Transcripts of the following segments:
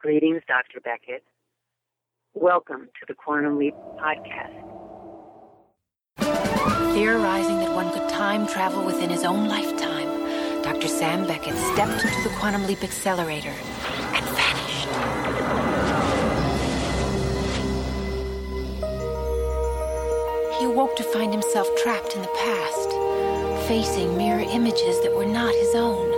Greetings, Dr. Beckett. Welcome to the Quantum Leap Podcast. Theorizing that one could time travel within his own lifetime, Dr. Sam Beckett stepped into the Quantum Leap Accelerator and vanished. He awoke to find himself trapped in the past, facing mirror images that were not his own,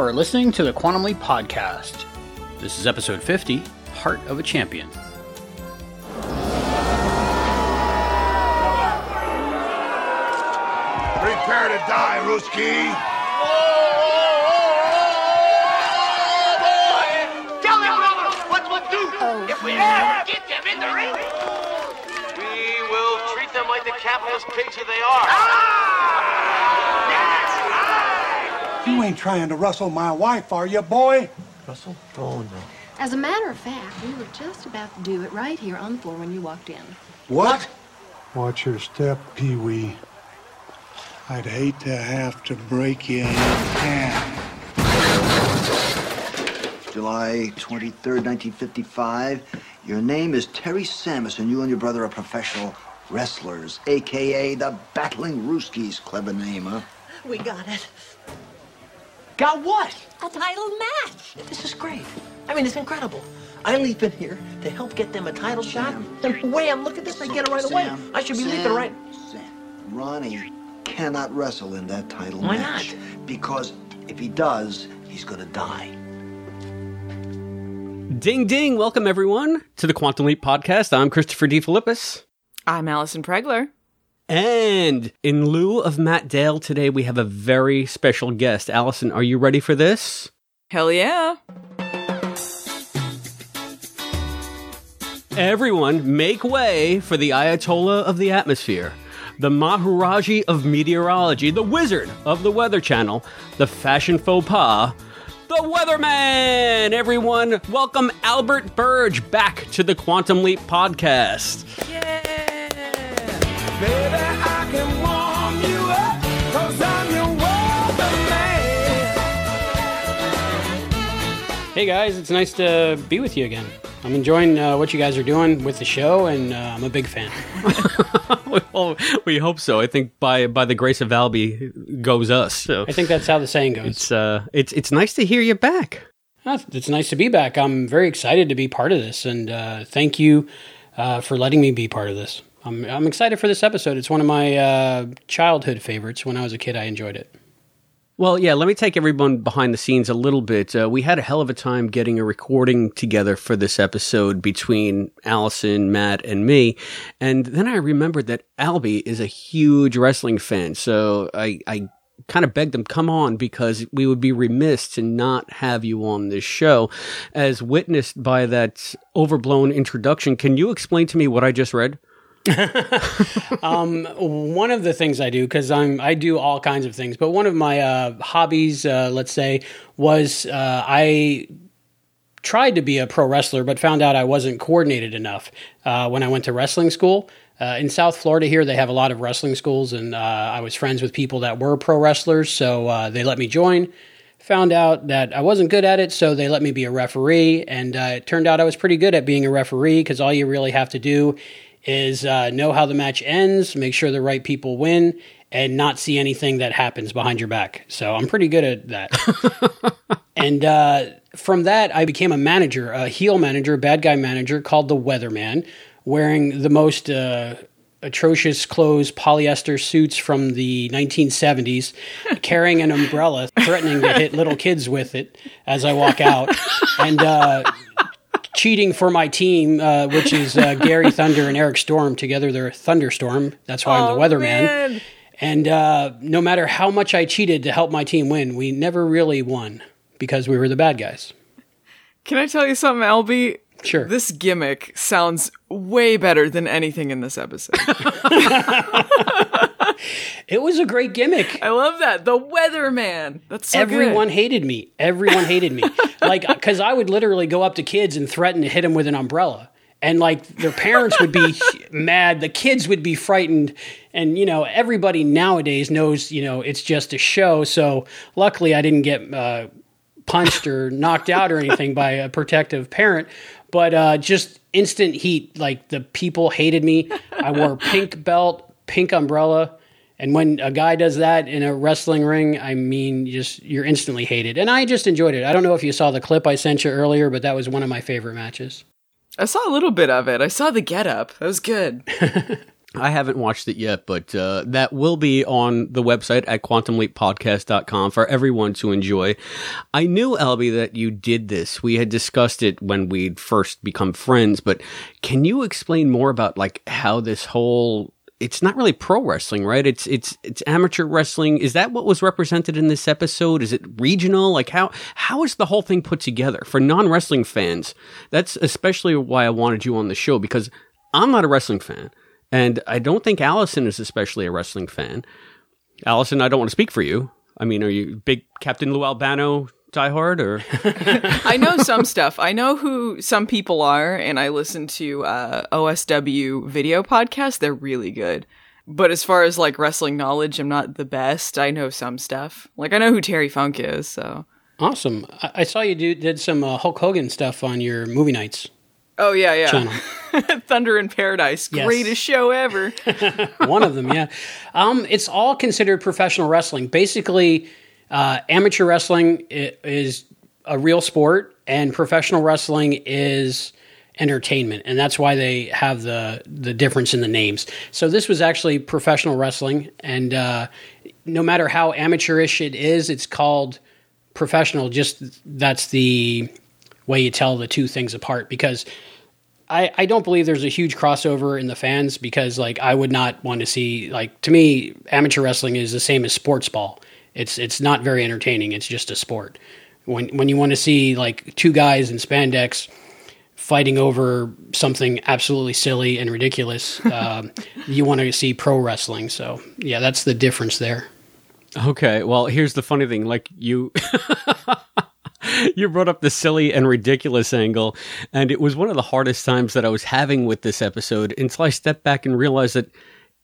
Are listening to the Quantum Leap Podcast. This is episode 50 Heart of a Champion. Prepare to die, Ruski. Tell them, brother, what we'll do if we oh, ever get them in the ring. We will treat them like the capitalist pigs that they are. Ah! You ain't trying to rustle my wife, are you, boy? Russell? Oh, no. As a matter of fact, we were just about to do it right here on the floor when you walked in. What? Watch your step, Pee Wee. I'd hate to have to break you in half. July 23rd, 1955. Your name is Terry Samus, and you and your brother are professional wrestlers, a.k.a. the Battling Ruskies. Clever name, huh? We got it. Got what? A title match. This is great. I mean, it's incredible. I leap in here to help get them a title shot, and wham, look at this, I get it right away. I should be Sam, leaping right. Sam, Ronnie cannot wrestle in that title Why match. Because if he does, he's gonna die. Ding ding! Welcome everyone to the Quantum Leap Podcast. I'm Christopher DeFilippis. I'm Allison Pregler. And in lieu of Matt Dale today, we have a very special guest. Allison, are you ready for this? Hell yeah. Everyone, make way for the Ayatollah of the atmosphere, the Maharaji of meteorology, the wizard of the Weather Channel, the fashion faux pas, the Weatherman! Everyone, welcome Albert Burdge back to the Quantum Leap podcast. Hey guys, it's nice to be with you again. I'm enjoying uh, what you guys are doing with the show, and uh, I'm a big fan. well, we hope so. I think by by the grace of Albie goes us. So I think that's how the saying goes. it's uh, it's it's nice to hear you back. Ah, It's nice to be back. I'm very excited to be part of this, and uh, thank you uh, for letting me be part of this. I'm, I'm excited for this episode. It's one of my uh, childhood favorites. When I was a kid, I enjoyed it. Well, yeah, let me take everyone behind the scenes a little bit. Uh, we had a hell of a time getting a recording together for this episode between Allison, Matt, and me. And then I remembered that Albie is a huge wrestling fan. So I, I kind of begged him, come on, because we would be remiss to not have you on this show. As witnessed by that overblown introduction, can you explain to me what I just read? um, one of the things I do because I'm I do all kinds of things, but one of my uh, hobbies, uh, let's say, was uh, I tried to be a pro wrestler, but found out I wasn't coordinated enough uh, when I went to wrestling school. Uh, in South Florida, here they have a lot of wrestling schools, and uh, I was friends with people that were pro wrestlers, so they let me join. Found out that I wasn't good at it, so they let me be a referee, and uh, it turned out I was pretty good at being a referee because all you really have to do is uh, know how the match ends, make sure the right people win, and not see anything that happens behind your back. So I'm pretty good at that. and uh, from that, I became a manager, a heel manager, bad guy manager called the Weatherman, wearing the most uh, atrocious clothes, polyester suits from the 1970s, carrying an umbrella, threatening to hit little kids with it as I walk out, and uh, cheating for my team, uh, which is uh, Gary Thunder and Eric Storm. Together, they're Thunderstorm. That's why I'm the Oh, weatherman. man. And uh, no matter how much I cheated to help my team win, we never really won because we were the bad guys. Can I tell you something, Albie? Sure. This gimmick sounds way better than anything in this episode. It was a great gimmick. I love that. The weatherman. That's so Everyone good. hated me. Everyone hated me. like, because I would literally go up to kids and threaten to hit them with an umbrella. And like their parents would be mad, the kids would be frightened, and you know everybody nowadays knows you know it's just a show. So luckily, I didn't get uh, punched or knocked out or anything by a protective parent. But uh, just instant heat, like the people hated me. I wore a pink belt, pink umbrella, and when a guy does that in a wrestling ring, I mean, just you're instantly hated. And I just enjoyed it. I don't know if you saw the clip I sent you earlier, but that was one of my favorite matches. I saw a little bit of it. I saw the get up. That was good. I haven't watched it yet, but uh, that will be on the website at quantumleappodcast.com for everyone to enjoy. I knew, Albie, that you did this. We had discussed it when we'd first become friends, but can you explain more about like how this whole it's not really pro wrestling, right? It's it's it's amateur wrestling. Is that what was represented in this episode? Is it regional? Like how how is the whole thing put together for non wrestling fans? That's especially why I wanted you on the show because I'm not a wrestling fan. And I don't think Allison is especially a wrestling fan. Allison, I don't want to speak for you. I mean, are you big Captain Lou Albano diehard or? I know some stuff. I know who some people are, and I listen to uh, OSW Review podcasts. They're really good. But as far as like wrestling knowledge, I'm not the best. I know some stuff. Like I know who Terry Funk is. So Awesome. I, I saw you do, did some uh, Hulk Hogan stuff on your movie nights. oh yeah, yeah. Thunder in Paradise, Yes. greatest show ever. One of them, yeah. Um, it's all considered professional wrestling. Basically, uh, amateur wrestling is a real sport, and professional wrestling is entertainment, and that's why they have the the difference in the names. So this was actually professional wrestling, and uh, no matter how amateurish it is, it's called professional. Just that's the way you tell the two things apart because I, I don't believe there's a huge crossover in the fans because like I would not want to see like to me amateur wrestling is the same as sports ball. It's it's not very entertaining. It's just a sport. When when you want to see like two guys in spandex fighting over something absolutely silly and ridiculous, um, you want to see pro wrestling. So yeah, that's the difference there. Okay, well, here's the funny thing. Like you you brought up the silly and ridiculous angle, and it was one of the hardest times that I was having with this episode until I stepped back and realized that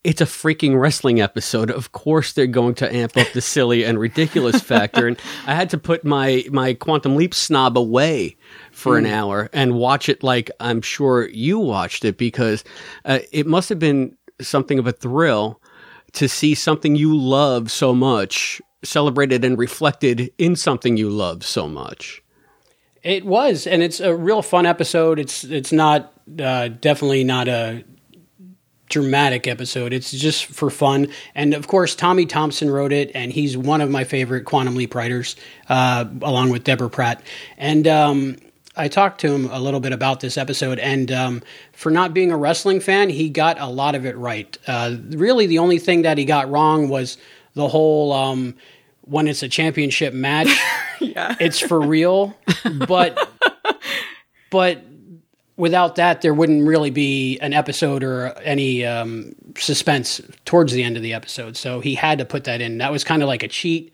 it's a freaking wrestling episode. Of course they're going to amp up the silly and ridiculous factor. And I had to put my my quantum leap snob away for an Mm. hour and watch it like I'm sure you watched it because uh, it must have been something of a thrill to see something you love so much celebrated and reflected in something you love so much. It was, and it's a real fun episode. It's it's not uh, definitely not a dramatic episode. It's just for fun, and of course, Tommy Thompson wrote it, and he's one of my favorite Quantum Leap writers, uh, along with Deborah Pratt. And um, I talked to him a little bit about this episode, and um, for not being a wrestling fan, he got a lot of it right. Uh, really, the only thing that he got wrong was the whole. Um, when it's a championship match, it's for real. But but without that, there wouldn't really be an episode or any um, suspense towards the end of the episode. So he had to put that in. That was kind of like a cheat.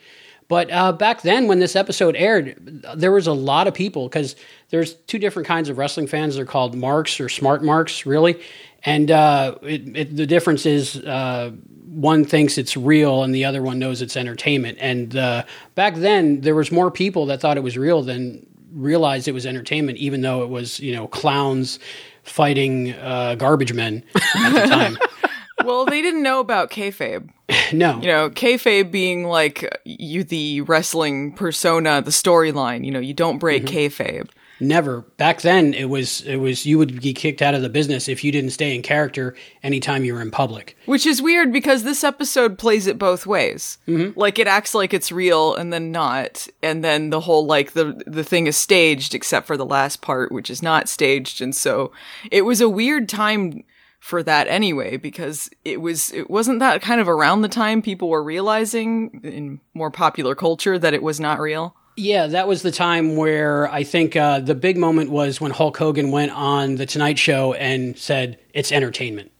But uh, back then, when this episode aired, there was a lot of people because there's two different kinds of wrestling fans. They're called marks or smart marks, really. And uh, it, it, the difference is uh, one thinks it's real and the other one knows it's entertainment. And uh, back then, there was more people that thought it was real than realized it was entertainment, even though it was you know clowns fighting uh, garbage men at the time. well, they didn't know about kayfabe. no, You know, kayfabe being like you, the wrestling persona, the storyline. You know, you don't break kayfabe. Never. Back then, it was it was you would be kicked out of the business if you didn't stay in character anytime you were in public. Which is weird because this episode plays it both ways. Mm-hmm. Like it acts like it's real and then not, and then the whole like the the thing is staged except for the last part, which is not staged, and so it was a weird time for that anyway because it was it wasn't that kind of around the time people were realizing in more popular culture that it was not real. Yeah, that was the time where I think uh, the big moment was when Hulk Hogan went on the Tonight Show and said it's entertainment.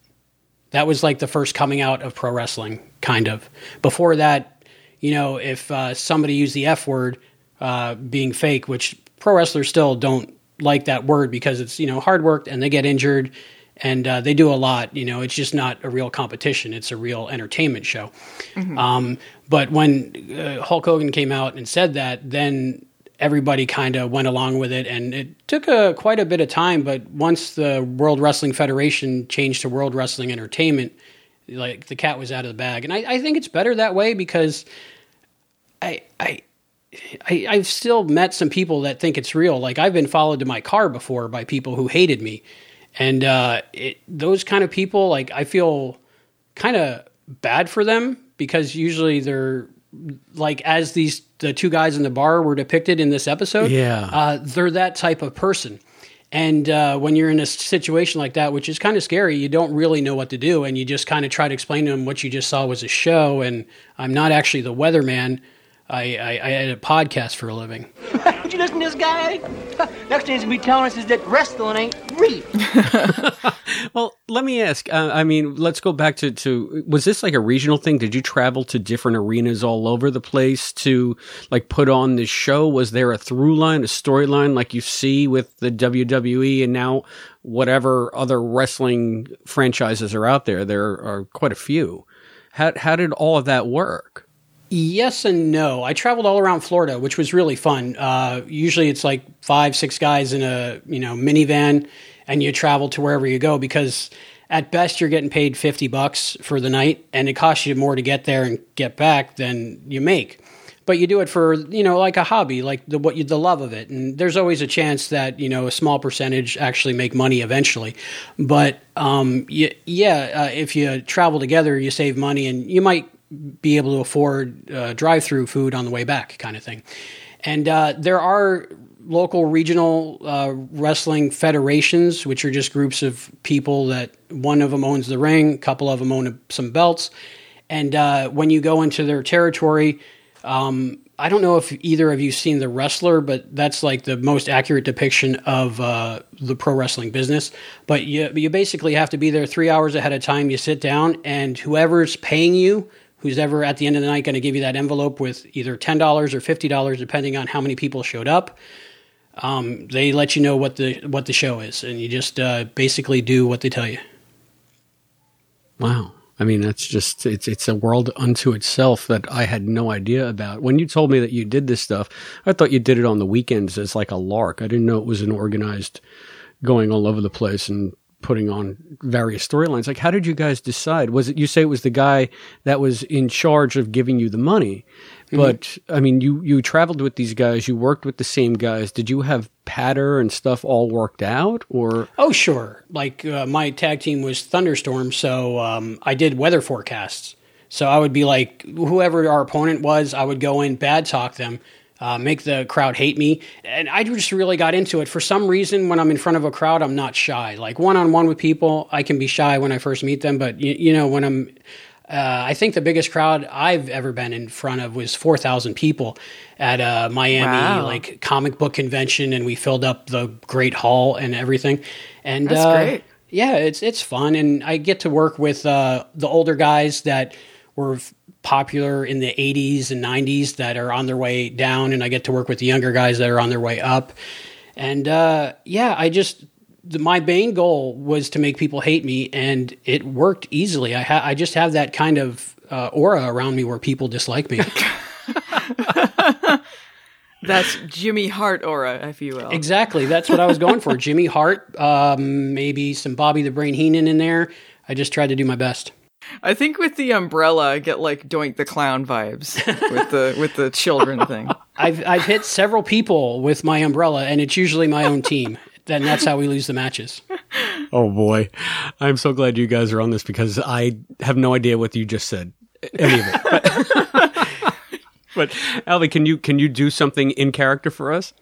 That was like the first coming out of pro wrestling, kind of. Before that, you know, if uh, somebody used the F word, uh, being fake, which pro wrestlers still don't like that word because it's you know hard work and they get injured and uh, they do a lot. You know, it's just not a real competition; it's a real entertainment show. Mm-hmm. Um, but when uh, Hulk Hogan came out and said that, then everybody kind of went along with it, and it took a quite a bit of time. But once the World Wrestling Federation changed to World Wrestling Entertainment, like the cat was out of the bag, and I, I think it's better that way because I I. I, I've still met some people that think it's real. Like I've been followed to my car before by people who hated me, and uh, it, those kind of people, like I feel kind of bad for them because usually they're like as these the two guys in the bar were depicted in this episode. Yeah. uh, they're that type of person. And uh, when you're in a situation like that, which is kind of scary, you don't really know what to do, and you just kind of try to explain to them what you just saw was a show, and I'm not actually the weatherman. I, I, I had a podcast for a living. Would you listen to this guy? Next thing he's gonna be telling us is that wrestling ain't real. Well, let me ask. Uh, I mean, let's go back to, to was this like a regional thing? Did you travel to different arenas all over the place to like put on this show? Was there a through line, a storyline like you see with the WWE and now whatever other wrestling franchises are out there? There are quite a few. How how did all of that work? Yes and no. I traveled all around Florida, which was really fun. Uh, usually, it's like five, six guys in a you know minivan, and you travel to wherever you go because at best you're getting paid fifty bucks for the night, and it costs you more to get there and get back than you make. But you do it for you know like a hobby, like the what you the love of it, and there's always a chance that you know a small percentage actually make money eventually. But um, y- yeah, uh, if you travel together, you save money, and you might be able to afford uh, drive-through food on the way back, kind of thing. And uh, there are local regional uh, wrestling federations, which are just groups of people that one of them owns the ring, a couple of them own some belts. And uh, when you go into their territory, um, I don't know if either of you seen The Wrestler, but that's like the most accurate depiction of uh, the pro wrestling business. But you, you basically have to be there three hours ahead of time. You sit down, and whoever's paying you who's ever at the end of the night going to give you that envelope with either $10 or $50 depending on how many people showed up um, they let you know what the what the show is and you just uh, basically do what they tell you Wow. I mean, that's just it's it's a world unto itself that I had no idea about. When you told me that you did this stuff, I thought you did it on the weekends as like a lark. I didn't know it was an organized going all over the place and putting on various storylines. Like, how did you guys decide? Was it you say it was the guy that was in charge of giving you the money? But I mean, you you traveled with these guys, you worked with the same guys. Did you have patter and stuff all worked out, or oh sure like uh, my tag team was thunderstorm so um, i did weather forecasts so i would be like whoever our opponent was i would go in bad talk them uh, make the crowd hate me and i just really got into it for some reason when i'm in front of a crowd i'm not shy like one-on-one with people i can be shy when i first meet them but you, you know when i'm uh, I think the biggest crowd I've ever been in front of was 4,000 people at a Miami Wow. like comic book convention, and we filled up the Great Hall and everything. And That's uh, great. yeah, it's it's fun, and I get to work with uh, the older guys that were popular in the 80s and 90s that are on their way down, and I get to work with the younger guys that are on their way up. And uh, yeah, I just the, my main goal was to make people hate me, and it worked easily. I ha- I just have that kind of uh, aura around me where people dislike me. That's Jimmy Hart aura, if you will. exactly, that's what I was going for. Jimmy Hart, um, maybe some Bobby the Brain Heenan in there. I just tried to do my best. I think with the umbrella, I get like Doink the Clown vibes with the with the children thing. I've I've hit several people with my umbrella, and it's usually my own team. Then that's how we lose the matches. Oh boy, I'm so glad you guys are on this because I have no idea what you just said, any of it. But, but Albie, can you can you do something in character for us?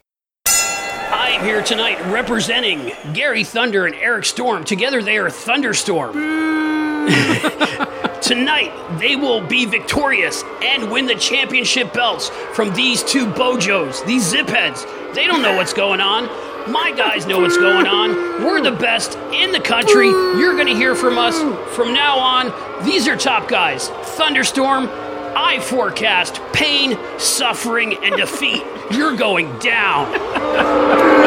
Here tonight representing Gary Thunder and Eric Storm. Together they are Thunderstorm. Tonight, they will be victorious and win the championship belts from these two bojos, these zip heads. They don't know what's going on. My guys know what's going on. We're the best in the country. You're going to hear from us from now on. These are top guys. Thunderstorm, I forecast pain, suffering, and defeat. You're going down.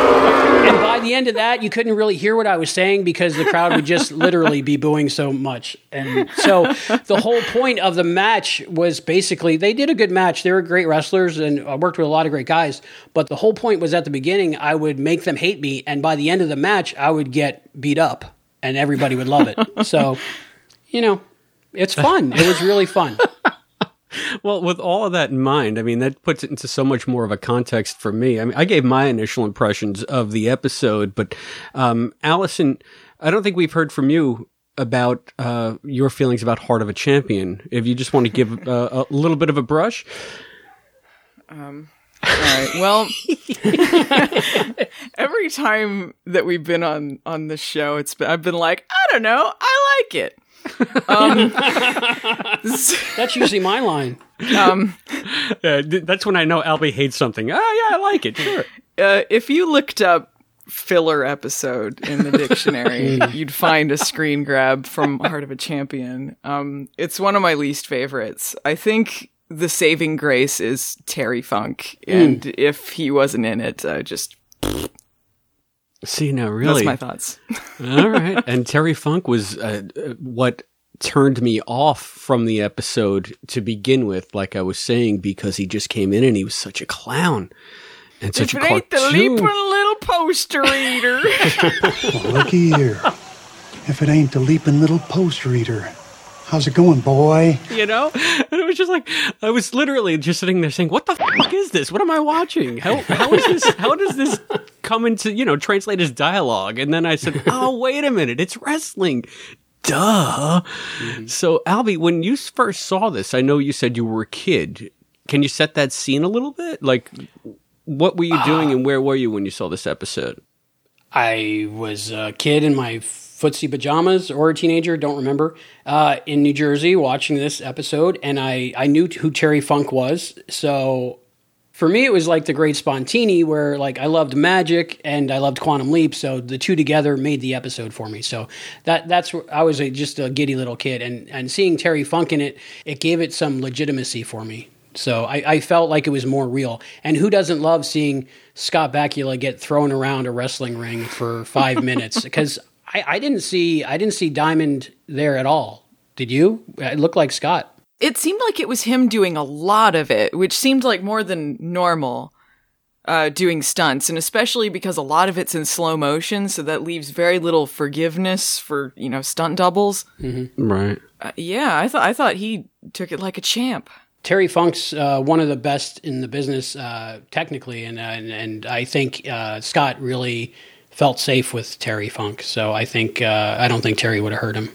and by the end of that, you couldn't really hear what I was saying because the crowd would just literally be booing so much. And so the whole point of the match was basically they did a good match. They were great wrestlers and I worked with a lot of great guys. But the whole point was at the beginning, I would make them hate me. And by the end of the match, I would get beat up and everybody would love it. so, you know, it's fun. It was really fun. Well, with all of that in mind, I mean, that puts it into so much more of a context for me. I mean, I gave my initial impressions of the episode, but um, Allison, I don't think we've heard from you about uh, your feelings about Heart of a Champion. If you just want to give a little bit of a brush. Um, all right. Well, every time that we've been on on this show, it's been I've been like, I don't know, I like it. Um, that's usually my line. Um, yeah, that's when I know Albie hates something. Oh yeah, I like it. Sure. Uh, if you looked up filler episode in the dictionary, you'd find a screen grab from Heart of a Champion. Um, it's one of my least favorites. I think the saving grace is Terry Funk, and mm. if he wasn't in it, uh, just See now, really, that's my thoughts. All right, and Terry Funk was uh, what turned me off from the episode to begin with, like I was saying, because he just came in and he was such a clown and such if a it ain't cartoon. the leaping little poster eater. well, looky here. If it ain't the leaping little poster eater, How's it going, boy? You know? And it was just like, I was literally just sitting there saying, what the fuck is this? What am I watching? How, how is this? How does this come into, you know, translate as dialogue? And then I said, oh, wait a minute. It's wrestling. Duh. Mm-hmm. So, Albie, when you first saw this, I know you said you were a kid. Can you set that scene a little bit? Like, what were you doing uh, and where were you when you saw this episode? I was a kid in my footsie pajamas or a teenager, don't remember, uh, in New Jersey watching this episode, and I, I knew who Terry Funk was. So for me, it was like the Great Spontini, where like I loved Magic and I loved Quantum Leap, so the two together made the episode for me. So that that's I was a, just a giddy little kid, and and seeing Terry Funk in it, it gave it some legitimacy for me. So I, I, felt like it was more real. And who doesn't love seeing Scott Bakula get thrown around a wrestling ring for five minutes? Because I, I didn't see I didn't see Diamond there at all. Did you? It looked like Scott. It seemed like it was him doing a lot of it, which seemed like more than normal. Uh, doing stunts, and especially because a lot of it's in slow motion, so that leaves very little forgiveness for you know stunt doubles. Mm-hmm. Right? Uh, yeah, I thought I thought he took it like a champ. Terry Funk's uh, one of the best in the business uh, technically, and, and, and I think uh, Scott really felt safe with Terry Funk. So I think uh, I don't think Terry would have hurt him.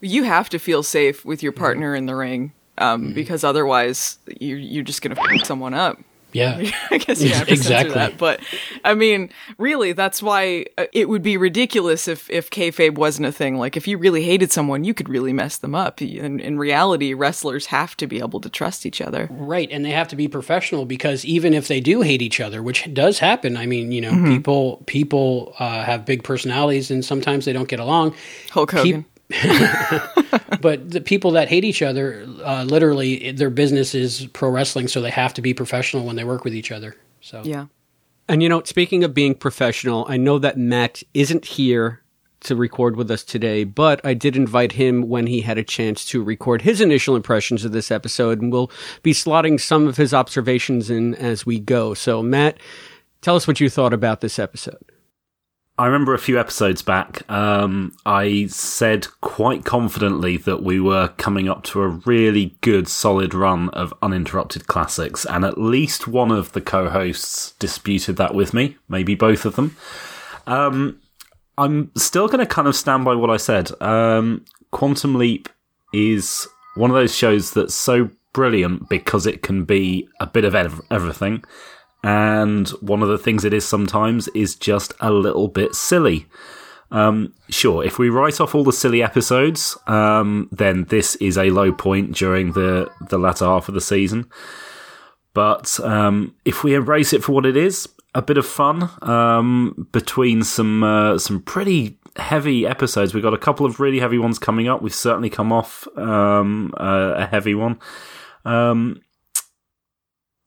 You have to feel safe with your partner mm-hmm. in the ring um, mm-hmm. because otherwise you you're just gonna fuck someone up. Yeah, I guess you have to exactly. that. But I mean, really, that's why uh, it would be ridiculous if if kayfabe wasn't a thing. Like, if you really hated someone, you could really mess them up. In, in reality, wrestlers have to be able to trust each other, right? And they have to be professional because even if they do hate each other, which does happen, I mean, you know, mm-hmm. people people uh, have big personalities, and sometimes they don't get along. Hulk Hogan. but the people that hate each other, uh, literally, their business is pro wrestling, so they have to be professional when they work with each other. So yeah. And you know, speaking of being professional, I know that Matt isn't here to record with us today, but I did invite him when he had a chance to record his initial impressions of this episode, and we'll be slotting some of his observations in as we go. So, Matt, tell us what you thought about this episode. I remember a few episodes back, um, I said quite confidently that we were coming up to a really good, solid run of uninterrupted classics, and at least one of the co hosts disputed that with me, maybe both of them. Um, I'm still going to kind of stand by what I said. Um, Quantum Leap is one of those shows that's so brilliant because it can be a bit of ev- everything and one of the things it is sometimes is just a little bit silly. Um, sure, if we write off all the silly episodes, um, then this is a low point during the the latter half of the season. But um, if we embrace it for what it is, a bit of fun um, between some uh, some pretty heavy episodes. We've got a couple of really heavy ones coming up. We've certainly come off um, uh, a heavy one. Um,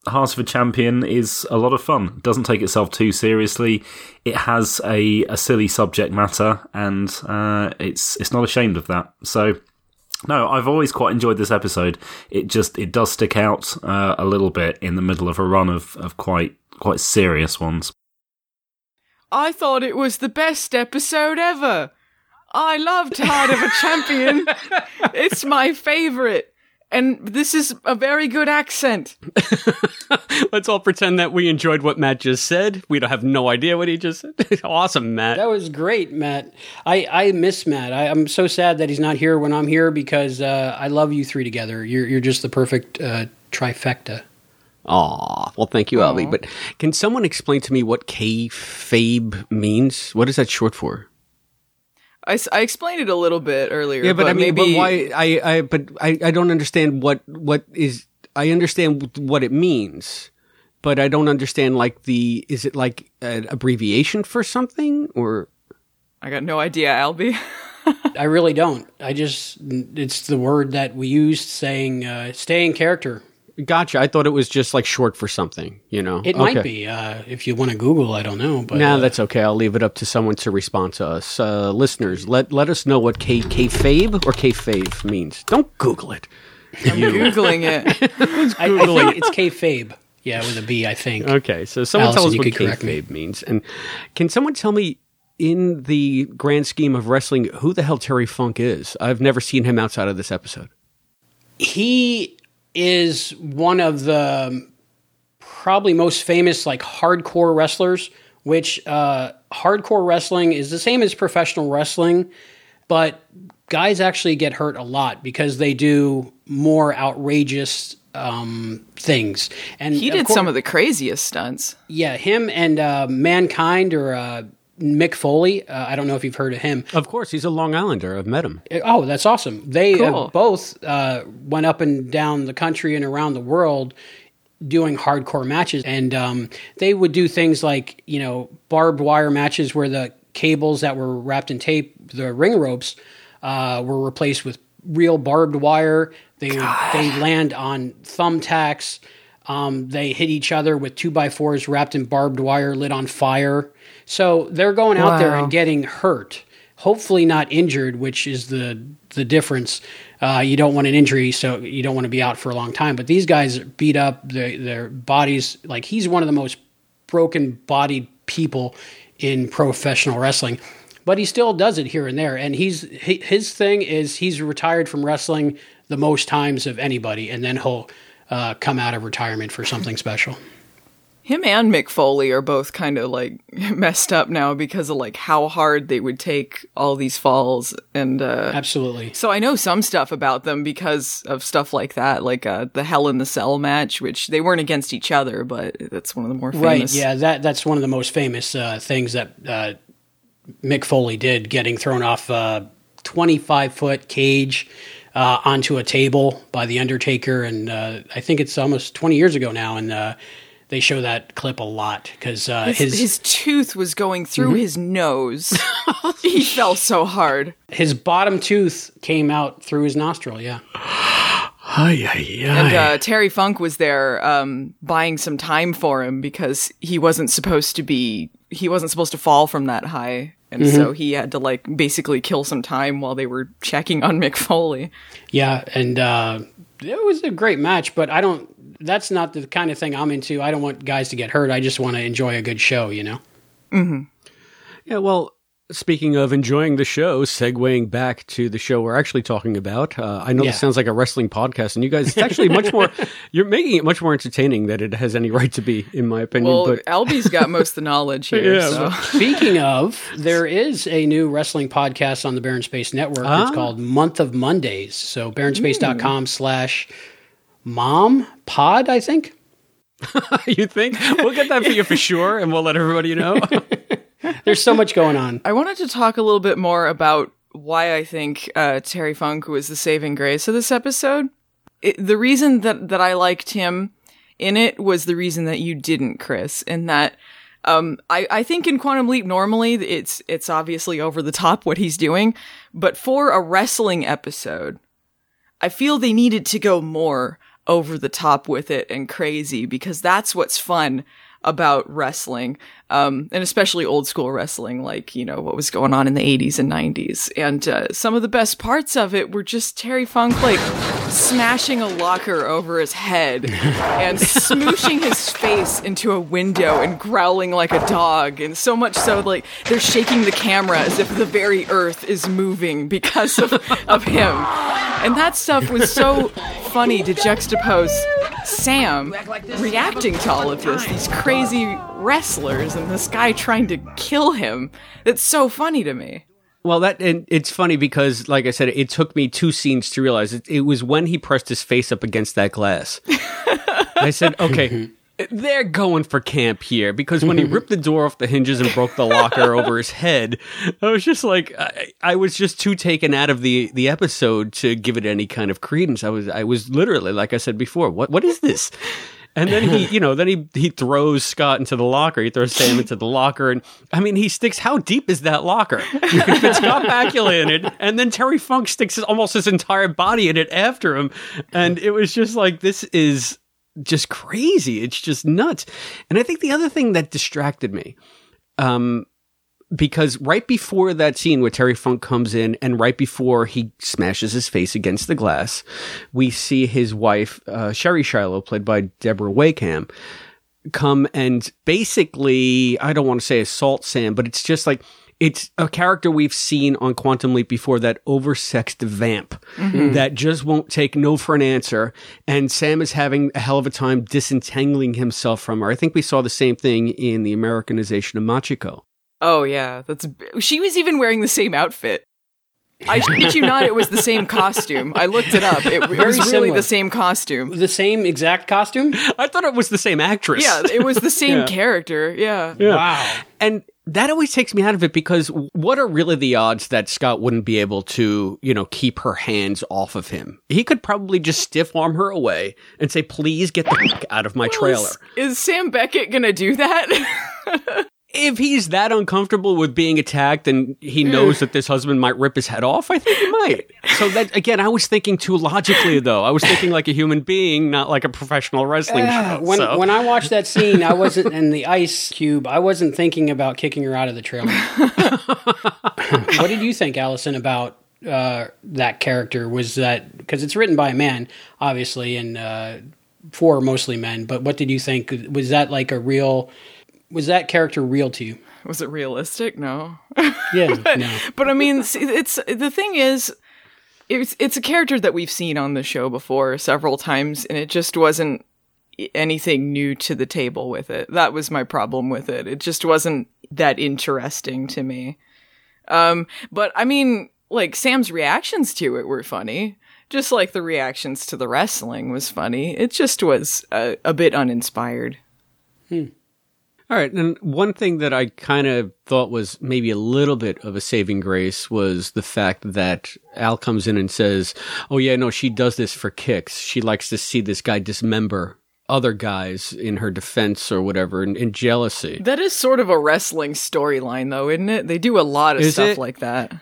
Heart of a Champion is a lot of fun. It doesn't take itself too seriously. It has a, a silly subject matter, and uh, it's it's not ashamed of that. So, no, I've always quite enjoyed this episode. It just it does stick out uh, a little bit in the middle of a run of, of quite quite serious ones. I thought it was the best episode ever. I loved Heart of a Champion. it's my favorite and this is a very good accent. Let's all pretend that we enjoyed what Matt just said. We don't have no idea what he just said. awesome, Matt. That was great, Matt. I, I miss Matt. I, am so sad that he's not here when I'm here because uh, I love you three together. You're you're just the perfect uh, trifecta. Aw, well, thank you, Albie. But can someone explain to me what kayfabe means? What is that short for? I, I explained it a little bit earlier. Yeah, but, but I mean, maybe but why? I, I, but I, I don't understand what what is. I understand what it means, but I don't understand like the. Is it like an abbreviation for something or? I got no idea, Albie. I really don't. I just it's the word that we use saying uh, stay in character. Gotcha. I thought it was just like short for something, you know. It okay. might be. Uh, if you want to Google, I don't know. But nah, uh, that's okay. I'll leave it up to someone to respond to us. Uh, listeners, let let us know what K kayfabe or kayfabe means. Don't Google it. I'm googling it. I, I think it's kayfabe. Yeah, with a B, I think. Okay, so someone Allison, tell us what kayfabe means, and can someone tell me? In the grand scheme of wrestling, who the hell Terry Funk is? I've never seen him outside of this episode. He is one of the probably most famous like hardcore wrestlers which uh, hardcore wrestling is the same as professional wrestling but guys actually get hurt a lot because they do more outrageous um, things. And he did course, some of the craziest stunts. Yeah him and uh, mankind or uh, Mick Foley. Uh, I don't know if you've heard of him. Of course, he's a Long Islander. I've met him. Uh, oh, that's awesome. They cool. both uh, went up and down the country and around the world doing hardcore matches, and um, they would do things like you know barbed wire matches where the cables that were wrapped in tape, the ring ropes, uh, were replaced with real barbed wire. They God. they land on thumbtacks. Um, they hit each other with two by fours wrapped in barbed wire, lit on fire. So they're going out wow. there and getting hurt. Hopefully not injured, which is the the difference. Uh, you don't want an injury, so you don't want to be out for a long time. But these guys beat up their, their bodies. Like he's one of the most broken bodied people in professional wrestling but he still does it here and there. And he's his thing is he's retired from wrestling the most times of anybody, and then he'll uh, come out of retirement for something special. Him and Mick Foley are both kind of like messed up now because of like how hard they would take all these falls and uh Absolutely. So I know some stuff about them because of stuff like that, like uh the Hell in the Cell match, which they weren't against each other, but that's one of the more famous. Right, yeah, that that's one of the most famous uh things that uh Mick Foley did getting thrown off a 25 foot cage uh, onto a table by the Undertaker, and uh, I think it's almost 20 years ago now, and uh, they show that clip a lot because uh, his, his, his tooth was going through mm-hmm. his nose. he fell so hard. His bottom tooth came out through his nostril. Yeah. Ay, ay, ay. And uh, Terry Funk was there um, buying some time for him because he wasn't supposed to be he wasn't supposed to fall from that high. And mm-hmm. so he had to like basically kill some time while they were checking on Mick Foley. Yeah, and uh, it was a great match, but I don't that's not the kind of thing I'm into. I don't want guys to get hurt. I just want to enjoy a good show, you know. Mm-hmm. Yeah, well, speaking of enjoying the show, segueing back to the show we're actually talking about. Uh, I know Yeah. this sounds like a wrestling podcast, and you guys, it's actually much more. You're making it much more entertaining than it has any right to be, in my opinion. Well, but Albie's got most of the knowledge here. Yeah, so. Speaking of, there is a new wrestling podcast on the Baron Space Network. Ah. It's called Month of Mondays. So baronspace.com slash mom pod, I think. you think we'll get that for you for sure, and we'll let everybody know. There's so much going on. I wanted to talk a little bit more about why I think uh, Terry Funk was the saving grace of this episode. It, the reason that, that I liked him in it was the reason that you didn't, Chris, and that um, I, I think in Quantum Leap normally it's it's obviously over the top what he's doing, but for a wrestling episode, I feel they needed to go more over the top with it and crazy because that's what's fun about wrestling, um, and especially old school wrestling, like, you know, what was going on in the 80s and 90s. And uh, some of the best parts of it were just Terry Funk, like, smashing a locker over his head and smooshing his face into a window and growling like a dog. And so much so, like, they're shaking the camera as if the very earth is moving because of, of him. And that stuff was so funny to juxtapose Sam reacting to all of this, these crazy wrestlers, and this guy trying to kill him. It's so funny to me. Well, that and it's funny because, like I said, it took me two scenes to realize it, it was when he pressed his face up against that glass. I said, "Okay, they're going for camp here." Because when he ripped the door off the hinges and broke the locker over his head, I was just like, I, I was just too taken out of the the episode to give it any kind of credence. I was, I was literally, like I said before, what what is this? And then he, you know, then he he throws Scott into the locker. He throws Sam into the locker, and I mean, he sticks. How deep is that locker? You can fit Scott Bakula in it, and then Terry Funk sticks his, almost his entire body in it after him, and it was just like this is just crazy. It's just nuts. And I think the other thing that distracted me, um, because right before that scene where Terry Funk comes in and right before he smashes his face against the glass, we see his wife, uh, Sherry Shiloh, played by Deborah Wakeham, come and basically, I don't want to say assault Sam, but it's just like, it's a character we've seen on Quantum Leap before that oversexed vamp Mhm. that just won't take no for an answer. And Sam is having a hell of a time disentangling himself from her. I think we saw the same thing in the Americanization of Machiko. Oh yeah, that's. She was even wearing the same outfit. I shit you not, it was the same costume. I looked it up. It, it was really similar. the same costume. The same exact costume? I thought it was the same actress. Yeah, it was the same Yeah. character. Yeah. Yeah. And that always takes me out of it because what are really the odds that Scott wouldn't be able to, you know, keep her hands off of him? He could probably just stiff arm her away and say, please get the fuck out of my trailer. Is, is Sam Beckett gonna do that? If he's that uncomfortable with being attacked and he knows that this husband might rip his head off, I think he might. So that again, I was thinking too logically though. I was thinking like a human being, not like a professional wrestling Ah, show. when so. when I watched that scene, I wasn't in the ice cube. I wasn't thinking about kicking her out of the trailer. what did you think, Allison, about uh, that character? Was that because it's written by a man, obviously, and uh, for mostly men? But what did you think? Was that like a real? Was that character real to you? was it realistic? No. Yeah, no. but I mean, it's the thing is, it's it's a character that we've seen on the show before several times, and it just wasn't anything new to the table with it. That was my problem with it. It just wasn't that interesting to me. Um, but I mean, like Sam's reactions to it were funny, just like the reactions to the wrestling was funny. It just was a, a bit uninspired. All right, and one thing that I kind of thought was maybe a little bit of a saving grace was the fact that Al comes in and says, "Oh yeah, no, she does this for kicks. She likes to see this guy dismember other guys in her defense or whatever, in, in jealousy." That is sort of a wrestling storyline, though, isn't it? They do a lot of Is stuff it? like that.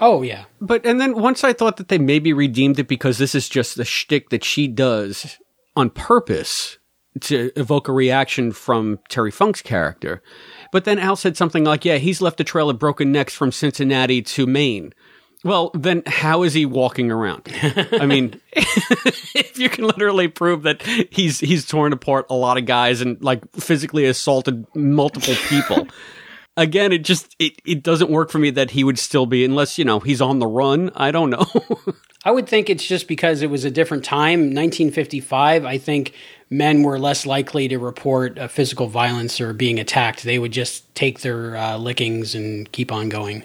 Oh yeah, But and then once I thought that they maybe redeemed it because this is just the shtick that she does on purpose to evoke a reaction from Terry Funk's character. But then Al said something like, "Yeah, he's left a trail of broken necks from Cincinnati to Maine." Well, then how is he walking around? I mean, if you can literally prove that he's he's torn apart a lot of guys and like physically assaulted multiple people. again, it just it, it doesn't work for me that he would still be unless you know he's on the run. I don't know. I would think it's just because it was a different time, 1955. I think men were less likely to report physical violence or being attacked. They would just take their uh, lickings and keep on going.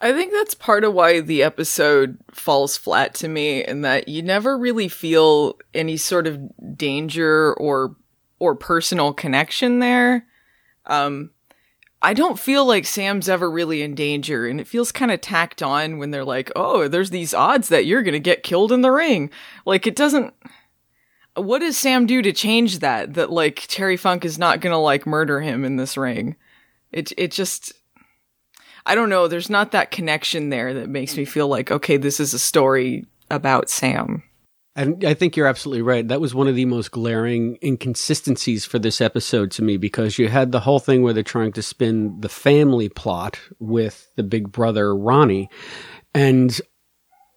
I think that's part of why the episode falls flat to me in that you never really feel any sort of danger or or personal connection there. Um I don't feel like Sam's ever really in danger and it feels kind of tacked on when they're like, "Oh, there's these odds that you're going to get killed in the ring." Like it doesn't what does Sam do to change that that like Terry Funk is not to like murder him in this ring? It it just I don't know. There's not that connection there that makes me feel like, okay, this is a story about Sam. And I think you're absolutely right. That was one of the most glaring inconsistencies for this episode to me because you had the whole thing where they're trying to spin the family plot with the big brother Ronnie. And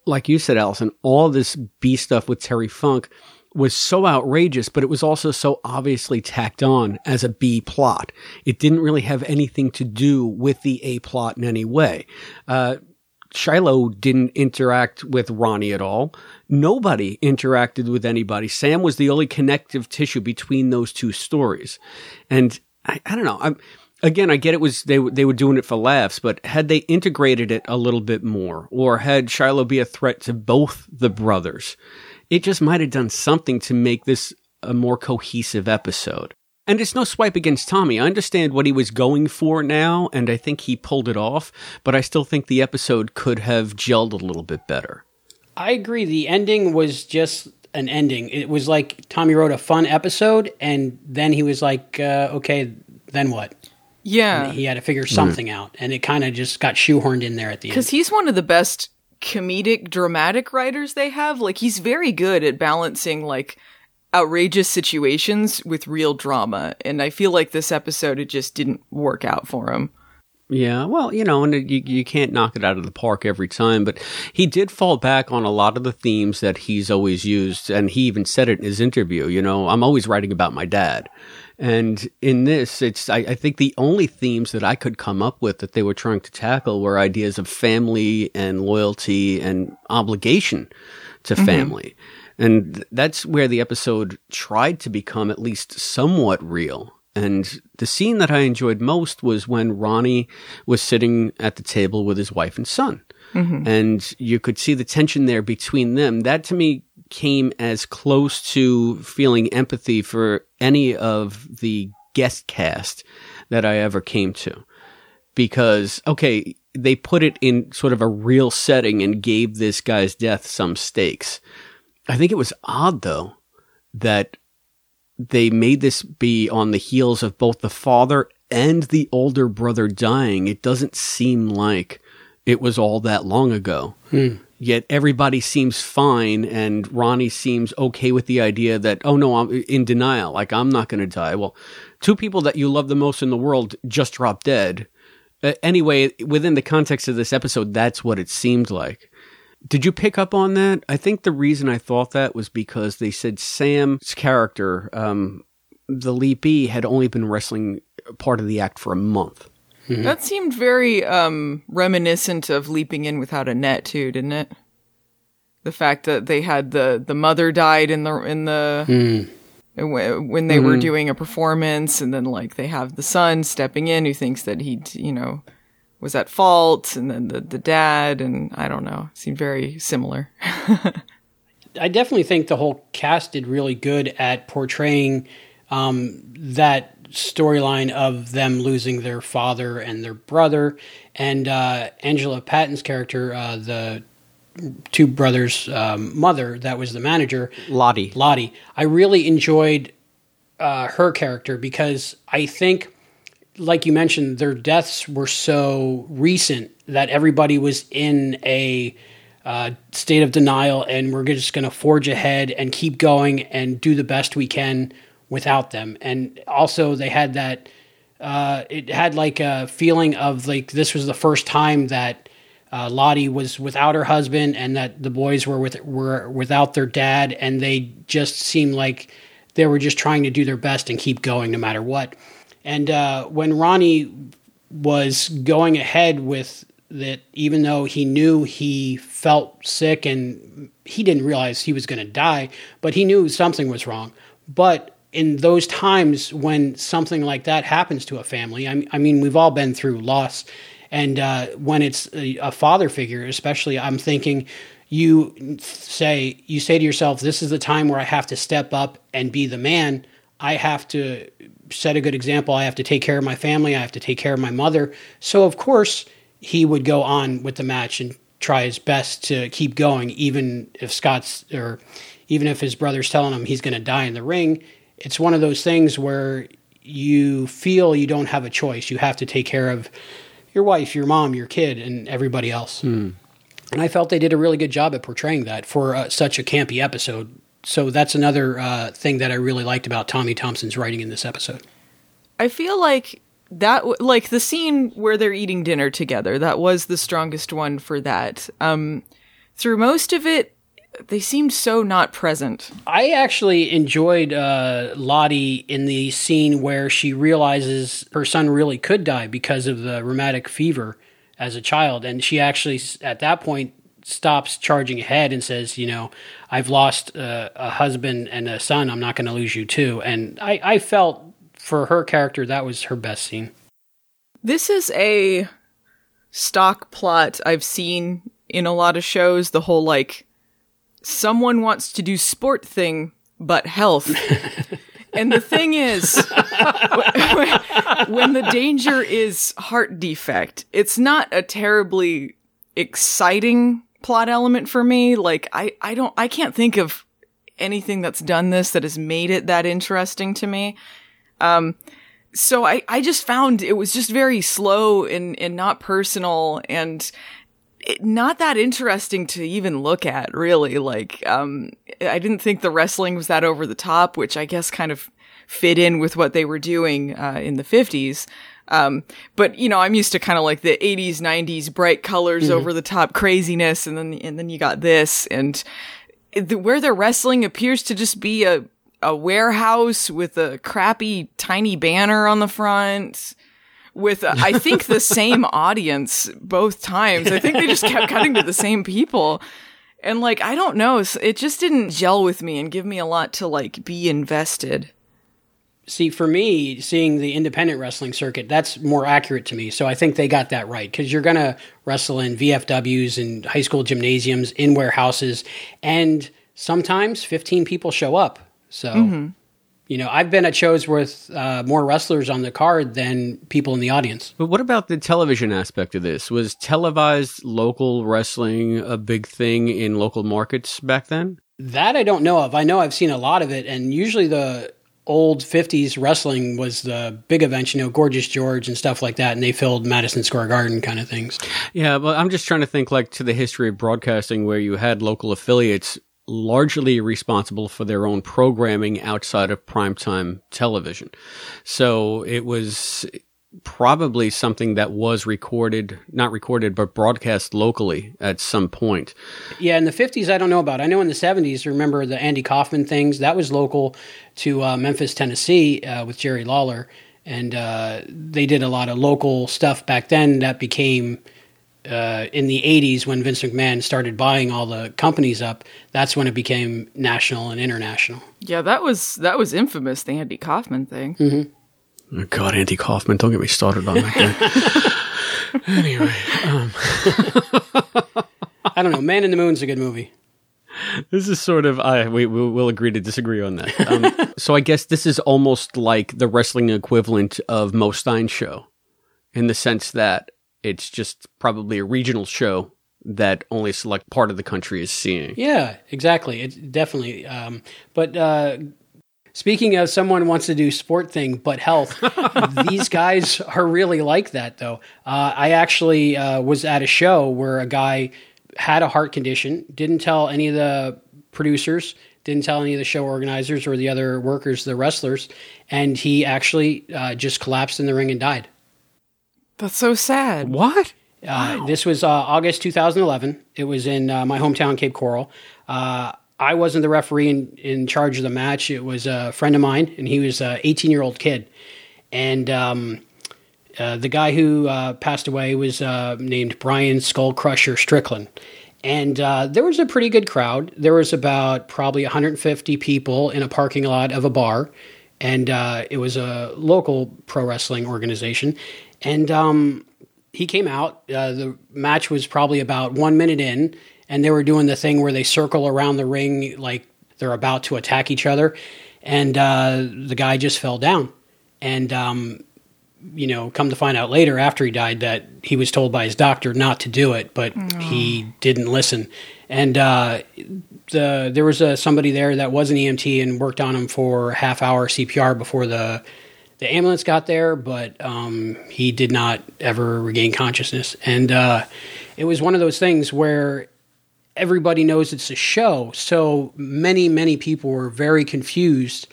like you said, Allison, all this B stuff with Terry Funk was so outrageous, but it was also so obviously tacked on as a B plot. It didn't really have anything to do with the A plot in any way. Uh, Shiloh didn't interact with Ronnie at all. Nobody interacted with anybody. Sam was the only connective tissue between those two stories. And I, I don't know. I'm, again, I get it was they they were doing it for laughs, but had they integrated it a little bit more, or had Shiloh be a threat to both the brothers, it just might have done something to make this a more cohesive episode. And it's no swipe against Tommy. I understand what he was going for now, and I think he pulled it off, but I still think the episode could have gelled a little bit better. I agree. The ending was just an ending. It was like Tommy wrote a fun episode, and then he was like, uh, okay, then what? Yeah. And he had to figure something mm. out, and it kind of just got shoehorned in there at the end. Because he's one of the best comedic dramatic writers they have. Like he's very good at balancing like outrageous situations with real drama. And i feel like this episode it just didn't work out for him. Yeah, well, you know, and you you can't knock it out of the park every time, but he did fall back on a lot of the themes that he's always used, and he even said it in his interview. You know, I'm always writing about my dad, and in this, it's I, I, think the only themes that I could come up with that they were trying to tackle were ideas of family and loyalty and obligation to mm-hmm. family. And that's where the episode tried to become at least somewhat real. And the scene that I enjoyed most was when Ronnie was sitting at the table with his wife and son. Mm-hmm. And you could see the tension there between them. That to me came as close to feeling empathy for any of the guest cast that I ever came to. Because, okay, they put it in sort of a real setting and gave this guy's death some stakes. I think it was odd, though, that they made this be on the heels of both the father and the older brother dying. It doesn't seem like it was all that long ago. Hmm. Yet everybody seems fine, and Ronnie seems okay with the idea that, oh no, I'm in denial. Like, I'm not going to die. Well, two people that you love the most in the world just dropped dead. Uh, anyway, within the context of this episode, that's what it seemed like. Did you pick up on that? I think the reason I thought that was because they said Sam's character, um, the Leap E, had only been wrestling part of the act for a month. Mm-hmm. That seemed very um, reminiscent of leaping in without a net too, didn't it? The fact that they had the the mother died in the in the mm. when they mm-hmm. were doing a performance, and then like they have the son stepping in who thinks that he you know was at fault, and then the the dad, and I don't know, seemed very similar. I definitely think the whole cast did really good at portraying um, that storyline of them losing their father and their brother, and uh, Angela Paton's character, uh, the two brothers' um, mother, that was the manager, Lottie. Lottie. I really enjoyed uh, her character because I think, like you mentioned, their deaths were so recent that everybody was in a uh, state of denial, and we're just going to forge ahead and keep going and do the best we can without them. And also, they had that. Uh, it had like a feeling of like this was the first time that uh, Lottie was without her husband, and that the boys were with were without their dad, and they just seemed like they were just trying to do their best and keep going no matter what. And uh, when Ronnie was going ahead with that even though he knew he felt sick and he didn't realize he was going to die, but he knew something was wrong. But in those times when something like that happens to a family, I, I mean, we've all been through loss. And uh, when it's a, a father figure, especially, I'm thinking you say you say to yourself, "This is the time where I have to step up and be the man. I have to set a good example. I have to take care of my family. I have to take care of my mother." So of course he would go on with the match and try his best to keep going, even if Scott's or even if his brother's telling him he's going to die in the ring. It's one of those things where you feel you don't have a choice. You have to take care of your wife, your mom, your kid, and everybody else. Hmm. And I felt they did a really good job at portraying that for uh, such a campy episode. So that's another uh, thing that I really liked about Tommy Thompson's writing in this episode. I feel like that like the scene where they're eating dinner together that was the strongest one for that um through most of it they seemed so not present i actually enjoyed uh, lottie in the scene where she realizes her son really could die because of the rheumatic fever as a child and she actually at that point stops charging ahead and says you know i've lost uh, a husband and a son i'm not going to lose you too and I, I felt for her character, that was her best scene. This is a stock plot I've seen in a lot of shows. The whole like, someone wants to do sport thing, but health. and the thing is, when the danger is heart defect, it's not a terribly exciting plot element for me. Like, I, I don't, I can't think of anything that's done this that has made it that interesting to me. Um, so I, I just found it was just very slow and, and not personal and not that interesting to even look at, really. Like, um, I didn't think the wrestling was that over the top, which I guess kind of fit in with what they were doing, uh, in the 50s. Um, but you know, I'm used to kind of like the 80s, 90s bright colors, mm-hmm. over the top craziness. And then, and then you got this and the, where they're wrestling appears to just be a, a warehouse with a crappy tiny banner on the front with uh, I think the same audience both times. I think they just kept cutting to the same people. And like I don't know, it just didn't gel with me and give me a lot to like be invested. See, for me, seeing the independent wrestling circuit, that's more accurate to me. So I think they got that right because you're going to wrestle in VFWs and high school gymnasiums, in warehouses, and sometimes 15 people show up so, mm-hmm. You know, I've been at shows with uh, more wrestlers on the card than people in the audience. But what about the television aspect of this? Was televised local wrestling a big thing in local markets back then? That I don't know of. I know I've seen a lot of it, and usually the old 50s wrestling was the big events, you know, Gorgeous George and stuff like that, and they filled Madison Square Garden kind of things. Yeah, but I'm just trying to think like to the history of broadcasting where you had local affiliates largely responsible for their own programming outside of primetime television. So it was probably something that was recorded, not recorded, but broadcast locally at some point. Yeah, in the 50s, I don't know about. I know in the 70s, remember the Andy Kaufman things? That was local to uh, Memphis, Tennessee uh, with Jerry Lawler. And uh, they did a lot of local stuff back then that became uh, in the 80s when Vince McMahon started buying all the companies up, that's when it became national and international. Yeah, that was that was infamous, the Andy Kaufman thing. Mm-hmm. Oh God, Andy Kaufman! Don't get me started on that anyway, um. I don't know. Man in the Moon's a good movie. This is sort of I we will agree to disagree on that. Um, so I guess this is almost like the wrestling equivalent of Mo Stein's show, in the sense that it's just probably a regional show that only a select part of the country is seeing. Yeah, exactly. It's definitely. Um, but uh, speaking of someone wants to do sport thing but health, these guys are really like that though. Uh, I actually uh, was at a show where a guy had a heart condition, didn't tell any of the producers, didn't tell any of the show organizers or the other workers, the wrestlers, and he actually uh, just collapsed in the ring and died. That's so sad. What? Uh, wow. This was uh, August 2011. It was in uh, my hometown, Cape Coral. Uh, I wasn't the referee in, in charge of the match. It was a friend of mine, and he was an 18 year old kid. And um, Uh, the guy who uh, passed away was uh, named Brian Skull Crusher Strickland. And uh, there was a pretty good crowd. There was about probably 150 people in a parking lot of a bar. And uh, it was a local pro wrestling organization. And um, he came out. Uh, the match was probably about one minute in. And they were doing the thing where they circle around the ring like they're about to attack each other. And the guy just fell down. And um, you know, come to find out later after he died that he was told by his doctor not to do it, but he didn't listen. And uh, the there was a, somebody there that was an EMT and worked on him for half hour CPR before the the ambulance got there, but um, he did not ever regain consciousness. And uh, it was one of those things where everybody knows it's a show, so many many people were very confused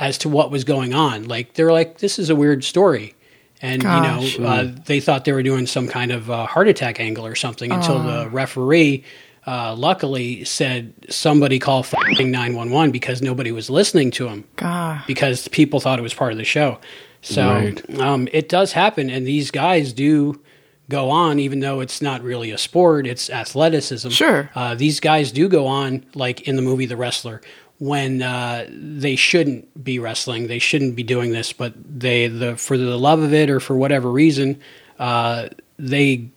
as to what was going on. Like they're like, this is a weird story and Gosh. you know uh, they thought they were doing some kind of uh, heart attack angle or something until Oh. the referee uh, luckily said somebody call fucking 911 because nobody was listening to him God. because people thought it was part of the show so Right. um, it does happen and these guys do go on even though it's not really a sport it's athleticism Sure. uh, these guys do go on like in the movie the wrestler when uh, they shouldn't be wrestling they shouldn't be doing this but they the for the love of it or for whatever reason uh, they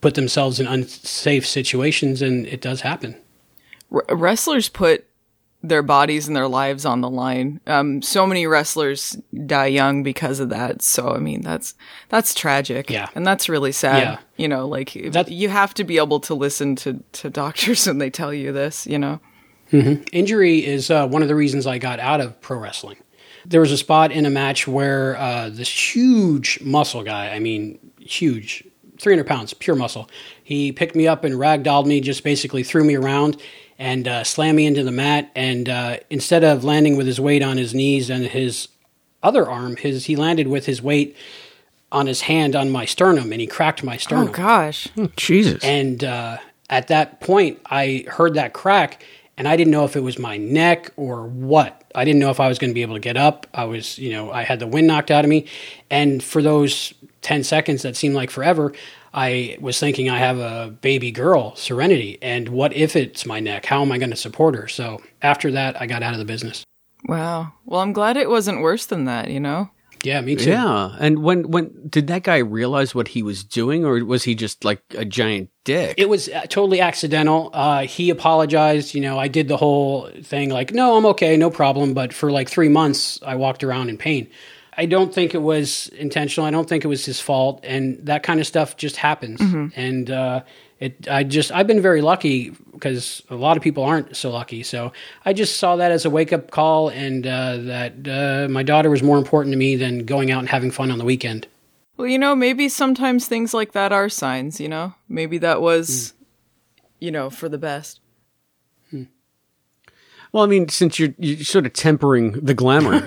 put themselves in unsafe situations and it does happen R- wrestlers put their bodies and their lives on the line. Um, so many wrestlers die young because of that. So I mean, that's that's tragic. Yeah. and that's really sad. Yeah. You know, like that- you have to be able to listen to to doctors when they tell you this. You know. hmm Injury is uh, one of the reasons I got out of pro wrestling. There was a spot in a match where uh, this huge muscle guy, I mean, huge, 300 pounds, pure muscle, he picked me up and ragdolled me, just basically threw me around and uh, slammed me into the mat. And uh, instead of landing with his weight on his knees and his other arm, his he landed with his weight on his hand on my sternum and he cracked my sternum. Oh gosh. Jesus. And uh, at that point, I heard that crack, and I didn't know if it was my neck or what. I didn't know if I was going to be able to get up. I was, you know, I had the wind knocked out of me, and for those ten seconds that seemed like forever, I was thinking I have a baby girl, Serenity, and what if it's my neck? How am I going to support her? So after that, I got out of the business. Wow. Well, I'm glad it wasn't worse than that. You know. Yeah, me too. Yeah, and when when did that guy realize what he was doing, or was he just like a giant dick? It was uh, totally accidental. Uh, he apologized. You know, I did the whole thing like, no, I'm okay, no problem. But for like three months, I walked around in pain. I don't think it was intentional. I don't think it was his fault. And that kind of stuff just happens. Mhm. And uh, it, I just, I've been very lucky because a lot of people aren't so lucky. So I just saw that as a wake up call and uh, that uh, my daughter was more important to me than going out and having fun on the weekend. Well, you know, maybe sometimes things like that are signs. You know, maybe that was, you know, for the best. Well, I mean, since you're you're sort of tempering the glamour.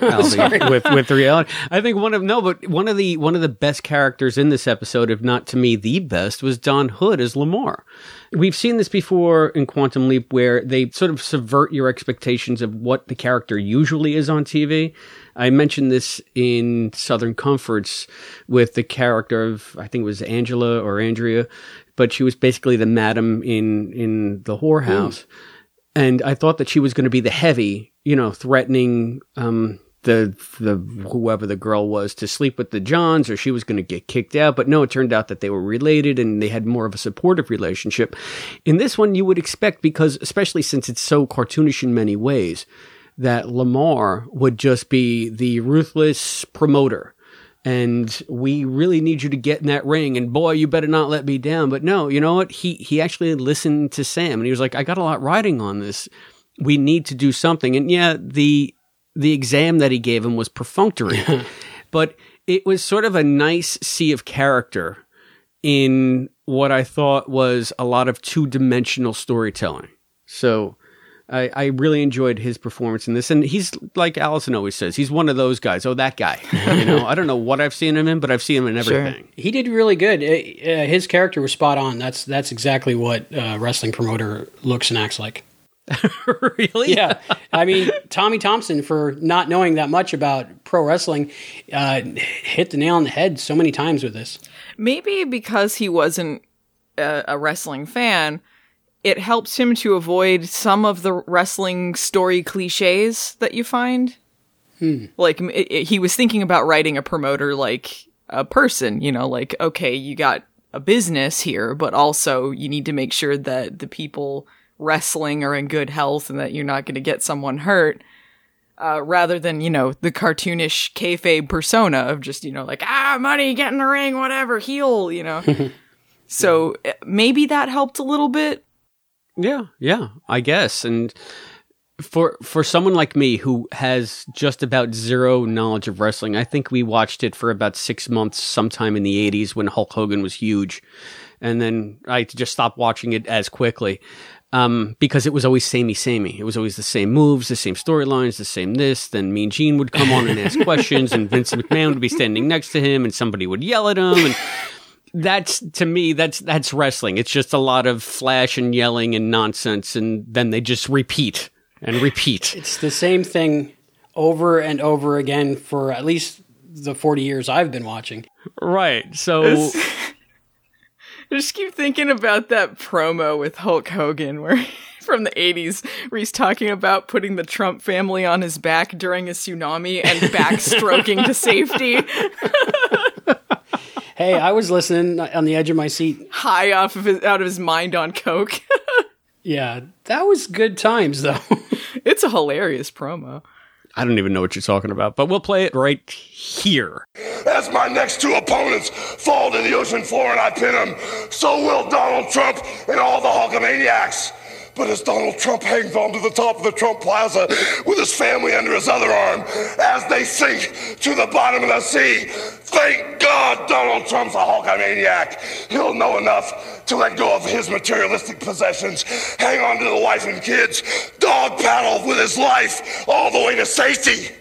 With with the reality, I think one of no, but one of the one of the best characters in this episode, if not to me the best, was Don Hood as Lamar. We've seen this before in Quantum Leap, where they sort of subvert your expectations of what the character usually is on TV. I mentioned this in Southern Comforts with the character of I think it was Angela or Andrea, but she was basically the madam in in the whorehouse and I thought that she was going to be the heavy, you know, threatening um, the the whoever the girl was to sleep with the Johns, or she was going to get kicked out. But no, it turned out that they were related and they had more of a supportive relationship. In this one, you would expect because, especially since it's so cartoonish in many ways, that Lamar would just be the ruthless promoter and we really need you to get in that ring. And boy you better not let me down. But no you know what? He he actually listened to sam and he was like i got a lot riding on this. We need to do something. And yeah the the exam that he gave him was perfunctory. But it was sort of a nice sea of character in what i thought was a lot of two-dimensional storytelling. So I, I really enjoyed his performance in this, and he's like Allison always says, he's one of those guys. Oh, that guy. You know, I don't know what I've seen him in, but I've seen him in everything. He did really good. Uh, uh, his character was spot on. That's that's exactly what uh, wrestling promoter looks and acts like. really? Yeah. I mean, Tommy Thompson, for not knowing that much about pro wrestling, uh, hit the nail on the head so many times with this. Maybe because he wasn't a, a wrestling fan, it helps him to avoid some of the wrestling story cliches that you find. Hmm. Like it, it, he was thinking about writing a promoter like a person, you know, like okay, you got a business here, but also you need to make sure that the people wrestling are in good health and that you're not going to get someone hurt. Uh, rather than you know the cartoonish kayfabe persona of just you know like ah money get in the ring whatever heel you know so uh, maybe that helped a little bit Yeah, yeah, I guess. And for for someone like me who has just about zero knowledge of wrestling, I think we watched it for about six months, sometime in the '80s when Hulk Hogan was huge, and then I just stopped watching it as quickly. Um, because it was always samey samey. It was always the same moves, the same storylines, the same this. Then Mean Gene would come on and ask questions, and Vince McMahon would be standing next to him, and somebody would yell at him, and that's to me that's that's wrestling. It's just a lot of flash and yelling and nonsense, and then they just repeat and repeat. It's the same thing over and over again for at least the 40 years I've been watching. Right. So I just keep thinking about that promo with Hulk Hogan where from the 80s where he's talking about putting the Trump family on his back during a tsunami and backstroking to safety. Hey, I was listening on the edge of my seat. High off of his, out of his mind on coke. Yeah, that was good times though. it's a hilarious promo. I don't even know what you're talking about, but we'll play it right here. As my next two opponents fall to the ocean floor and I pin them, so will Donald Trump and all the Hulkamaniacs. But as Donald Trump hangs onto the top of the Trump Plaza with his family under his other arm, as they sink to the bottom of the sea, thank God Donald Trump's a Hulkamaniac. He'll know enough to let go of his materialistic possessions, hang on to the wife and kids, dog paddle with his life all the way to safety.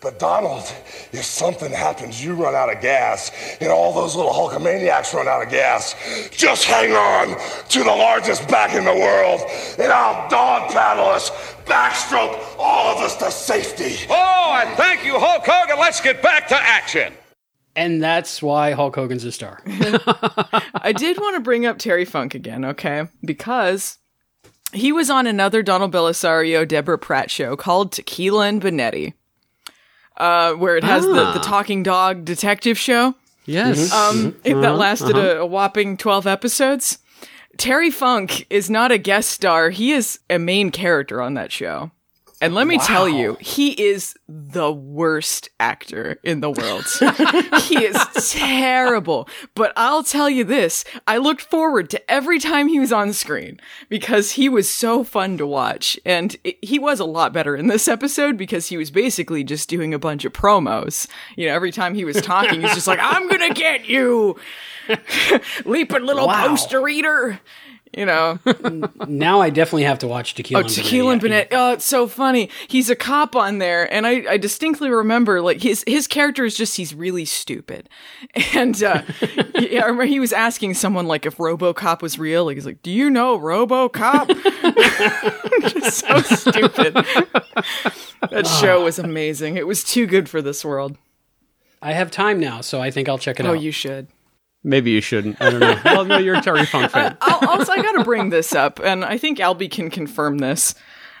But Donald, if something happens, you run out of gas, and all those little Hulkamaniacs run out of gas, just hang on to the largest back in the world, and I'll dog paddle us, backstroke all of us to safety. Oh, and thank you, Hulk Hogan. Let's get back to action. And that's why Hulk Hogan's a star. I did want to bring up Terry Funk again, okay? Because he was on another Donald Bellisario, Deborah Pratt show called Tequila and Bonetti, uh, where it has the, Ah. the talking dog detective show. Yes. Um, Mhm. That Uh-huh, lasted uh-huh. a, a whopping 12 episodes. Terry Funk is not a guest star, he is a main character on that show. And let me tell you, he is the worst actor in the world. he is terrible. But I'll tell you this, I looked forward to every time he was on screen because he was so fun to watch. And it, he was a lot better in this episode because he was basically just doing a bunch of promos. You know, every time he was talking, he's just like, I'm gonna get you, leaping little Wow. poster eater. You know, now I definitely have to watch Tequila. Oh, Tequila and Benet. Oh, it's so funny. He's a cop on there, and I, I distinctly remember like his his character is just he's really stupid, and uh, yeah, I remember he was asking someone like if RoboCop was real. Like he's like, "Do you know RoboCop?" just so stupid. that show was amazing. It was too good for this world. I have time now, so I think I'll check it Oh, out. Oh, you should. Maybe you shouldn't. I don't know. well, no, you're a Terry Funk fan. I'll, also, I got to bring this up, and I think Albie can confirm this.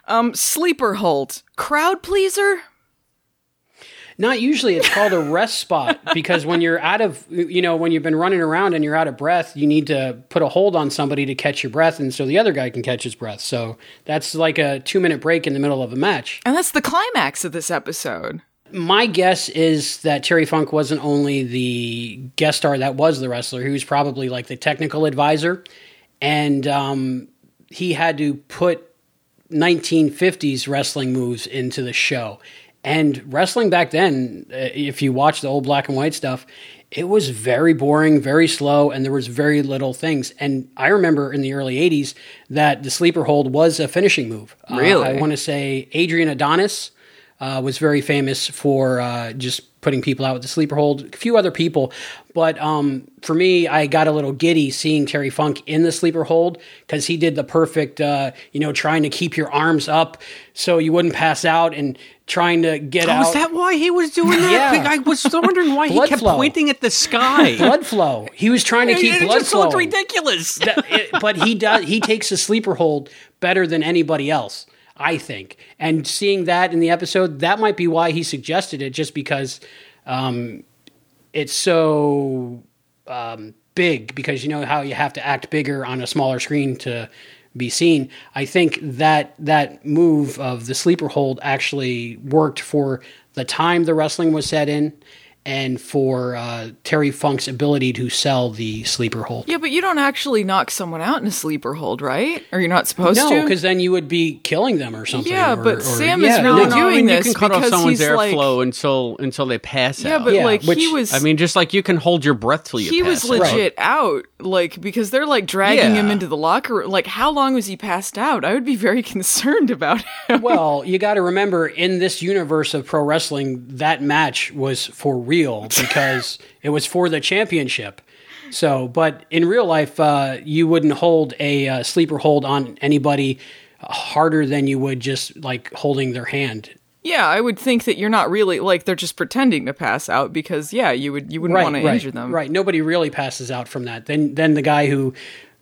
Um, sleeper hold, crowd pleaser. Not usually. It's called a rest spot because when you're out of, you know, when you've been running around and you're out of breath, you need to put a hold on somebody to catch your breath, and so the other guy can catch his breath. So that's like a two minute break in the middle of a match. And that's the climax of this episode. My guess is that Terry Funk wasn't only the guest star that was the wrestler; he was probably like the technical advisor, and um, he had to put 1950s wrestling moves into the show. And wrestling back then, uh, if you watch the old black and white stuff, it was very boring, very slow, and there was very little things. And I remember in the early 80s that the sleeper hold was a finishing move. Uh, Really? I want to say Adrian Adonis uh, was very famous for uh, just putting people out with the sleeper hold, a few other people. But um, for me, I got a little giddy seeing Terry Funk in the sleeper hold because he did the perfect, uh, you know, trying to keep your arms up so you wouldn't pass out and trying to get Oh, out. is that why he was doing that? Yeah. I was wondering why he kept flow. pointing at the sky. blood flow. He was trying to keep it blood just flow. ridiculous. That- it- but he does. He takes the sleeper hold better than anybody else, I think. And seeing that in the episode, that might be why he suggested it, just because um, it's so um, big. Because you know how you have to act bigger on a smaller screen to be seen. I think that that move of the sleeper hold actually worked for the time the wrestling was set in. And for uh, Terry Funk's ability to sell the sleeper hold. Yeah, but you don't actually knock someone out in a sleeper hold, right? Or you're not supposed no, to? because then you would be killing them or something. Yeah, or- but or- Sam yeah, is really no. doing this you can cut off someone's he's like- airflow until until they pass Yeah, out. but, Yeah, like, he was- I mean, just like you can hold your breath till you he was legit out, like because they're like dragging him into the locker room. Like, how long was he passed out? I would be very concerned about him. well, you got to remember in this universe of pro wrestling, that match was for real because it was for the championship. So, but in real life, uh, you wouldn't hold a uh, sleeper hold on anybody harder than you would just like holding their hand. Yeah, I would think that you're not really like they're just pretending to pass out because yeah, you would you wouldn't want to right, injure them. Right. Nobody really passes out from that. Then, then the guy who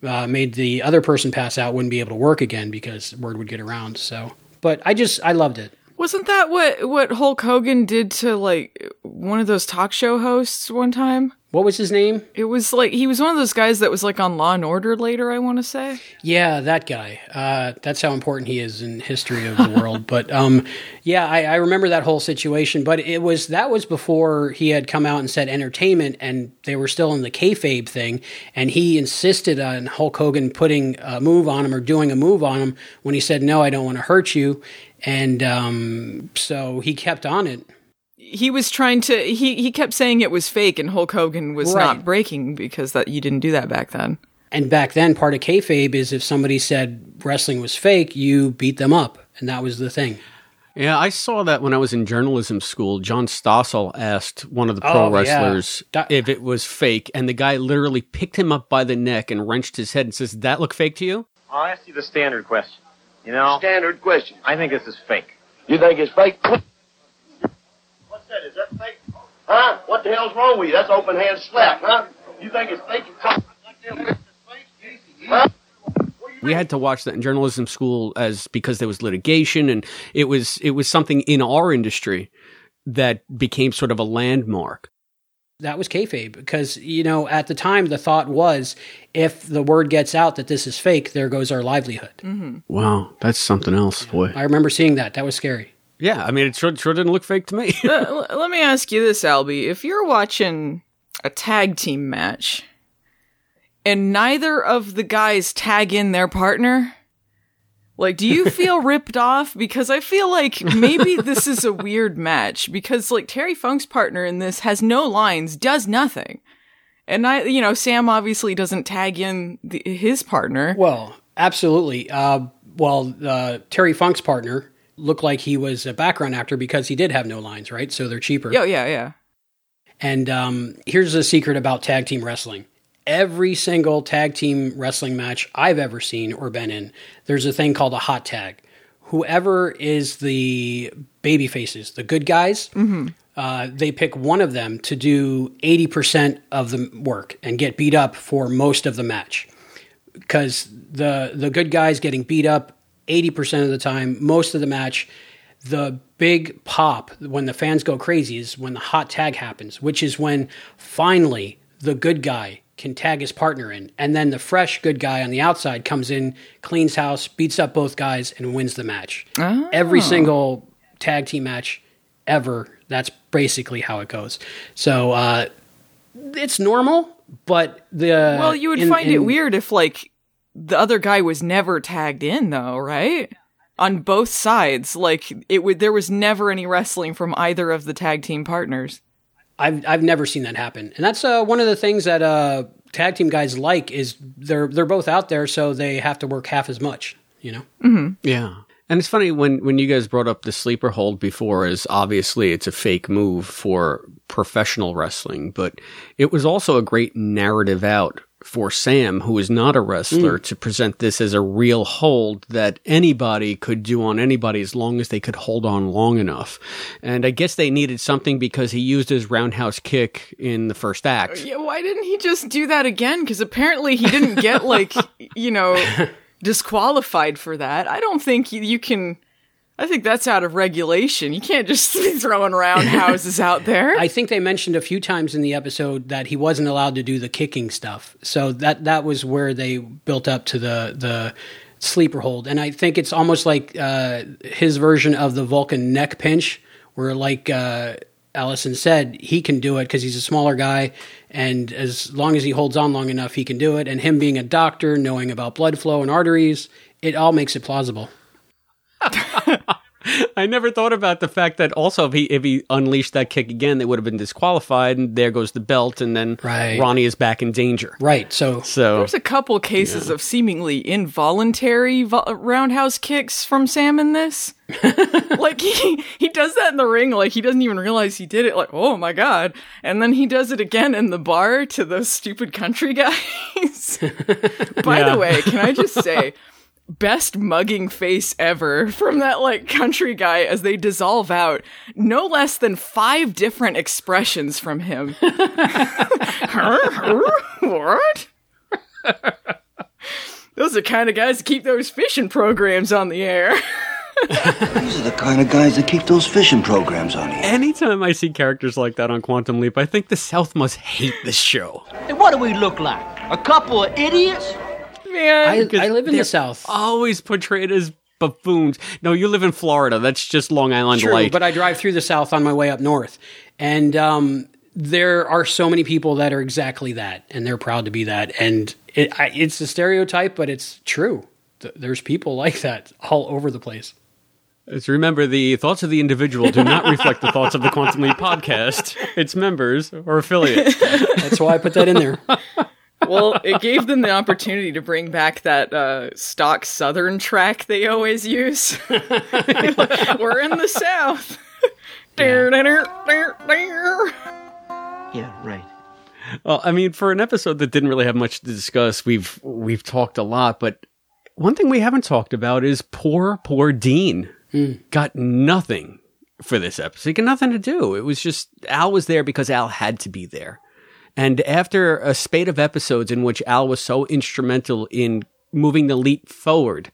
uh, made the other person pass out wouldn't be able to work again because word would get around. So, but I just I loved it. Wasn't that what what Hulk Hogan did to like one of those talk show hosts one time? What was his name? It was like he was one of those guys that was like on Law and Order later. I want to say. Yeah, that guy. Uh, that's how important he is in history of the world. But um, yeah, I, I remember that whole situation. But it was that was before he had come out and said entertainment, and they were still in the kayfabe thing. And he insisted on Hulk Hogan putting a move on him or doing a move on him when he said, "No, I don't want to hurt you." And um, so he kept on it. He was trying to. He he kept saying it was fake, and Hulk Hogan was Right. not breaking because that you didn't do that back then. And back then, part of kayfabe is if somebody said wrestling was fake, you beat them up, and that was the thing. Yeah, I saw that when I was in journalism school. John Stossel asked one of the pro Oh, yeah. wrestlers if it was fake, and the guy literally picked him up by the neck and wrenched his head and says, "That look fake to you?" I'll ask you the standard question. You know? Standard question. I think this is fake. You think it's fake? What's that? Is that fake? Huh? What the hell's wrong with you? That's open hand slap, huh? You think it's fake? You come like that. Huh? We had to watch that in journalism school as because there was litigation, and it was it was something in our industry that became sort of a landmark. That was kayfabe because you know at the time the thought was if the word gets out that this is fake, there goes our livelihood. Mm-hmm. Wow, that's something else, boy. I remember seeing that. That was scary. Yeah, I mean, it sure, sure didn't look fake to me. Uh, l- let me ask you this, Albie. If you're watching a tag team match and neither of the guys tag in their partner, like, do you feel ripped off? Because I feel like maybe this is a weird match because, like, Terry Funk's partner in this has no lines, does nothing. And I, you know, Sam obviously doesn't tag in the, his partner. Well, absolutely. Uh, well, uh, Terry Funk's partner looked like he was a background actor because he did have no lines, right? So they're cheaper. Yeah, yeah, yeah. And um, here's a secret about tag team wrestling. Every single tag team wrestling match I've ever seen or been in, there's a thing called a hot tag. Whoever is the baby faces, the good guys, Mm-hmm. uh, they pick one of them to do 80% of the work and get beat up for most of the match. Because the, the good guys getting beat up 80% of the time, most of the match, the big pop when the fans go crazy is when the hot tag happens, which is when finally the good guy can tag his partner in. And then the fresh good guy on the outside comes in, cleans house, beats up both guys, and wins the match. Oh. Every single tag team match ever, that's basically how it goes. So uh, it's normal, but the. well, you would in- find it weird if like the other guy was never tagged in though, right? On both sides, like it would there was never any wrestling from either of the tag team partners. I've I've never seen that happen, and that's uh, one of the things that uh, tag team guys like is they're they're both out there, so they have to work half as much. You know. Mm-hmm. Yeah. And it's funny when when you guys brought up the sleeper hold before, as obviously it's a fake move for professional wrestling, but it was also a great narrative out for Sam, who is not a wrestler, Mm. to present this as a real hold that anybody could do on anybody as long as they could hold on long enough. And I guess they needed something because he used his roundhouse kick in the first act. Yeah, why didn't he just do that again? Because apparently he didn't get like you know disqualified for that. I don't think you, you can. I think that's out of regulation. You can't just be throwing roundhouses out there. I think they mentioned a few times in the episode that he wasn't allowed to do the kicking stuff. So that that was where they built up to the the sleeper hold. And I think it's almost like uh, his version of the Vulcan neck pinch, where like uh, Allison said, he can do it because he's a smaller guy, and as long as he holds on long enough, he can do it. And him being a doctor, knowing about blood flow and arteries, it all makes it plausible. I never thought about the fact that also if he if he unleashed that kick again, they would have been disqualified, and there goes the belt, and then Right. Ronnie is back in danger. Right. So So There's a couple cases of seemingly involuntary vo- roundhouse kicks from Sam in this. like he he does that in the ring, like he doesn't even realize he did it. Like oh my god! And then he does it again in the bar to those stupid country guys. By Yeah. the way, can I just say? Best mugging face ever from that like country guy as they dissolve out. No less than five different expressions from him. what? Those are the kind of guys that keep those fishing programs on the air. These are the kind of guys that keep those fishing programs on here. anytime I see characters like that on Quantum Leap, I think the South must hate this show. And what do we look like? A couple of idiots? Man, I, I live in the South. Always portrayed as buffoons. No, you live in Florida. That's just Long Island True, Light. but I drive through the South on my way up north, and um, there are so many people that are exactly that, and they're proud to be that. And it, I, it's a stereotype, but it's true. Th- There's people like that all over the place. Let's remember the thoughts of the individual do not reflect the thoughts of the Quantum Leap podcast, its members or affiliates. That's why I put that in there. well, it gave them the opportunity to bring back that uh, stock Southern track they always use. We're in the South. Yeah, right. Well, I mean, for an episode that didn't really have much to discuss, we've we've talked a lot, but one thing we haven't talked about is poor, poor Dean got nothing for this episode. He got nothing to do. It was just Al was there because Al had to be there. And after a spate of episodes in which Al was so instrumental in moving the leap forward,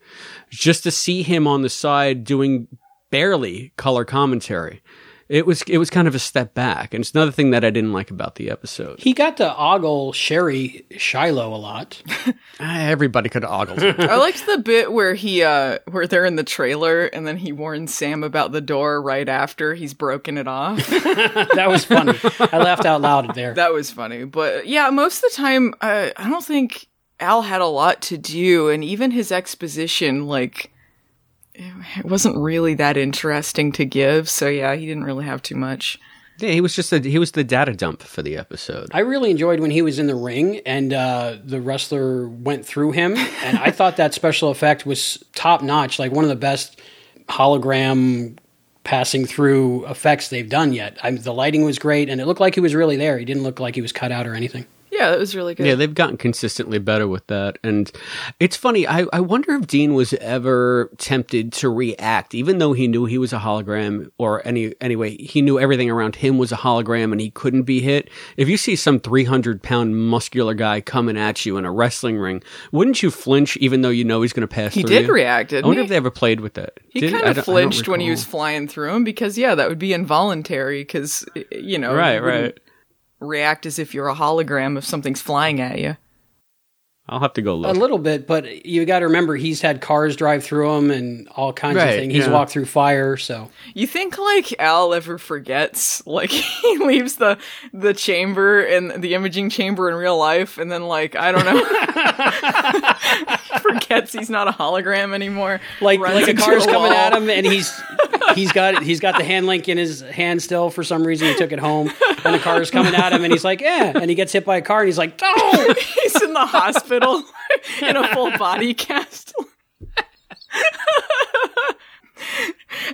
just to see him on the side doing barely color commentary, it was it was kind of a step back. And it's another thing that I didn't like about the episode. He got to ogle Sherry Shiloh a lot. Ah, Everybody could have ogled. him. I liked the bit where he uh where they're in the trailer and then he warns Sam about the door right after he's broken it off. that was funny. I laughed out loud there. That was funny. But yeah, most of the time uh, I don't think Al had a lot to do and even his exposition like it wasn't really that interesting to give. So yeah, he didn't really have too much. Yeah, he was just a, he was the data dump for the episode. I really enjoyed when he was in the ring and uh, the wrestler went through him, and I thought that special effect was top notch, like one of the best hologram passing through effects they've done yet. I, the lighting was great, and it looked like he was really there. He didn't look like he was cut out or anything. Yeah, that was really good. Yeah, they've gotten consistently better with that. And it's funny, I, I wonder if Dean was ever tempted to react, even though he knew he was a hologram, or any anyway, he knew everything around him was a hologram and he couldn't be hit. If you see some 300 pound muscular guy coming at you in a wrestling ring, wouldn't you flinch even though you know he's going to pass He did you? react, didn't I wonder he? if they ever played with that. He Did- kind of don't- I don't flinched when he was flying through him because yeah, that would be involuntary because you know Right, right. React as if you're a hologram if something's flying at you. I'll have to go look. A little bit, but you got to remember he's had cars drive through him and all kinds Right, of things. He's yeah. walked through fire, so You think like Al ever forgets? Like he leaves the the chamber and the imaging chamber in real life, and then like I don't know, forgets he's not a hologram anymore. like like a into car's coming at him and he's he's got he's got the hand link in his hand still for some reason he took it home and the car's coming at him and he's like yeah and he gets hit by a car and he's like oh he's in the hospital in a full body cast.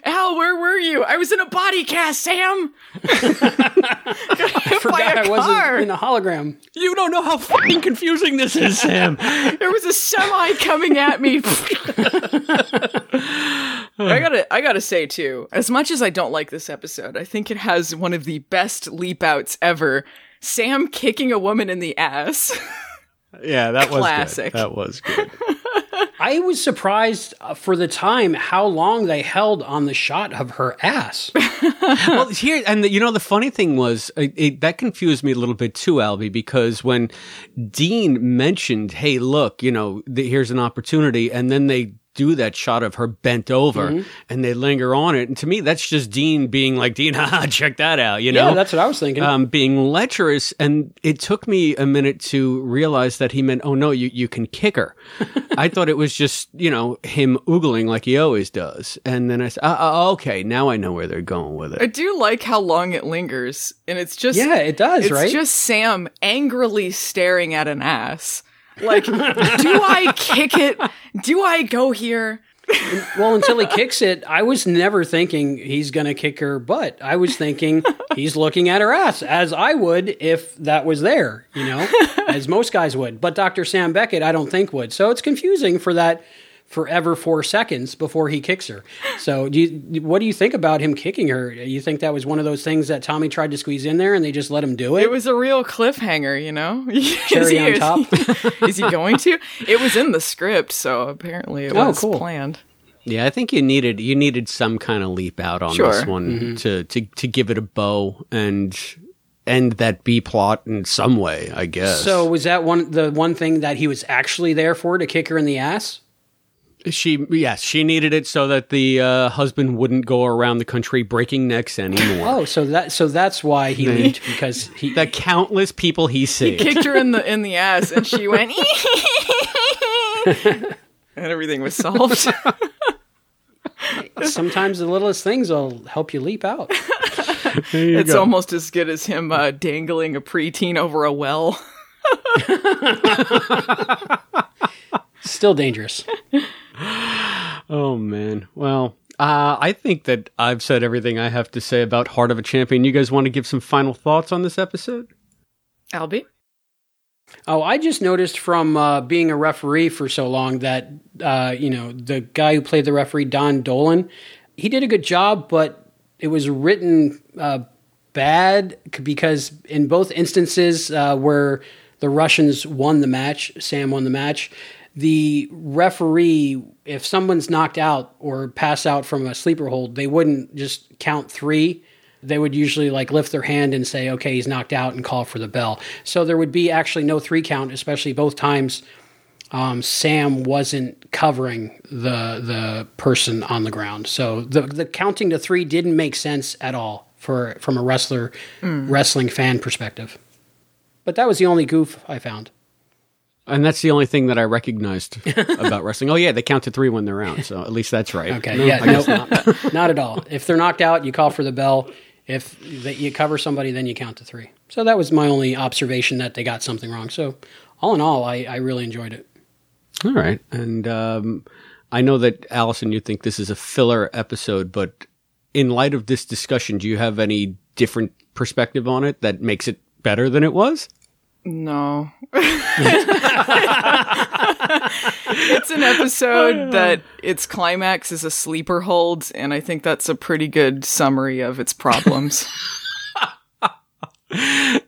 Al, where were you? I was in a body cast, Sam. I forgot I wasn't in a hologram. You don't know how fucking confusing this is, Sam. there was a semi coming at me. I gotta, I gotta say too. As much as I don't like this episode, I think it has one of the best leap outs ever. Sam kicking a woman in the ass. Yeah, that Classic. was good. That was good. I was surprised uh, for the time how long they held on the shot of her ass. well, here and the, you know the funny thing was it, it, that confused me a little bit too, Albie, because when Dean mentioned, "Hey, look, you know, the, here's an opportunity," and then they do that shot of her bent over Mhm. and they linger on it, and to me, that's just Dean being like, "Dean, haha, check that out," you know? Yeah, that's what I was thinking. Um, being lecherous, and it took me a minute to realize that he meant, "Oh no, you you can kick her." I thought it was just you know him oogling like he always does, and then I said, uh, uh, "Okay, now I know where they're going with it." I do like how long it lingers, and it's just Yeah, it does, right? It's right? just Sam angrily staring at an ass. Like, do I kick it? Do I go here? well, until he kicks it, I was never thinking he's going to kick her butt. I was thinking he's looking at her ass, as I would if that was there, you know, as most guys would. But Dr. Sam Beckett, I don't think would. So it's confusing for that forever four seconds before he kicks her. So, do you, what do you think about him kicking her? You think that was one of those things that Tommy tried to squeeze in there and they just let him do it? It was a real cliffhanger, you know. Cherry on top. Is he going to? It was in the script, so apparently it Oh, was cool. planned. Yeah, I think you needed you needed some kind of leap out on this one Mm-hmm. to, to to give it a bow and end that B plot in some way, I guess. So was that one the one thing that he was actually there for to kick her in the ass? She yes, she needed it so that the uh, husband wouldn't go around the country breaking necks anymore. Oh, so that so that's why he The- leaped because he the countless people he saved. He kicked her in the in the ass, and she went, and everything was solved. sometimes the littlest things will help you leap out. it's almost as good as him uh, dangling a preteen over a well. Still dangerous. Oh man. Well, uh, I think that I've said everything I have to say about Heart of a Champion. You guys want to give some final thoughts on this episode? Albie? Oh, I just noticed from uh, being a referee for so long that uh, you know the guy who played the referee, Don Dolan, he did a good job, but it was written uh, bad because in both instances uh, where the Russians won the match, Sam won the match. The referee, if someone's knocked out or pass out from a sleeper hold, they wouldn't just count three they would usually like lift their hand and say, okay, he's knocked out and call for the bell. So there would be actually no three count, especially both times um, Sam wasn't covering the the person on the ground. So the the counting to three didn't make sense at all for from a wrestler Mm. wrestling fan perspective. But that was the only goof I found. And that's the only thing that I recognized about wrestling. Oh yeah, they count to three when they're out, so at least that's right. Okay, No, yeah, I no, not. not at all. If they're knocked out, you call for the bell. If that you cover somebody, then you count to three. So that was my only observation that they got something wrong. So all in all, I, I really enjoyed it. All right, and um, I know that Allison, you think this is a filler episode, but in light of this discussion, do you have any different perspective on it that makes it better than it was? No. it's an episode that its climax is a sleeper hold, and I think that's a pretty good summary of its problems.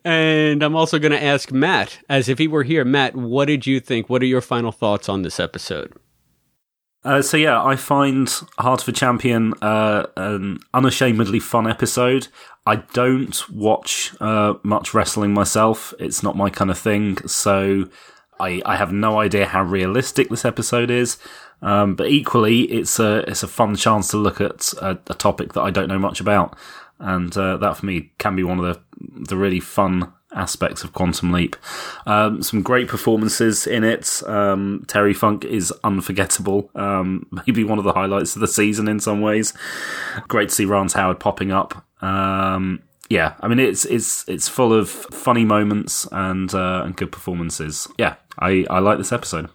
And I'm also going to ask Matt, as if he were here. Matt, what did you think? What are your final thoughts on this episode? Uh, so yeah, I find Heart of a Champion uh, an unashamedly fun episode. I don't watch uh, much wrestling myself; it's not my kind of thing. So I, I have no idea how realistic this episode is. Um, but equally, it's a it's a fun chance to look at a, a topic that I don't know much about, and uh, that for me can be one of the the really fun aspects of Quantum Leap. Um, some great performances in it. Um, Terry Funk is unforgettable. Um, maybe one of the highlights of the season in some ways. Great to see Rance Howard popping up. Um, yeah, I mean it's it's it's full of funny moments and uh, and good performances. Yeah, I, I like this episode.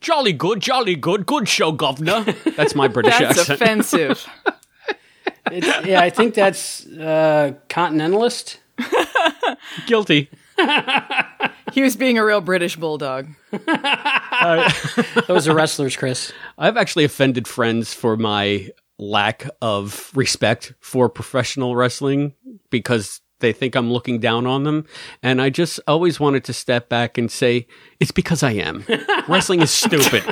Jolly good, jolly good, good show, governor. That's my British That's accent. offensive. It's, yeah, I think that's uh, continentalist. Guilty. he was being a real British bulldog. Those are wrestlers, Chris. I've actually offended friends for my lack of respect for professional wrestling because they think I'm looking down on them. And I just always wanted to step back and say, it's because I am. Wrestling is stupid.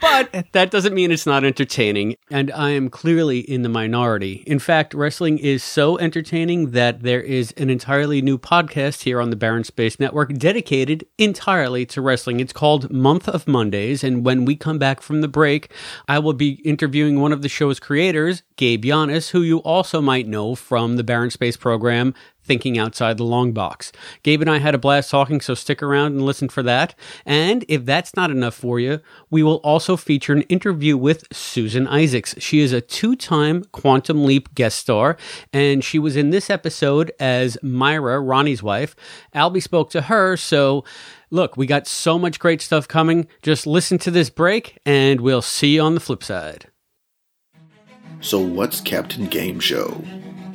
But that doesn't mean it's not entertaining. And I am clearly in the minority. In fact, wrestling is so entertaining that there is an entirely new podcast here on the Barren Space Network dedicated entirely to wrestling. It's called Month of Mondays. And when we come back from the break, I will be interviewing one of the show's creators, Gabe Yanis, who you also might know from the Barren Space program Thinking Outside the Long Box. Gabe and I had a blast talking, so stick around and listen for that. And if that's not enough for you, we will also feature an interview with Susan Isaacs. She is a two time Quantum Leap guest star, and she was in this episode as Myra, Ronnie's wife. Albie spoke to her, so look, we got so much great stuff coming. Just listen to this break, and we'll see you on the flip side. So, what's Captain Game Show?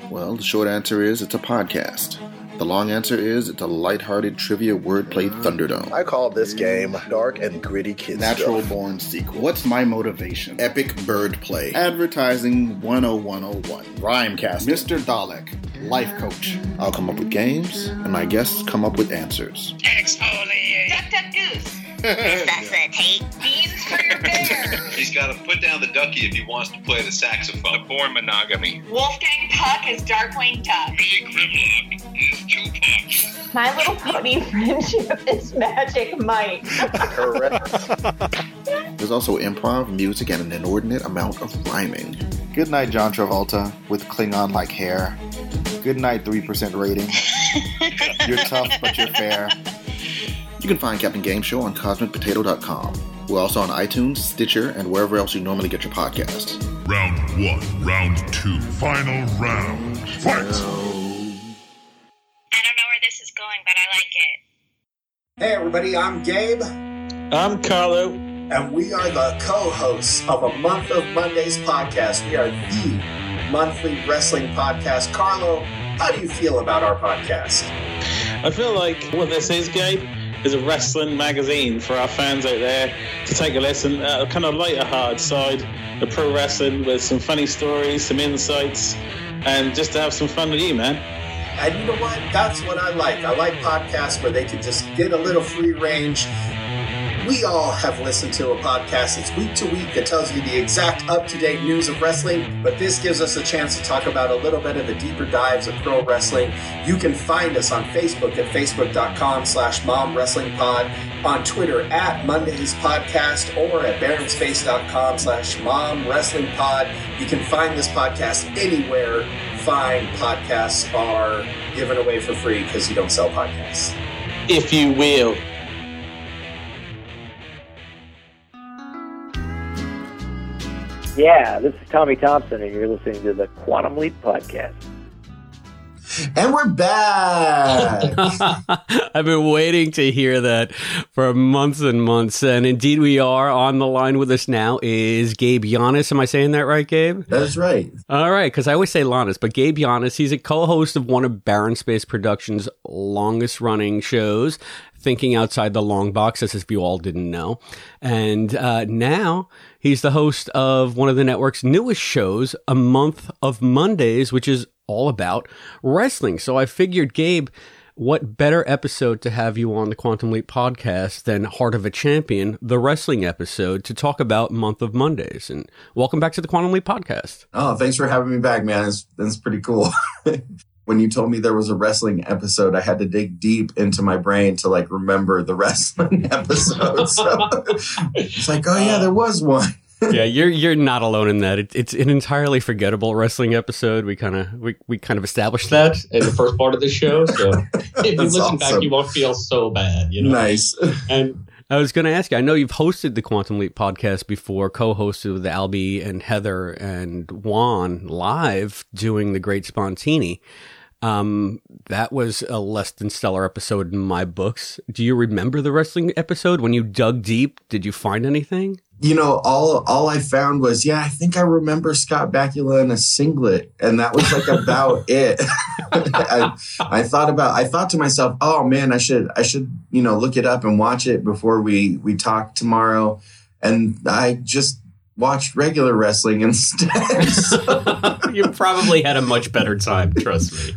Well, the short answer is it's a podcast. The long answer is it's a lighthearted trivia wordplay thunderdome. I call this game dark and gritty kids. Natural stuff. born sequel. What's my motivation? Epic bird play. Advertising 10101. Rhymecast. Mr. Dalek. Life coach. I'll come up with games, and my guests come up with answers. Exfoliate. Duck, duck, goose. Resuscitate. Beans for your bear. He's got to put down the ducky if he wants to play the saxophone. Born monogamy. Wolfgang Puck is Darkwing Duck. Me Grimlock is Tupac. My Little Pony friendship is Magic Mike. Correct. There's also improv, music, and an inordinate amount of rhyming. Good night, John Travolta, with Klingon like hair. Good night, 3% rating. you're tough, but you're fair. You can find Captain Game Show on CosmicPotato.com. We're also on iTunes, Stitcher, and wherever else you normally get your podcasts. Round one, round two, final round. Fight! I don't know where this is going, but I like it. Hey everybody, I'm Gabe. I'm Carlo. And we are the co-hosts of a Month of Mondays podcast. We are the monthly wrestling podcast. Carlo, how do you feel about our podcast? I feel like what this is, Gabe, is a wrestling magazine for our fans out there to take a listen kind of lighter hard side of pro wrestling with some funny stories, some insights, and just to have some fun with you, man. And you know what? That's what I like. I like podcasts where they can just get a little free range. We all have listened to a podcast that's week to week that tells you the exact up to date news of wrestling, but this gives us a chance to talk about a little bit of the deeper dives of pro wrestling. You can find us on Facebook at facebook.com slash mom wrestling pod, on Twitter at Mondays Podcast, or at baronspace.com slash mom wrestling pod. You can find this podcast anywhere fine podcasts are given away for free because you don't sell podcasts. If you will. Yeah, this is Tommy Thompson, and you're listening to the Quantum Leap Podcast. And we're back. I've been waiting to hear that for months and months. And indeed, we are on the line with us now is Gabe Yanis. Am I saying that right, Gabe? That's right. All right, because I always say Lannis, but Gabe Yanis, he's a co host of one of Barren Space Productions' longest running shows, Thinking Outside the Long Box, as if you all didn't know. And uh, now he's the host of one of the network's newest shows, A Month of Mondays, which is all about wrestling. So I figured, Gabe, what better episode to have you on the Quantum Leap podcast than Heart of a Champion, the wrestling episode, to talk about Month of Mondays? And welcome back to the Quantum Leap podcast. Oh, thanks for having me back, man. It's, pretty cool. when you told me there was a wrestling episode, I had to dig deep into my brain to like remember the wrestling episode. So it's like, oh yeah, uh, there was one. yeah, you're you're not alone in that. It, it's an entirely forgettable wrestling episode. We kind of we, we kind of established that in the first part of the show. So if you listen awesome. back, you won't feel so bad. You know, nice. And I was going to ask you. I know you've hosted the Quantum Leap podcast before, co-hosted with Albie and Heather and Juan live doing the Great Spontini. Um, that was a less than stellar episode in my books. Do you remember the wrestling episode when you dug deep? Did you find anything? you know, all all I found was, yeah, I think I remember Scott Bakula in a singlet, and that was like about it. I, I thought about, I thought to myself, oh man, I should, I should, you know, look it up and watch it before we we talk tomorrow. And I just watched regular wrestling instead. So- you probably had a much better time, trust me.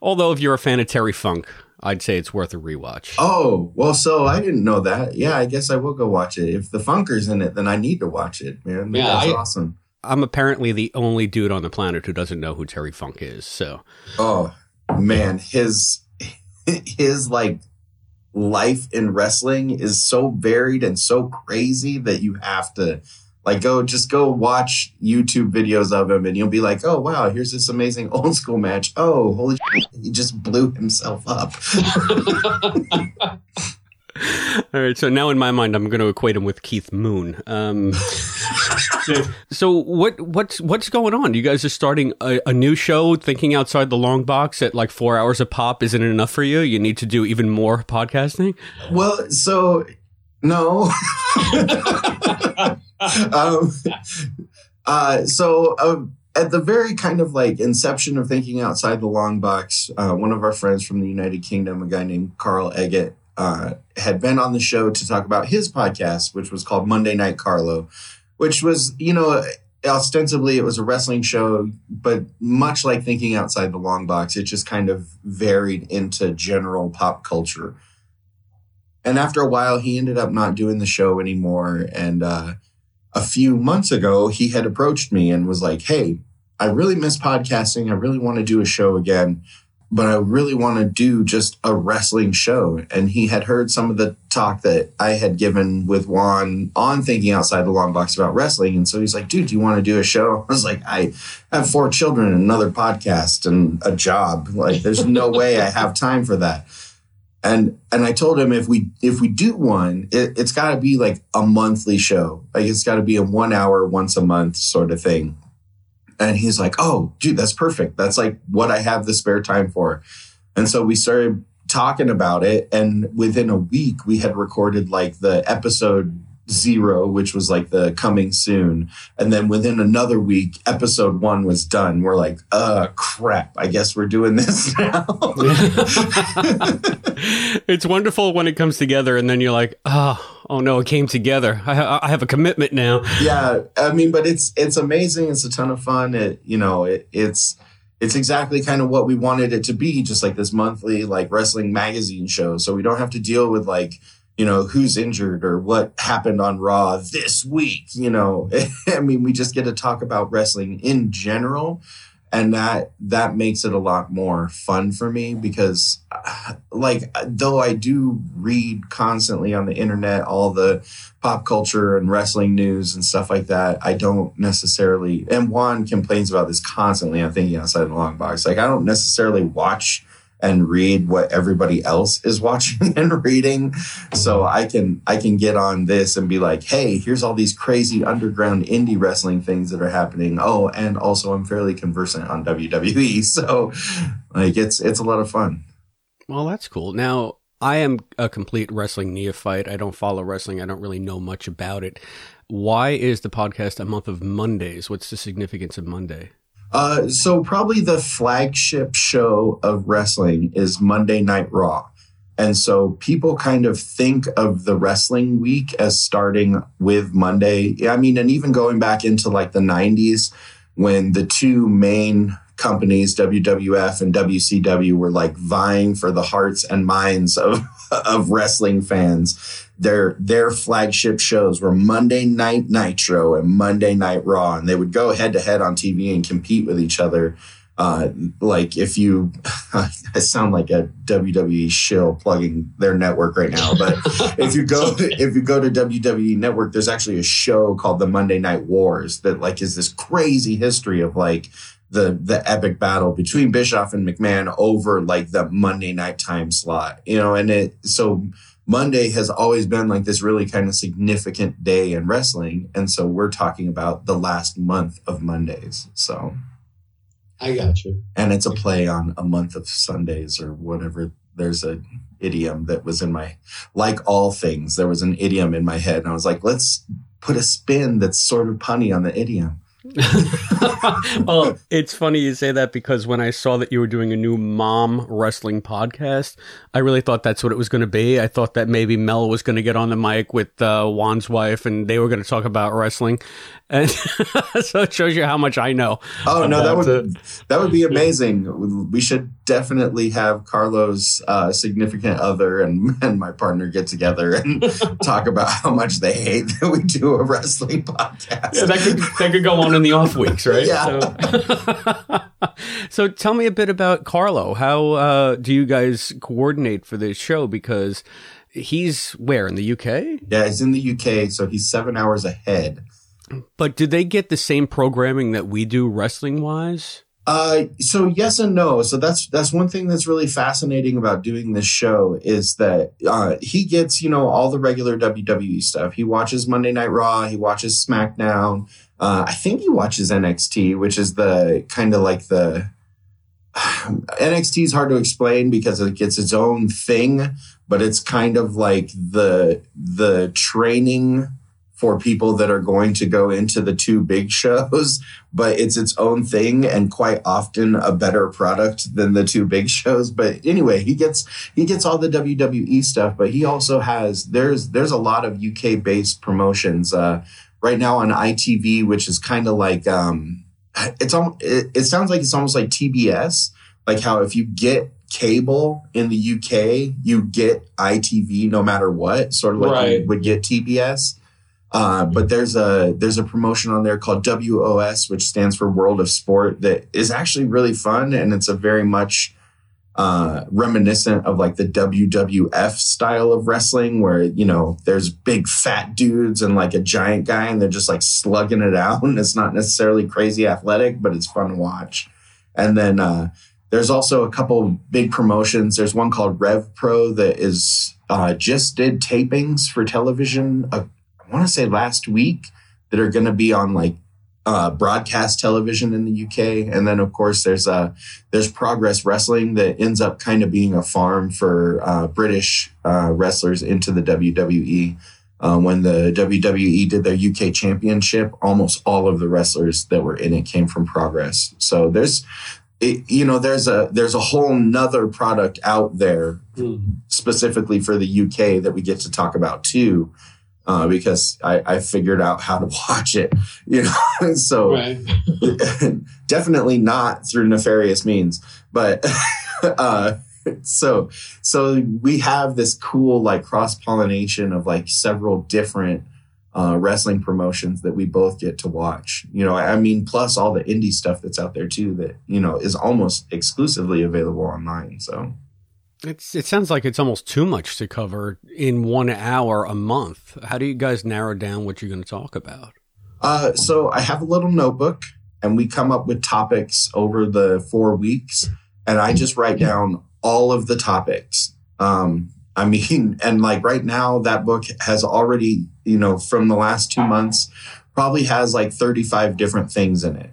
Although, if you're a fan of Terry Funk, I'd say it's worth a rewatch. oh, well, so I didn't know that. Yeah, I guess I will go watch it. If the Funker's in it, then I need to watch it, man. Yeah, That's I- awesome. I'm apparently the only dude on the planet who doesn't know who Terry Funk is. So, Oh man, his his like life in wrestling is so varied and so crazy that you have to like go just go watch YouTube videos of him and you'll be like, oh wow, here's this amazing old school match. Oh holy, shit, he just blew himself up. all right. So now, in my mind, I'm going to equate him with Keith Moon. Um, so, what what's what's going on? You guys are starting a, a new show, thinking outside the long box at like four hours a pop. Isn't it enough for you? You need to do even more podcasting. Well, so no. um, uh, so uh, at the very kind of like inception of thinking outside the long box, uh, one of our friends from the United Kingdom, a guy named Carl Eggett, uh, had been on the show to talk about his podcast, which was called Monday Night Carlo, which was, you know, ostensibly it was a wrestling show, but much like thinking outside the long box, it just kind of varied into general pop culture. And after a while he ended up not doing the show anymore and uh, a few months ago he had approached me and was like hey i really miss podcasting. I really want to do a show again but i really want to do just a wrestling show. And he had heard some of the talk that i had given with juan on thinking outside the long box about wrestling. And so he's like dude do you want to do a show? I was like i have four children another podcast and a job. Like there's no way i have time for that and and I told him if we if we do one, it, it's got to be like a monthly show. Like it's got to be a one hour once a month sort of thing. And he's like, "Oh, dude, that's perfect. That's like what I have the spare time for." And so we started talking about it, and within a week, we had recorded like the episode zero, which was like the coming soon. And then within another week, episode one was done. We're like, uh, crap. I guess we're doing this now. it's wonderful when it comes together, and then you're like, oh, oh no, it came together. I, ha- I have a commitment now. yeah i mean but it's it's amazing it's a ton of fun it you know it, it's it's exactly kind of what we wanted it to be just like this monthly like wrestling magazine show so we don't have to deal with like you know who's injured or what happened on raw this week you know? I mean we just get to talk about wrestling in general and that that makes it a lot more fun for me because uh, like though i do read constantly on the internet all the pop culture and wrestling news and stuff like that i don't necessarily and juan complains about this constantly i'm thinking outside the long box. Like i don't necessarily watch and read what everybody else is watching and reading so i can i can get on this and be like hey here's all these crazy underground indie wrestling things that are happening oh and also i'm fairly conversant on wwe so like it's it's a lot of fun Well, that's cool. Now, I am a complete wrestling neophyte. I don't follow wrestling. I don't really know much about it. Why is the podcast a month of Mondays? What's the significance of Monday? Uh, so probably the flagship show of wrestling is Monday Night Raw. And so people kind of think of the wrestling week as starting with Monday. I mean, and even going back into like the 90s when the two main companies, WWF and WCW, were like vying for the hearts and minds of, of wrestling fans. Their their flagship shows were Monday Night Nitro and Monday Night Raw, and they would go head to head on TV and compete with each other. Uh, like if you, I sound like a WWE shill plugging their network right now, but if you go if you go to WWE Network, there's actually a show called the Monday Night Wars that like is this crazy history of like the the epic battle between Bischoff and McMahon over like the Monday night time slot, you know, and it so Monday has always been like this really kind of significant day in wrestling, and so we're talking about the last month of Mondays. So I got you. and it's a play on a month of Sundays or whatever. There's a idiom that was in my like all things. There was an idiom in my head, and I was like, let's put a spin that's sort of punny on the idiom. Well, it's funny you say that because when I saw that you were doing a new mom wrestling podcast, I really thought that's what it was going to be. I thought that maybe Mel was going to get on the mic with uh, Juan's wife and they were going to talk about wrestling. And so it shows you how much I know. Oh no, that would that would be amazing. We should definitely have Carlo's uh, significant other and, and my partner get together and talk about how much they hate that we do a wrestling podcast. Yeah, that could that could go on in the off weeks, right? Yeah. So, so tell me a bit about Carlo. How uh, do you guys coordinate for this show? Because he's where in the UK? Yeah, he's in the UK, so he's seven hours ahead. But do they get the same programming that we do wrestling wise? Uh, so yes and no. So that's that's one thing that's really fascinating about doing this show is that uh, he gets you know all the regular WWE stuff. He watches Monday Night Raw. He watches SmackDown. Uh, I think he watches NXT, which is the kind of like the NXT is hard to explain because it gets its own thing, but it's kind of like the the training for people that are going to go into the two big shows, but it's its own thing and quite often a better product than the two big shows. But anyway, he gets he gets all the WWE stuff, but he also has there's there's a lot of UK based promotions uh, right now on ITV, which is kind of like um, it's it, it sounds like it's almost like TBS, like how if you get cable in the UK, you get ITV no matter what, sort of like Right. you would get TBS. Uh, but there's a there's a promotion on there called WOS, which stands for World of Sport, that is actually really fun, and it's a very much uh, reminiscent of like the WWF style of wrestling, where you know there's big fat dudes and like a giant guy, and they're just like slugging it out, and it's not necessarily crazy athletic, but it's fun to watch. And then uh, there's also a couple big promotions. There's one called Rev Pro that is uh, just did tapings for television. Uh, I want to say last week that are going to be on like uh, broadcast television in the UK, and then of course there's uh, there's Progress Wrestling that ends up kind of being a farm for uh, British uh, wrestlers into the WWE. Uh, when the WWE did their UK Championship, almost all of the wrestlers that were in it came from Progress. So there's, it, you know, there's a there's a whole nother product out there specifically for the UK that we get to talk about too, uh, because I, I figured out how to watch it. You know, so definitely not through nefarious means, but uh, so so we have this cool like cross pollination of like several different. Uh, wrestling promotions that we both get to watch, you know. I mean, plus all the indie stuff that's out there too, that you know is almost exclusively available online. So, It's it sounds like it's almost too much to cover in one hour a month. How do you guys narrow down what you're going to talk about? Uh, so I have a little notebook and we come up with topics over the four weeks and I just write down all of the topics. Um, I mean, and like right now that book has already, you know, from the last two months, probably has like 35 different things in it.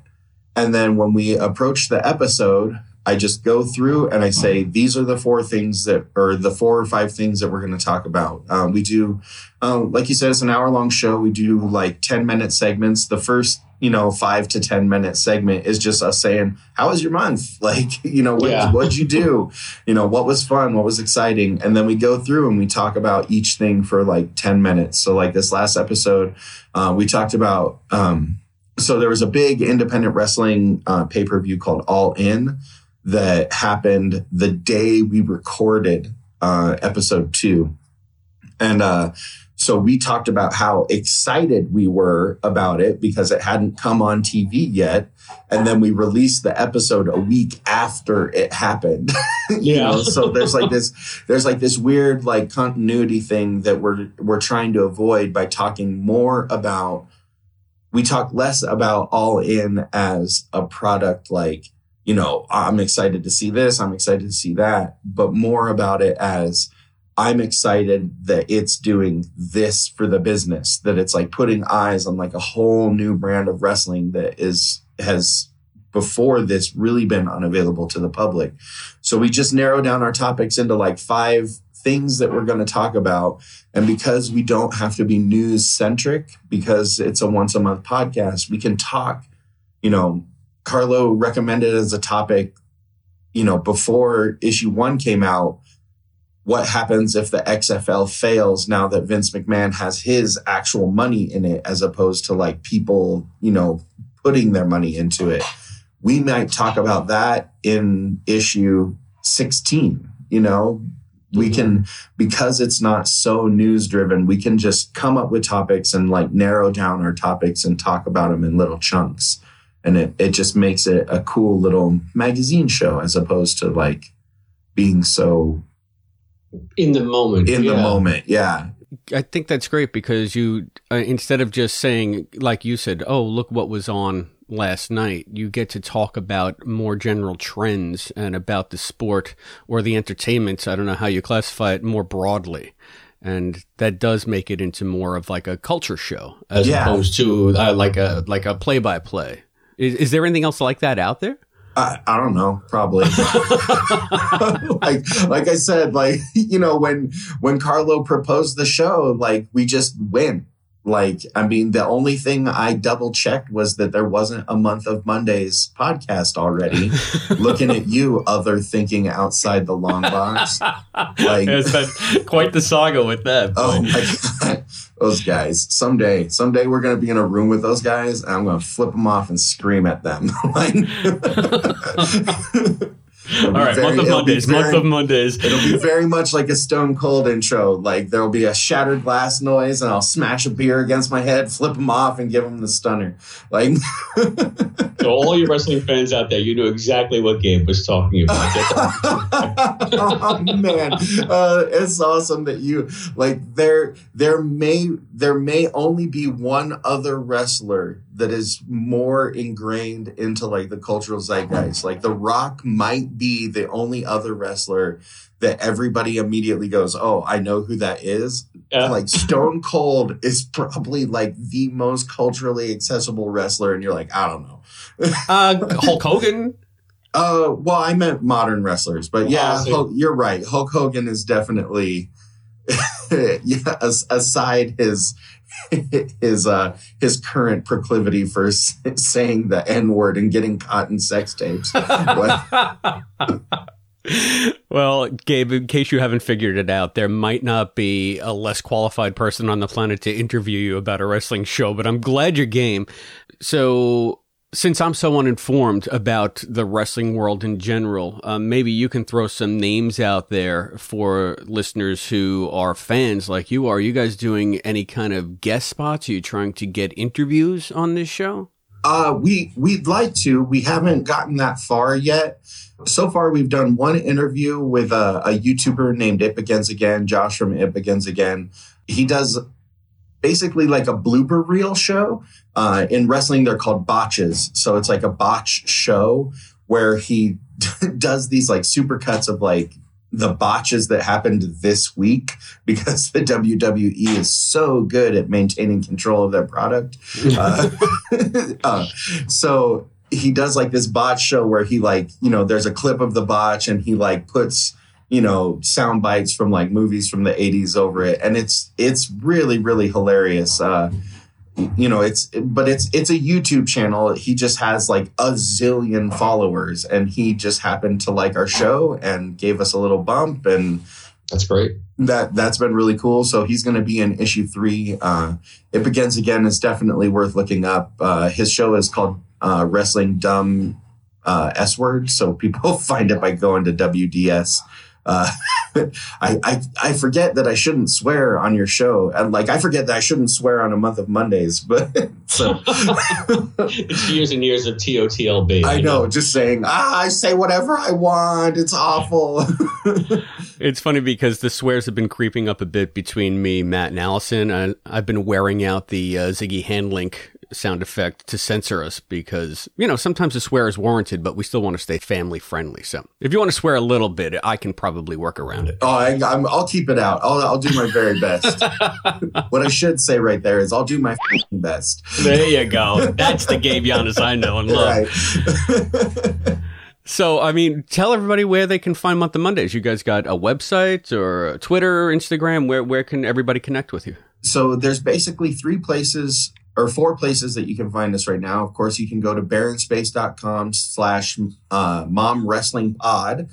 And then when we approach the episode, I just go through and I say, these are the four things that, or the four or five things that we're going to talk about. Um, we do, um, like you said, it's an hour long show. We do like 10 minute segments. The first, you know, five to 10 minute segment is just us saying, how was your month? Like, you know, what, Yeah. what'd you do? You know, what was fun? What was exciting? And then we go through and we talk about each thing for like 10 minutes. So like this last episode, uh, we talked about, um, so there was a big independent wrestling uh, pay per view called All In that happened the day we recorded uh, episode two, and uh, so we talked about how excited we were about it because it hadn't come on TV yet, and then we released the episode a week after it happened. you Yeah. know, so there's like this there's like this weird like continuity thing that we're we're trying to avoid by talking more about we talk less about all in as a product like you know i'm excited to see this i'm excited to see that but more about it as i'm excited that it's doing this for the business that it's like putting eyes on like a whole new brand of wrestling that is has before this really been unavailable to the public. So we just narrow down our topics into like five things that we're going to talk about. And because we don't have to be news centric, because it's a once a month podcast, we can talk, you know, Carlo recommended as a topic, you know, before issue one came out, what happens if the XFL fails now that Vince McMahon has his actual money in it, as opposed to like people, you know, putting their money into it. We might talk about that in issue 16, you know, we mm-hmm. can because it's not so news driven we can just come up with topics and like narrow down our topics and talk about them in little chunks and it, it just makes it a cool little magazine show as opposed to like being so in the moment in the moment yeah I think that's great because you, uh, instead of just saying, like you said, oh, look what was on last night, you get to talk about more general trends and about the sport or the entertainment. I don't know how you classify it more broadly. And that does make it into more of like a culture show as Yeah. opposed to uh, like a like a play by play. Is, is there anything else like that out there? I, I don't know, probably. like like I said, like you know, when when Carlo proposed the show, like we just win. Like, I mean, the only thing I double checked was that there wasn't a month of Mondays podcast already. Looking at you, other thinking outside the long box. Like, it's been quite the saga with that. Oh my god, those mm-hmm. guys! Someday, someday we're gonna be in a room with those guys, and I'm gonna flip them off and scream at them. All right, month of Mondays, month of Mondays. It'll be very much like a Stone Cold intro. Like there'll be a shattered glass noise, and I'll smash a beer against my head, flip them off, and give them the stunner. Like, so all you wrestling fans out there, you knew exactly what Gabe was talking about. oh man, uh, it's awesome that you like there. There may there may only be one other wrestler that is more ingrained into like the cultural zeitgeist. Like The Rock might be the only other wrestler that everybody immediately goes, "Oh, I know who that is." Like Stone Cold is probably like the most culturally accessible wrestler, and you're like, I don't know. uh, Hulk Hogan. Uh, well, I meant modern wrestlers, but yeah, Hulk, you're right. Hulk Hogan is definitely, yeah, aside his his uh his current proclivity for s- saying the n word and getting caught in sex tapes. Well, Gabe, in case you haven't figured it out, there might not be a less qualified person on the planet to interview you about a wrestling show, but I'm glad you're game. So, since I'm so uninformed about the wrestling world in general, um, maybe you can throw some names out there for listeners who are fans like you are. Are you guys doing any kind of guest spots? Are you trying to get interviews on this show? Uh, we we'd like to. We haven't gotten that far yet. So far, we've done one interview with a, a YouTuber named It Begins Again, Josh from It Begins Again. He does basically like a blooper reel show. Uh, in wrestling, they're called botches. So it's like a botch show where he does these like super cuts of like the botches that happened this week because the WWE is so good at maintaining control of their product. Uh, uh, so he does like this botch show where he like, you know, there's a clip of the botch and he like puts, you know, sound bites from like movies from the 80s over it. And it's, it's really, really hilarious. Uh, you know it's but it's it's a youtube channel. He just has like a zillion followers. And he just happened to like our show and gave us a little bump. And that's great. that that's been really cool. So he's going to be in issue three. Uh it begins again is definitely worth looking up. Uh his show is called uh wrestling dumb uh s word. So people find it by going to wds uh, I, I I forget that I shouldn't swear on your show. And like I forget that I shouldn't swear on a month of Mondays, but so it's years and years of TOTLB. I know, just saying, ah, I say whatever I want. It's awful. It's funny because the swears have been creeping up a bit between me, Matt, and Allison. I, I've been wearing out the uh, Ziggy Handlink sound effect to censor us because, you know, sometimes a swear is warranted, but we still want to stay family friendly. So if you want to swear a little bit, I can probably work around it. Oh, I, I'm, I'll keep it out. I'll, I'll do my very best. what I should say right there is I'll do my best. There you go. That's the Gabe Giannis I know and love. Right. So, I mean, tell everybody where they can find Month of Mondays. You guys got a website or Twitter, Instagram? Where where can everybody connect with you? So there's basically three places or four places that you can find us right now. Of course, you can go to barrenspace.com slash uh, mom wrestling pod.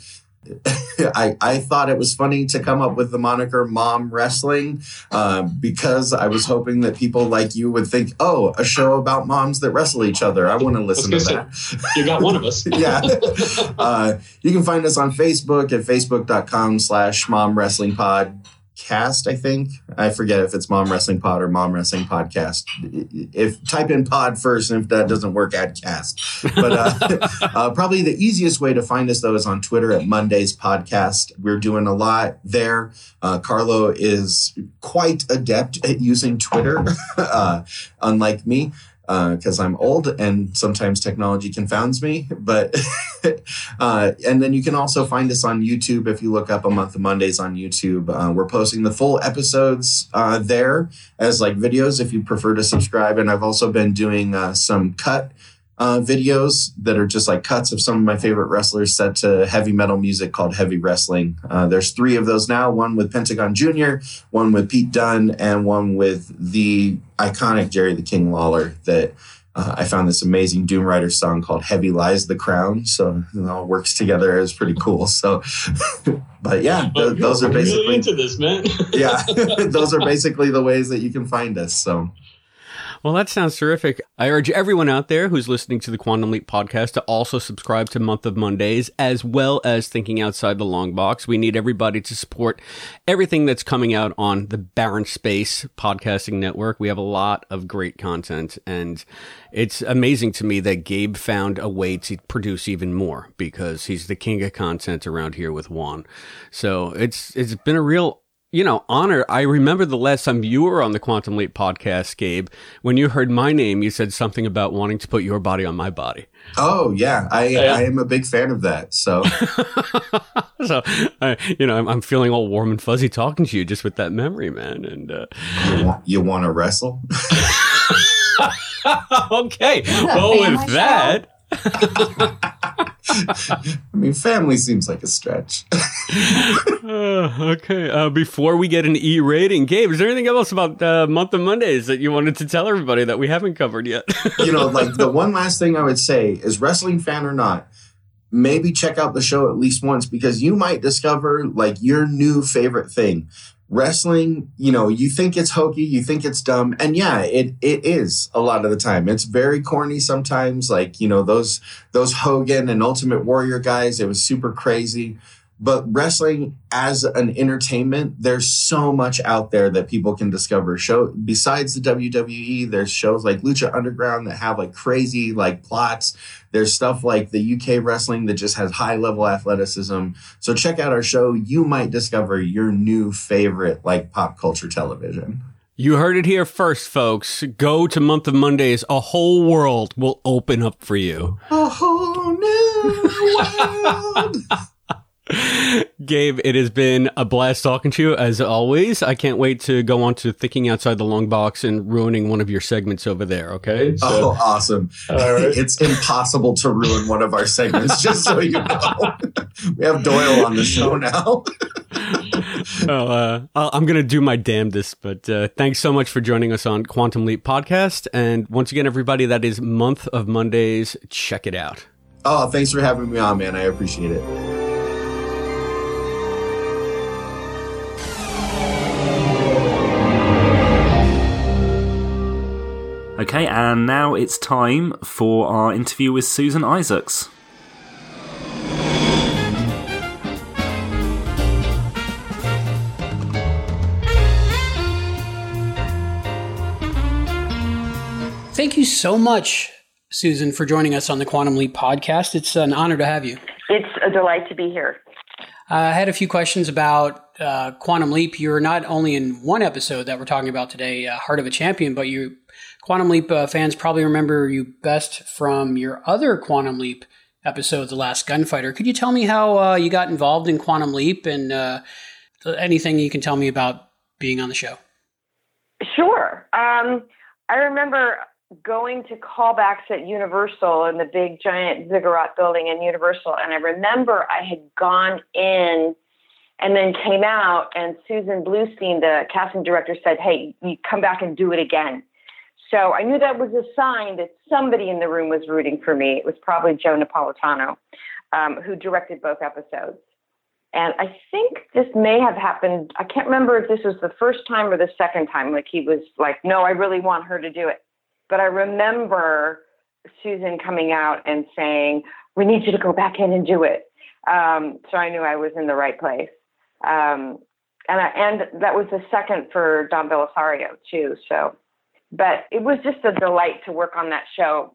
I, I thought it was funny to come up with the moniker mom wrestling uh, because I was hoping that people like you would think, oh, a show about moms that wrestle each other. I want to listen to that. You got one of us. yeah. Uh, you can find us on Facebook at facebook.com slash mom wrestling pod cast, I think. I forget if it's mom wrestling pod or mom wrestling podcast. If type in pod first, and if that doesn't work, add cast. But uh, uh, probably the easiest way to find us though is on Twitter at Mondays Podcast. We're doing a lot there. Uh, Carlo is quite adept at using Twitter, uh, unlike me because uh, I'm old and sometimes technology confounds me. But uh, and then you can also find us on YouTube if you look up a month of Mondays on YouTube. Uh, we're posting the full episodes uh, there as like videos if you prefer to subscribe. And I've also been doing uh, some cut. Uh, videos that are just like cuts of some of my favorite wrestlers set to heavy metal music called Heavy Wrestling. there's three of those now one with Pentagon Jr., one with Pete Dunne, and one with the iconic Jerry the King Lawler that uh, I found this amazing Doom Rider song called Heavy Lies the Crown. So it all works together. It's pretty cool. So, but yeah, Oh, th- those are basically, really into this, man. yeah, those are basically the ways that you can find us. So, Well, that sounds terrific. I urge everyone out there who's listening to the Quantum Leap podcast to also subscribe to Month of Mondays, as well as Thinking Outside the Long Box. We need everybody to support everything that's coming out on the Barren Space podcasting network. We have a lot of great content, and it's amazing to me that Gabe found a way to produce even more because he's the king of content around here with Juan. So it's it's been a real you know, honor. I remember the last time you were on the Quantum Leap podcast, Gabe. When you heard my name, you said something about wanting to put your body on my body. oh yeah, I, Yeah. I am a big fan of that. So, So, I, you know, I'm, I'm feeling all warm and fuzzy talking to you just with that memory, man. And uh, you want, you want to wrestle? okay, a well, with that. I mean, family seems like a stretch. Uh, okay. Uh, before we get an E rating, Gabe, is there anything else about uh, Month of Mondays that you wanted to tell everybody that we haven't covered yet? you know, like the one last thing I would say is wrestling fan or not, maybe check out the show at least once because you might discover like your new favorite thing. Wrestling, you know, you think it's hokey, you think it's dumb, and yeah, it it is a lot of the time. It's very corny sometimes, like, you know, those those Hogan and Ultimate Warrior guys, it was super crazy. But wrestling as an entertainment, there's so much out there that people can discover. Show besides the WWE, there's shows like Lucha Underground that have like crazy like plots. There's stuff like the UK wrestling that just has high level athleticism. So check out our show. You might discover your new favorite like pop culture television. You heard it here first, folks. Go to Month of Mondays. A whole world will open up for you. A whole new world. Gabe, it has been a blast talking to you as always. I can't wait to go on to thinking outside the long box and ruining one of your segments over there. Okay. oh, awesome. It's impossible to ruin one of our segments, just so you know. we have Doyle on the show now. well, uh, I'll- I'm going to do my damnedest, but uh, thanks so much for joining us on Quantum Leap Podcast. And once again, everybody, that is Month of Mondays. Check it out. Oh, thanks for having me on, man. I appreciate it. Okay, and now it's time for our interview with Susan Isaacs. Thank you so much, Susan, for joining us on the Quantum Leap podcast. It's an honor to have you. It's a delight to be here. I had a few questions about uh, Quantum Leap. You're not only in one episode that we're talking about today, uh, Heart of a Champion, but you Quantum Leap uh, fans probably remember you best from your other Quantum Leap episode, The Last Gunfighter. Could you tell me how uh, you got involved in Quantum Leap and uh, anything you can tell me about being on the show? Sure. Um, I remember going to callbacks at Universal in the big giant ziggurat building in Universal, and I remember I had gone in and then came out, and Susan Bluestein, the casting director, said, "Hey, you come back and do it again." So I knew that was a sign that somebody in the room was rooting for me. It was probably Joe Napolitano, um, who directed both episodes. And I think this may have happened. I can't remember if this was the first time or the second time. Like he was like, no, I really want her to do it. But I remember Susan coming out and saying, we need you to go back in and do it. Um, so I knew I was in the right place. Um, and I, and that was the second for Don Bellisario too. So, but it was just a delight to work on that show.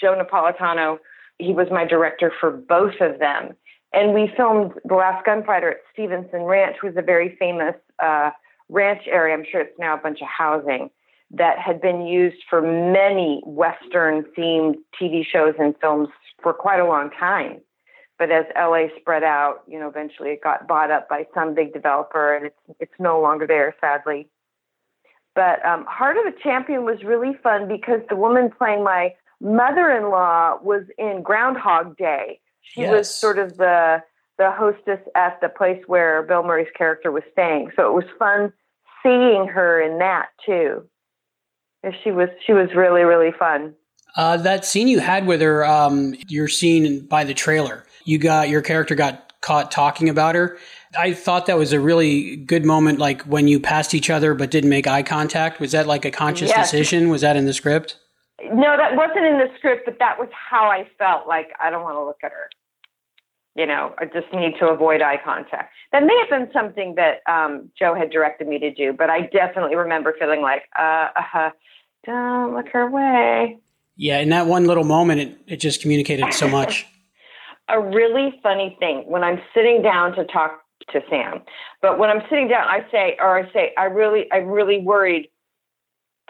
Joe Napolitano, he was my director for both of them and we filmed The Last Gunfighter at Stevenson Ranch, which was a very famous uh, ranch area. I'm sure it's now a bunch of housing that had been used for many Western themed TV shows and films for quite a long time. But as LA spread out, you know, eventually it got bought up by some big developer and it's, it's no longer there, sadly. But um, Heart of a Champion was really fun because the woman playing my mother in law was in Groundhog Day she yes. was sort of the the hostess at the place where Bill Murray's character was staying. So it was fun seeing her in that too. She was she was really really fun. Uh, that scene you had with her, um, you're seen by the trailer. You got your character got caught talking about her. I thought that was a really good moment, like when you passed each other but didn't make eye contact. Was that like a conscious yes. decision? Was that in the script? No, that wasn't in the script, but that was how I felt. Like I don't want to look at her. You know, I just need to avoid eye contact. That may have been something that um, Joe had directed me to do, but I definitely remember feeling like, uh, uh don't look her way. Yeah, in that one little moment, it, it just communicated so much. a really funny thing when I'm sitting down to talk to Sam, but when I'm sitting down, I say, or I say, I really, I really worried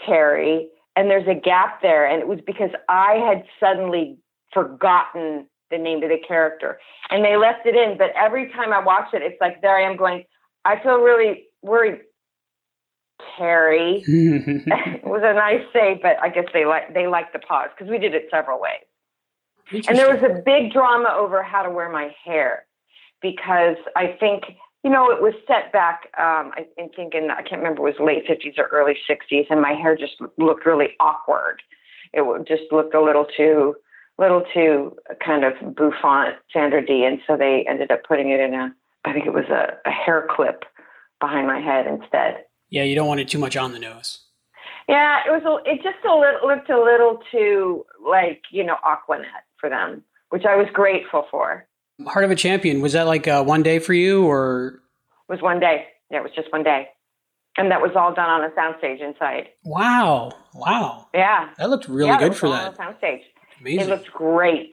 Terry and there's a gap there. And it was because I had suddenly forgotten the name of the character. And they left it in, but every time I watch it, it's like there I am going, I feel really worried. Terry. it was a nice save, but I guess they like they like the pause because we did it several ways. And there was a big drama over how to wear my hair because I think you know, it was set back, um, I, think in, I can't remember, it was late 50s or early 60s, and my hair just looked really awkward. It just looked a little too, little too kind of bouffant Sandra Dee, and so they ended up putting it in a, I think it was a, a hair clip behind my head instead. Yeah, you don't want it too much on the nose. Yeah, it was. A, it just a little, looked a little too like you know Aquanet for them, which I was grateful for. Heart of a Champion was that like uh, one day for you, or it was one day? Yeah, it was just one day, and that was all done on a soundstage inside. Wow! Wow! Yeah, that looked really yeah, good for that. On a soundstage. Amazing. It looks great.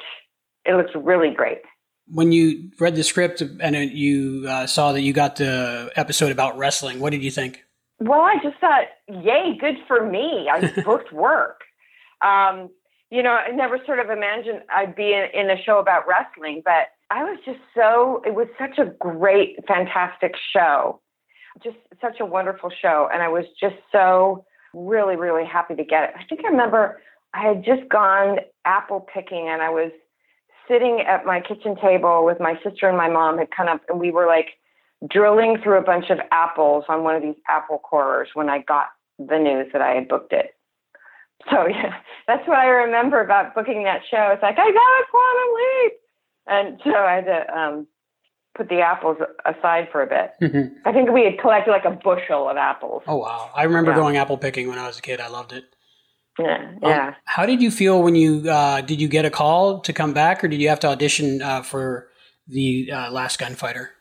It looks really great. When you read the script and you uh, saw that you got the episode about wrestling, what did you think? Well, I just thought, yay, good for me. I booked work. Um, you know, I never sort of imagined I'd be in, in a show about wrestling, but I was just so, it was such a great, fantastic show. Just such a wonderful show. And I was just so really, really happy to get it. I think I remember I had just gone apple picking and I was sitting at my kitchen table with my sister and my mom had come up and we were like drilling through a bunch of apples on one of these apple corers when I got the news that I had booked it. So yeah, that's what I remember about booking that show. It's like I got a quantum leap and so I had to um, put the apples aside for a bit. Mm-hmm. I think we had collected like a bushel of apples. Oh wow! I remember yeah. going apple picking when I was a kid. I loved it. Yeah, yeah. Um, how did you feel when you uh, did you get a call to come back, or did you have to audition uh, for the uh, Last Gunfighter?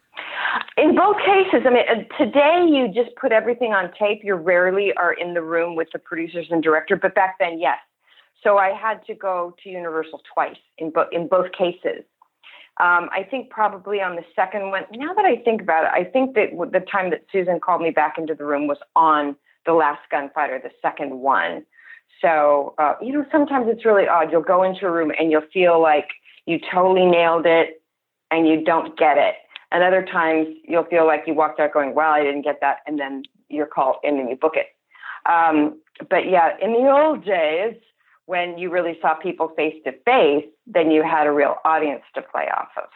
In both cases, I mean, uh, today you just put everything on tape. You rarely are in the room with the producers and director, but back then, yes. So I had to go to Universal twice in, bo- in both cases. Um, I think probably on the second one, now that I think about it, I think that the time that Susan called me back into the room was on The Last Gunfighter, the second one. So, uh, you know, sometimes it's really odd. You'll go into a room and you'll feel like you totally nailed it and you don't get it. And other times you'll feel like you walked out going, wow, I didn't get that. And then you're called in and you book it. Um, but yeah, in the old days, when you really saw people face to face, then you had a real audience to play off of.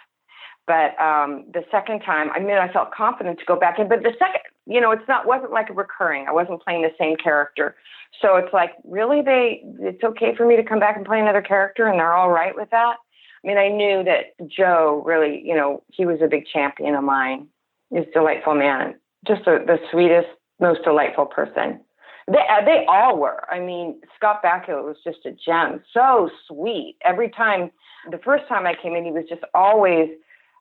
But um, the second time, I mean, I felt confident to go back in. But the second, you know, it's not wasn't like a recurring. I wasn't playing the same character, so it's like really they. It's okay for me to come back and play another character, and they're all right with that. I mean, I knew that Joe really, you know, he was a big champion of mine. He's a delightful man, just a, the sweetest, most delightful person. They uh, they all were. I mean, Scott Bakula was just a gem, so sweet. Every time, the first time I came in, he was just always,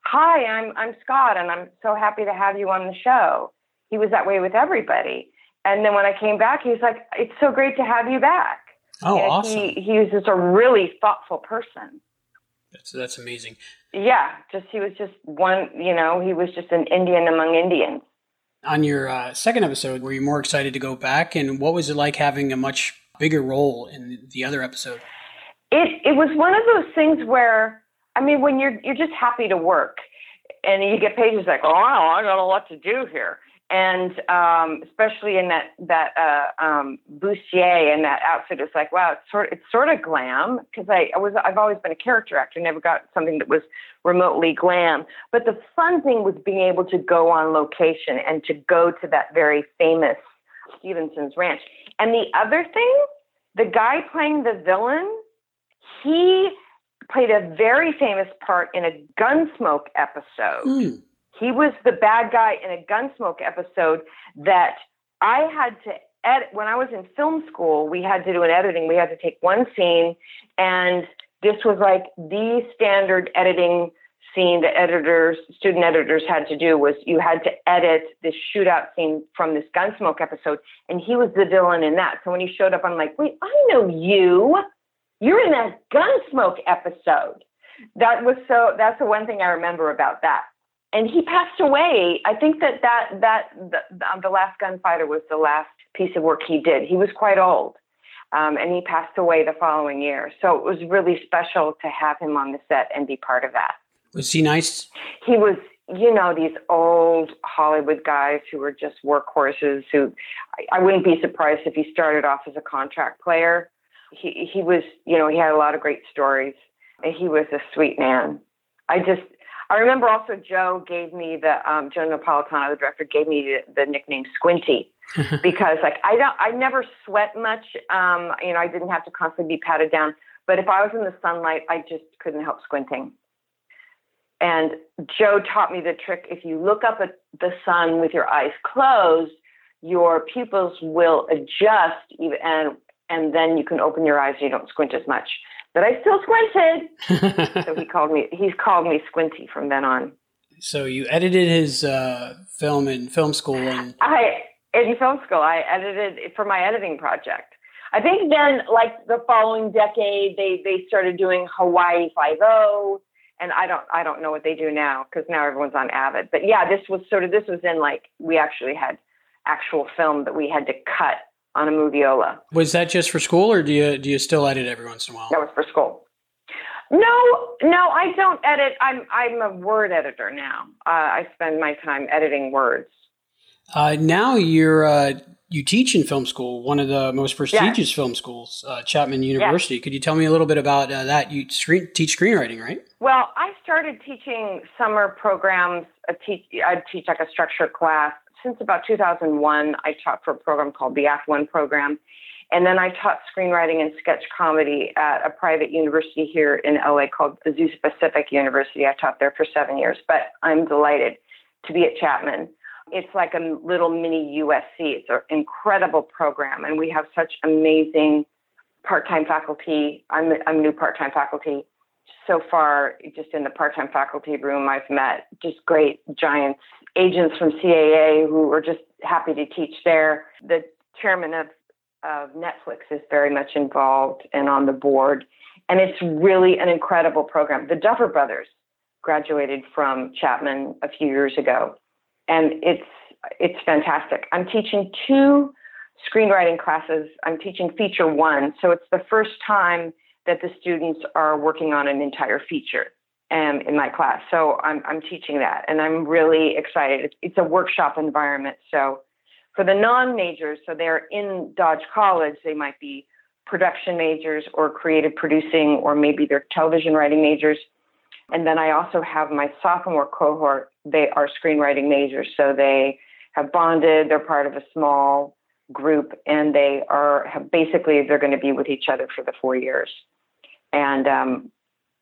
"Hi, I'm I'm Scott, and I'm so happy to have you on the show." He was that way with everybody. And then when I came back, he was like, "It's so great to have you back." Oh, And awesome. He he was just a really thoughtful person. That's that's amazing. Yeah, just he was just one. You know, he was just an Indian among Indians. On your uh, second episode, were you more excited to go back, and what was it like having a much bigger role in the other episode? it it was one of those things where I mean when you're you're just happy to work and you get pages like oh I got a lot to do here and um especially in that that uh um bustier and that outfit it's like wow it's sort it's sort of glam because I, I was I've always been a character actor never got something that was remotely glam. But the fun thing was being able to go on location and to go to that very famous Stevenson's ranch. And the other thing the guy playing the villain he played a very famous part in a Gunsmoke episode. He was the bad guy in a Gunsmoke episode that I had to edit. When I was in film school, we had to do an editing. We had to take one scene, and this was like the standard editing scene that editors, student editors had to do was you had to edit this shootout scene from this Gunsmoke episode, and he was the villain in that. So when he showed up, I'm like, wait, I know you. You're in that Gunsmoke episode. That was so. That's the one thing I remember about that. And he passed away. I think that that that the, the, the last gunfighter was the last piece of work he did. He was quite old, um, and he passed away the following year. So it was really special to have him on the set and be part of that. Was he nice? He was, you know, these old Hollywood guys who were just workhorses. Who I, I wouldn't be surprised if he started off as a contract player. He he was, you know, he had a lot of great stories. And he was a sweet man. I just I remember also Joe gave me the um, Joe Napolitano, the director, gave me the, the nickname Squinty because like I don't I never sweat much. Um, you know, I didn't have to constantly be patted down. But if I was in the sunlight, I just couldn't help squinting. And Joe taught me the trick. If you look up at the sun with your eyes closed, your pupils will adjust, even, and and then you can open your eyes. and You don't squint as much. But I still squinted, so he called me. He's called me Squinty from then on. So you edited his uh, film in film school, and I in film school, I edited it for my editing project. I think then, like the following decade, they they started doing Hawaii Five O, and I don't I don't know what they do now because now everyone's on Avid. But yeah, this was sort of this was in like we actually had actual film that we had to cut on a moviola. was that just for school, or do you do you still edit every once in a while? That was for school. No, no, I don't edit. I'm I'm a word editor now. Uh, I spend my time editing words. Uh, now you're uh, you teach in film school, one of the most prestigious film schools, uh, Chapman University. Could you tell me a little bit about uh, that? You screen, teach screenwriting, right? Well, I started teaching summer programs. I teach, I teach like a structured class since about 2001. I taught for a program called the Act One program, and then I taught screenwriting and sketch comedy at a private university here in LA called Azusa Pacific University. I taught there for seven years, but I'm delighted to be at Chapman. It's like a little mini USC. It's an incredible program, and we have such amazing part-time faculty. I'm I'm new part-time faculty. So far, just in the part-time faculty room, I've met just great giants, agents from CAA who are just happy to teach there. The chairman of of Netflix is very much involved and on the board, and it's really an incredible program. The Duffer Brothers graduated from Chapman a few years ago, and it's it's fantastic. I'm teaching two screenwriting classes. I'm teaching feature one, so it's the first time that the students are working on an entire feature um, in my class. So I'm, I'm teaching that, and I'm really excited. It's, a workshop environment. So for the non majors, so they're in Dodge College, they might be production majors or creative producing, or maybe they're television writing majors. And then I also have my sophomore cohort, they are screenwriting majors. So they have bonded, they're part of a small group, and they are basically they're going to be with each other for the four years. And um,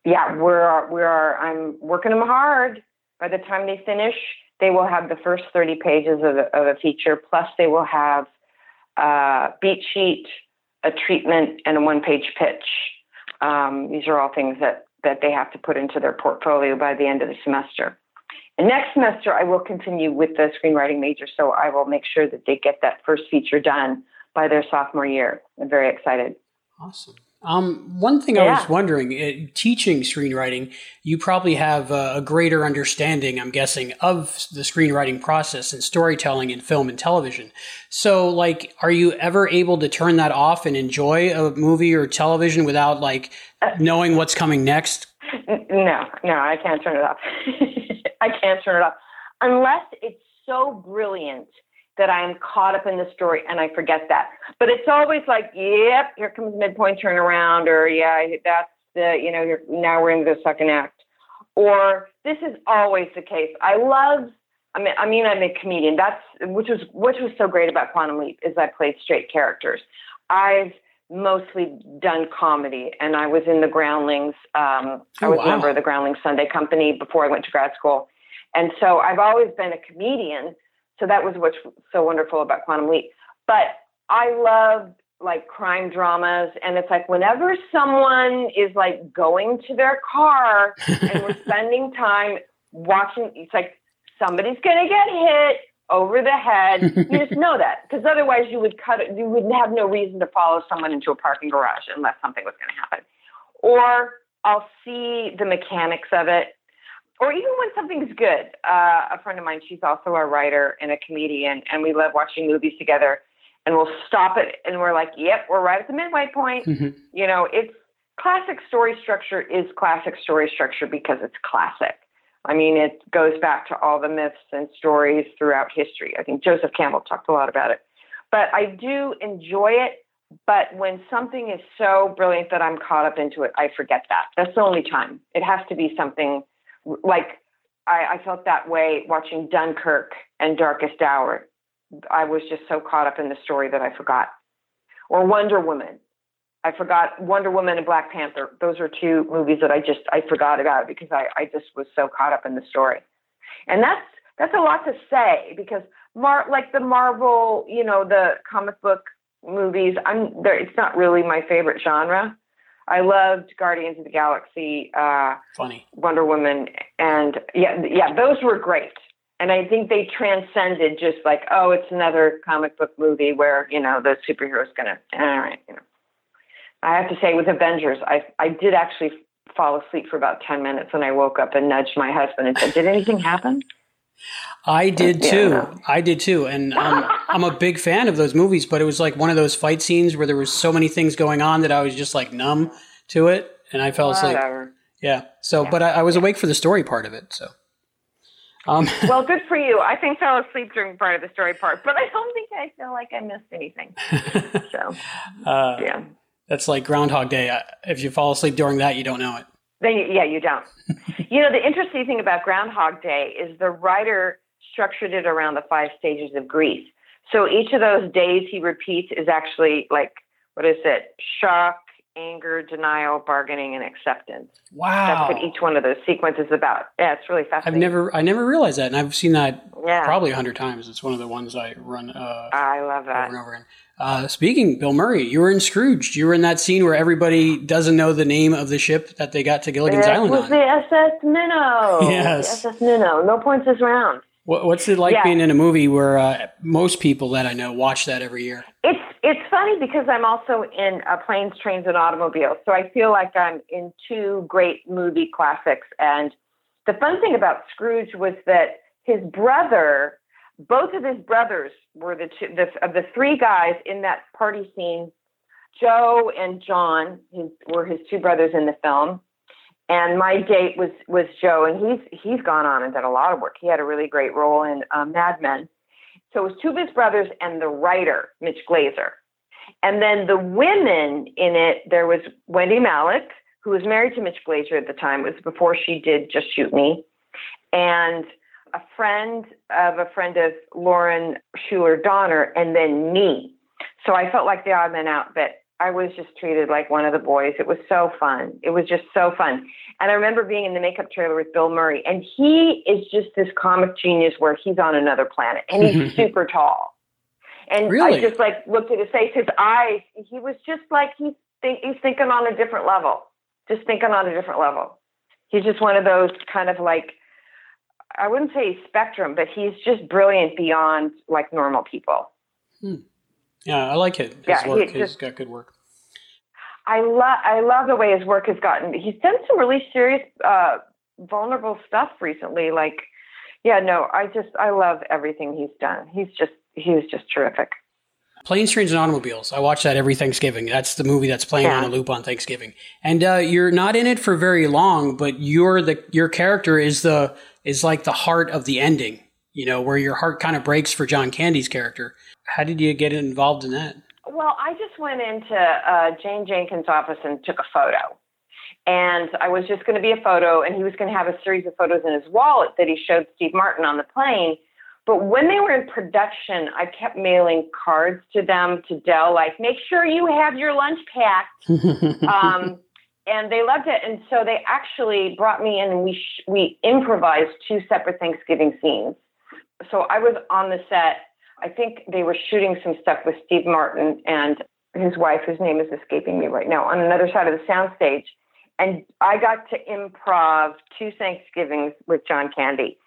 yeah, we're we're I'm working them hard. By the time they finish, they will have the first 30 pages of, the, of a feature, plus they will have a beat sheet, a treatment, and a one-page pitch. Um, these are all things that that they have to put into their portfolio by the end of the semester. And next semester, I will continue with the screenwriting major, so I will make sure that they get that first feature done by their sophomore year. I'm very excited. Awesome. Um, one thing I was wondering, uh, teaching screenwriting, you probably have a, a greater understanding, I'm guessing, of the screenwriting process and storytelling in film and television. So, like, are you ever able to turn that off and enjoy a movie or television without like knowing what's coming next? No, no, I can't turn it off. I can't turn it off unless it's so brilliant that I am caught up in the story and I forget that. But it's always like, yep, here comes the midpoint turnaround, or yeah, that's the, you know, now we're in the second act. Or this is always the case. I love, I mean, I mean, I'm a comedian. That's which was which was so great about Quantum Leap is I played straight characters. I've mostly done comedy, and I was in the Groundlings. Um, I Oh, was wow. a member of the Groundlings Sunday Company before I went to grad school, and so I've always been a comedian. So that was what's so wonderful about Quantum Leap. But I love like crime dramas, and it's like whenever someone is like going to their car and we're spending time watching, it's like somebody's gonna get hit over the head. You just know that because otherwise you would cut it. You would have no reason to follow someone into a parking garage unless something was going to happen. Or I'll see the mechanics of it or even when something's good. Uh, a friend of mine, she's also a writer and a comedian, and we love watching movies together. And we'll stop it, and we're like, "Yep, we're right at the midway point." You know, it's classic story structure is classic story structure because it's classic. I mean, it goes back to all the myths and stories throughout history. I think Joseph Campbell talked a lot about it. But I do enjoy it. But when something is so brilliant that I'm caught up into it, I forget that. That's the only time. It has to be something like I, I felt that way watching Dunkirk and Darkest Hour. I was just so caught up in the story that I forgot. Or Wonder Woman. I forgot Wonder Woman and Black Panther. Those are two movies that I just I forgot about because I, I just was so caught up in the story. And that's that's a lot to say because Mar like the Marvel, you know, the comic book movies, I'm there it's not really my favorite genre. I loved Guardians of the Galaxy, uh, Funny. Wonder Woman, and yeah, yeah, those were great. And I think they transcended just like, oh, it's another comic book movie where you know the superhero's gonna, all right, you know. I have to say, with Avengers, I I did actually fall asleep for about ten minutes, and I woke up and nudged my husband and said, "Did anything happen?" I did Yeah, too. I did too, and um, I'm a big fan of those movies. But it was like one of those fight scenes where there was so many things going on that I was just like numb to it, and I fell asleep. Whatever. Yeah. So, but I, I was awake for the story part of it. So, um, well, good for you. I think fell asleep during part of the story part, but I don't think I feel like I missed anything. so uh, yeah, that's like Groundhog Day. If you fall asleep during that, you don't know it. Then you, yeah, you don't. you know, the interesting thing about Groundhog Day is the writer structured it around the five stages of grief. So each of those days he repeats is actually like what is it? Shock, anger, denial, bargaining, and acceptance. Wow. That's what each one of those sequences is about. Yeah, it's really fascinating. I've never, I never realized that, and I've seen that Yeah. probably a hundred times. It's one of the ones I run uh, I love that. over and over again. Uh, speaking, Bill Murray, you were in Scrooge. You were in that scene where everybody doesn't know the name of the ship that they got to Gilligan's It Island was on. the SS Minnow. Yes. The SS Minnow. No points this round. What, what's it like Yeah. being in a movie where uh, most people that I know watch that every year? It's it's funny because I'm also in uh, planes, trains, and automobiles, so I feel like I'm in two great movie classics. And the fun thing about Scrooge was that his brother both of his brothers were the two the, of the three guys in that party scene. Joe and John his, were his two brothers in the film, and my date was was Joe, and he's he's gone on and done a lot of work. He had a really great role in uh, Mad Men. So it was two of his brothers and the writer Mitch Glazer, and then the women in it. There was Wendy Malick, who was married to Mitch Glazer at the time. It was before she did Just Shoot Me, and a friend of a friend of Lauren Shuler Donner, and then me. So I felt like the odd man out, but I was just treated like one of the boys. It was so fun. It was just so fun. And I remember being in the makeup trailer with Bill Murray, and he is just this comic genius where he's on another planet and he's super tall. And Really? I just like looked at his face, his eyes. He was just like he's think, he's thinking on a different level, just thinking on a different level. He's just one of those kind of like I wouldn't say spectrum, but he's just brilliant beyond like normal people. Hmm. Yeah, I like it. His Yeah, he work. He's just- got good work. I love I love the way his work has gotten. He's done some really serious, uh, vulnerable stuff recently. Like, yeah, no, I just I love everything he's done. He's just he was just terrific. Planes, Trains, and Automobiles. I watch that every Thanksgiving. That's the movie that's playing Yeah. on a loop on Thanksgiving. And uh, you're not in it for very long, but you're the your character is the is like the heart of the ending. You know, where your heart kind of breaks for John Candy's character. How did you get involved in that? Well, I just went into uh, Jane Jenkins' office and took a photo. And I was just going to be a photo, and he was going to have a series of photos in his wallet that he showed Steve Martin on the plane. But when they were in production, I kept mailing cards to them to Del, like, make sure you have your lunch packed. um, and they loved it. And so they actually brought me in and we, sh- we improvised two separate Thanksgiving scenes. So I was on the set. I think they were shooting some stuff with Steve Martin and his wife, whose name is escaping me right now, on another side of the soundstage. And I got to improv two Thanksgivings with John Candy.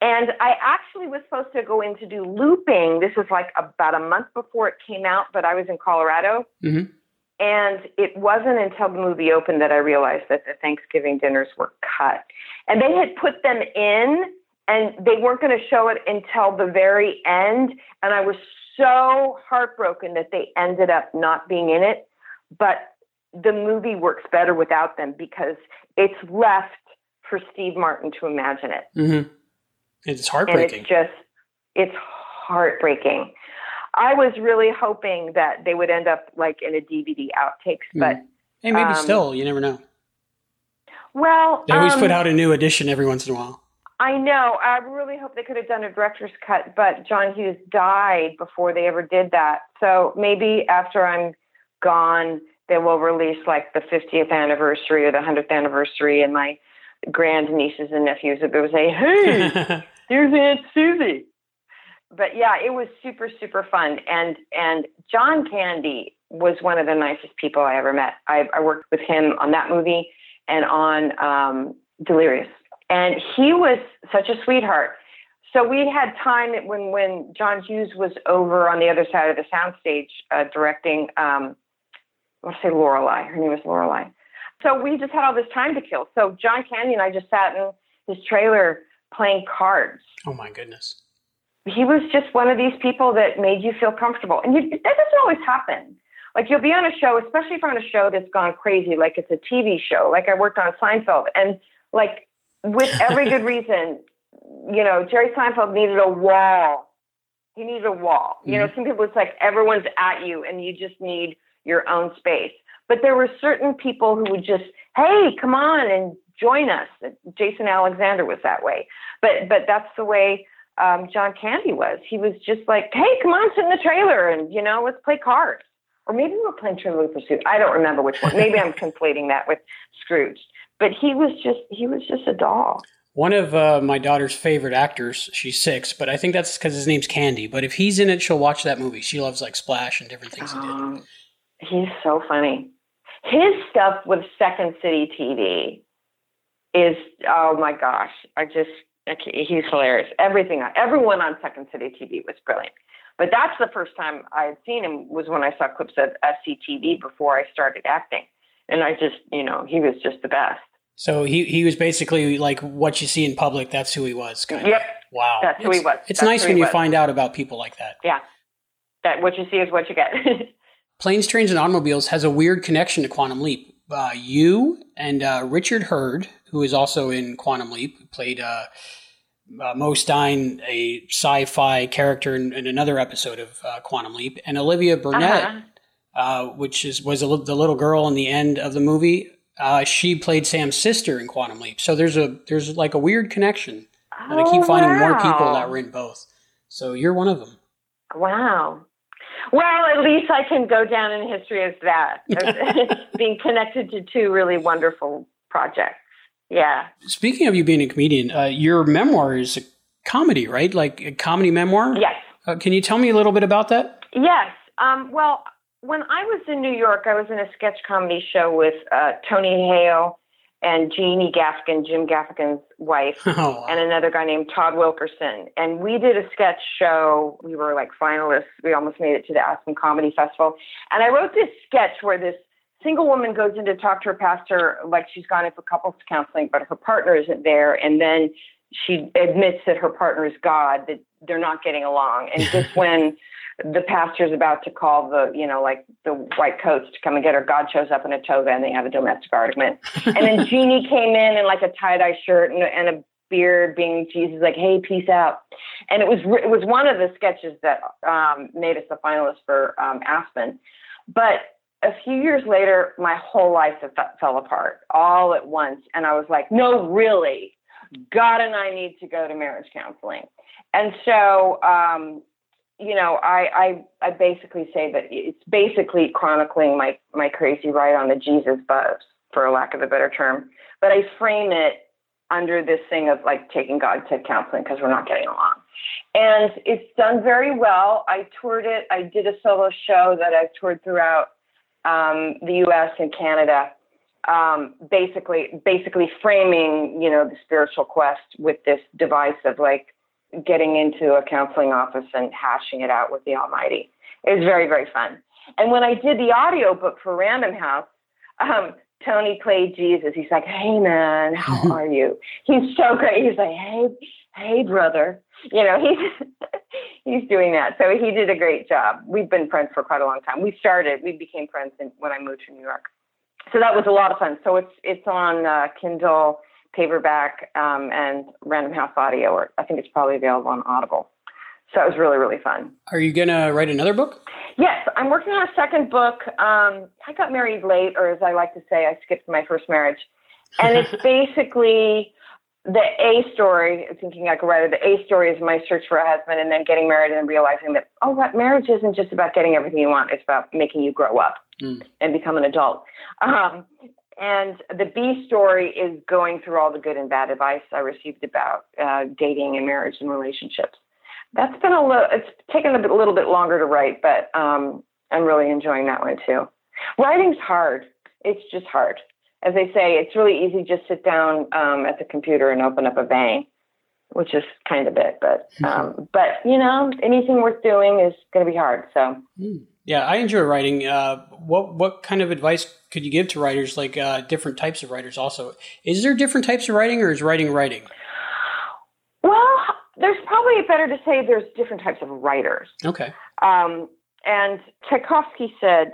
And I actually was supposed to go in to do looping. This was like about a month before it came out, but I was in Colorado. Mm-hmm. And it wasn't until the movie opened that I realized that the Thanksgiving dinners were cut. And they had put them in and they weren't going to show it until the very end. And I was so heartbroken that they ended up not being in it. But the movie works better without them because it's left for Steve Martin to imagine it. Mm-hmm. It's And heartbreaking. it's just, it's heartbreaking. I was really hoping that they would end up like in a DVD outtakes, but hey, maybe um, still. You never know. well, They always um, put out a new edition every once in a while. I know. I really hope they could have done a director's cut, but John Hughes died before they ever did that. So maybe after I'm gone, they will release like the 50th anniversary or the 100th anniversary, and my grand nieces and nephews will to say, "Hey, here's Aunt Susie." But yeah, it was super super fun, and and John Candy was one of the nicest people I ever met. I, I worked with him on that movie and on um, Delirious, and he was such a sweetheart. So we had time when when John Hughes was over on the other side of the soundstage uh, directing. Um, I want to say Lorelei. Her name was Lorelei. So we just had all this time to kill. So John Candy and I just sat in his trailer playing cards. Oh my goodness. He was just one of these people that made you feel comfortable, and you, that doesn't always happen. Like you'll be on a show, especially if you're on a show that's gone crazy, like it's a TV show. Like I worked on Seinfeld, and like with every good reason, you know, Jerry Seinfeld needed a wall. He needed a wall. You know, some people it's like everyone's at you, and you just need your own space. But there were certain people who would just, hey, come on and join us. Jason Alexander was that way. But but that's the way um, John Candy was. He was just like, hey, come on, sit in the trailer and you know, let's play cards. Or maybe we were playing Trivial Pursuit. I don't remember which one. Maybe I'm conflating that with Scrooge. But he was just he was just a doll. One of uh, my daughter's favorite actors. She's six, but I think that's because his name's Candy. But if he's in it, she'll watch that movie. She loves like Splash and different things he did. Um, he's so funny. His stuff with Second City TV is oh my gosh! I just he's hilarious. Everything, everyone on Second City TV was brilliant. But that's the first time I had seen him was when I saw clips of SCTV before I started acting, and I just you know he was just the best. So he he was basically like what you see in public. That's who he was. Kind Yep. Of. Wow. That's who he was. It's That's nice when you was. find out about people like that. Yeah. That what you see is what you get. Planes, Trains, and Automobiles has a weird connection to Quantum Leap. Uh, you and uh, Richard Herd, who is also in Quantum Leap, played uh, uh, Moe Stein, a sci-fi character in, in another episode of uh, Quantum Leap, and Olivia Burnett, Uh-huh. Uh, which is was a, the little girl in the end of the movie. Uh, she played Sam's sister in Quantum Leap. So there's a there's like a weird connection, and I keep Oh, finding more people that were in both. So you're one of them. Wow. Well, at least I can go down in history as that, as being connected to two really wonderful projects. Yeah. Speaking of you being a comedian, uh, your memoir is a comedy, right? Like a comedy memoir. Yes. Uh, can you tell me a little bit about that? Yes. Um, well, when I was in New York, I was in a sketch comedy show with uh, Tony Hale and Jeannie Gaffigan, Jim Gaffigan's wife, Oh, and another guy named Todd Wilkerson. And we did a sketch show. We were like finalists. We almost made it to the Aspen Comedy Festival. And I wrote this sketch where this single woman goes in to talk to her pastor like she's gone in for couples counseling, but her partner isn't there. And then she admits that her partner is God, that they're not getting along. And just when the pastor's about to call the, you know, like the white coats to come and get her, God shows up in a toga and they have a domestic argument. and then Jeannie came in in like a tie dye shirt and, and a beard, being Jesus, like, "Hey, peace out." And it was it was one of the sketches that um, made us the finalist for um, Aspen. But a few years later, my whole life fe- fell apart all at once, and I was like, "No, really, God and I need to go to marriage counseling." And so, um, you know, I, I I basically say that it's basically chronicling my my crazy ride on the Jesus bus, for a lack of a better term. But I frame it under this thing of like taking God to counseling because we're not getting along. And it's done very well. I toured it. I did a solo show that I've toured throughout um, the U.S. and Canada. Um, basically, basically framing, you know, the spiritual quest with this device of like getting into a counseling office and hashing it out with the Almighty. It was very, very fun. And when I did the audio book for Random House, um, Tony played Jesus. He's like, "Hey man, how are you?" He's so great. He's like, "Hey, hey brother," you know. He's he's doing that. So he did a great job. We've been friends for quite a long time. We started, we became friends when I moved to New York. So that was a lot of fun. So it's it's on uh, Kindle, paperback, um, and Random House Audio, or I think it's probably available on Audible. So it was really really fun. Are you gonna write another book? Yes, I'm working on a second book. Um, I got married late, or as I like to say, I skipped my first marriage. And it's basically the A story, thinking I could write it. The A story is my search for a husband and then getting married and realizing that, oh, what marriage isn't just about getting everything you want, it's about making you grow up and become an adult. Um, and the B story is going through all the good and bad advice I received about uh, dating and marriage and relationships. That's been a little it's taken a bit, little bit longer to write but um i'm really enjoying that one too. Writing's hard. It's just hard. As they say it's really easy just sit down um at the computer and open up a bang which is kind of it but um but you know anything worth doing is going to be hard so Yeah, I enjoy writing. Uh, what what kind of advice could you give to writers, like uh, different types of writers? Also, is there different types of writing, or is writing writing? well there's probably better to say there's different types of writers Okay. Um, and Tchaikovsky said,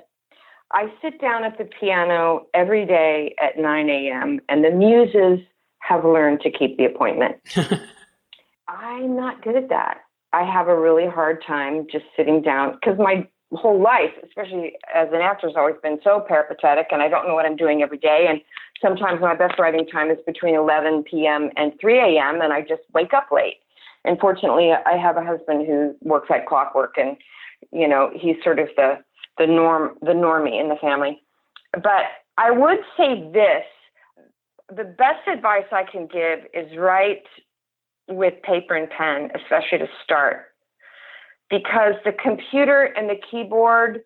I sit down at the piano every day at 9 a.m., and the muses have learned to keep the appointment. I'm not good at that. I have a really hard time just sitting down because my whole life, especially as an actor, has always been so peripatetic, and I don't know what I'm doing every day. And sometimes my best writing time is between 11 p.m. and 3 a.m., and I just wake up late. And fortunately, I have a husband who works at clockwork, and you know he's sort of the the norm, the normie in the family. But I would say this: the best advice I can give is write with paper and pen, especially to start, because the computer and the keyboard.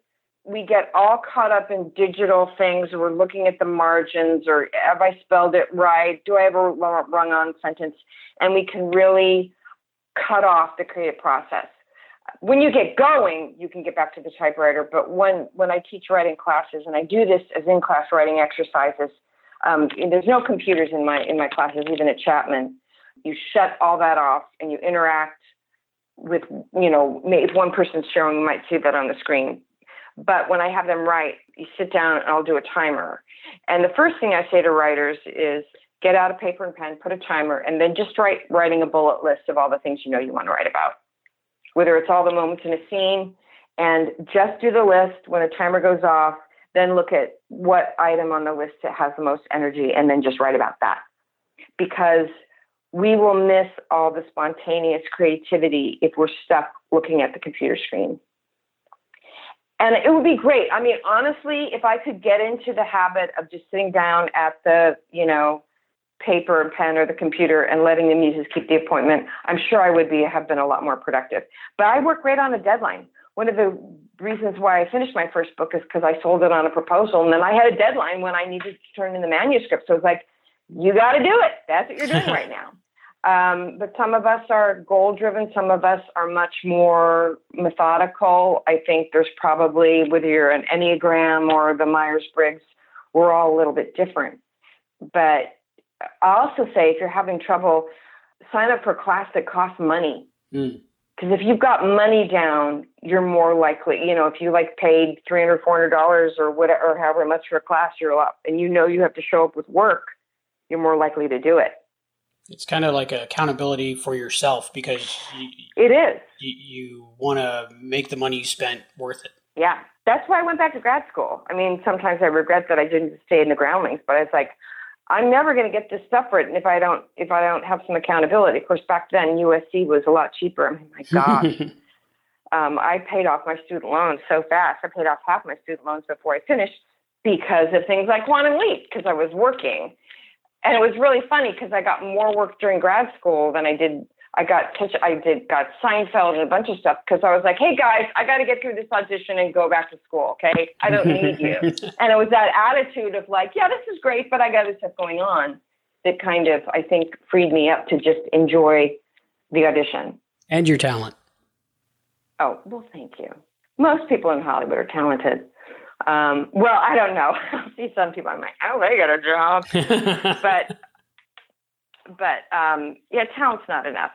We get all caught up in digital things. We're looking at the margins, or have I spelled it right? Do I have a wrong on sentence? And we can really cut off the creative process. When you get going, you can get back to the typewriter. But when when I teach writing classes, and I do this as in class writing exercises, um, there's no computers in my in my classes, even at Chapman. you shut all that off and you interact with, you know, if one person's showing, you might see that on the screen. But when I have them write, you sit down and I'll do a timer. And the first thing I say to writers is get out a paper and pen, put a timer, and then just write writing a bullet list of all the things you know you want to write about. Whether it's all the moments in a scene, and just do the list when the timer goes off, then look at what item on the list has the most energy, and then just write about that. Because we will miss all the spontaneous creativity if we're stuck looking at the computer screen. And it would be great. I mean, honestly, if I could get into the habit of just sitting down at the, you know, paper and pen or the computer and letting the muses keep the appointment, I'm sure I would be have been a lot more productive. But I work right on a deadline. One of the reasons why I finished my first book is because I sold it on a proposal, and then I had a deadline when I needed to turn in the manuscript. So it's like, you got to do it. That's what you're doing right now. Um, but some of us are goal driven. Some of us are much more methodical. I think there's probably, whether you're an Enneagram or the Myers Briggs, we're all a little bit different. But I also say if you're having trouble, sign up for a class that costs money. Mm. Because if you've got money down, you're more likely, you know, if you like paid $300, $400 or whatever, or however much for a class you're up, and you know you have to show up with work, you're more likely to do it. It's kind of like accountability for yourself because you, It is. you, you want to make the money you spent worth it. Yeah. That's why I went back to grad school. I mean, sometimes I regret that I didn't stay in the groundlings, but it's like, I'm never going to get this stuff written if I don't if I don't have some accountability. Of course, back then USC was a lot cheaper. I mean, my gosh, um, I paid off my student loans so fast. I paid off half my student loans before I finished because of things like Quantum Leap because I was working, and it was really funny because I got more work during grad school than I did. I got touch, I did got Seinfeld and a bunch of stuff because I was like, hey guys, I got to get through this audition and go back to school. Okay, I don't need you. and it was that attitude of like, yeah, this is great, but I got this stuff going on that kind of I think freed me up to just enjoy the audition. And your talent. Oh, well, thank you. Most people in Hollywood are talented. Um, well, I don't know. I see some people. I'm like, oh, they got a job, but but um, yeah, talent's not enough.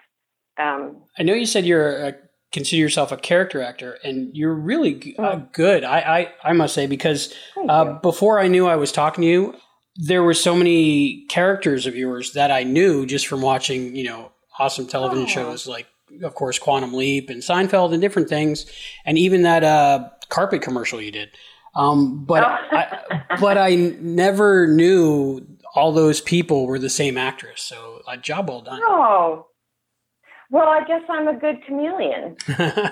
Um, I know you said you're uh, consider yourself a character actor, and you're really g- uh, good. I, I I must say because uh, before I knew I was talking to you, there were so many characters of yours that I knew just from watching you know awesome television shows like of course Quantum Leap and Seinfeld and different things, and even that uh, carpet commercial you did. Um, but I, but I never knew all those people were the same actress. So a job well done. oh, well, I guess I'm a good chameleon.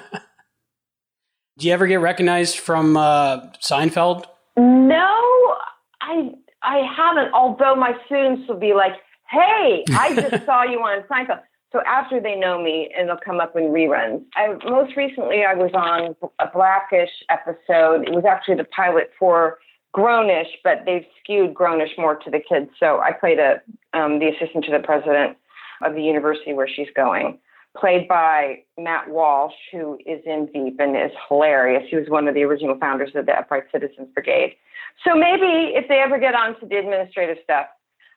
Do you ever get recognized from uh, Seinfeld? No, I I haven't. Although my students will be like, "Hey, I just saw you on Seinfeld." So after they know me, and they'll come up in reruns. I most recently I was on a Blackish episode. It was actually the pilot for Grownish, but they've skewed Grownish more to the kids. So I played a um, the assistant to the president of the university where she's going, played by Matt Walsh, who is in Veep and is hilarious. He was one of the original founders of the Upright Citizens Brigade. So maybe if they ever get onto the administrative stuff,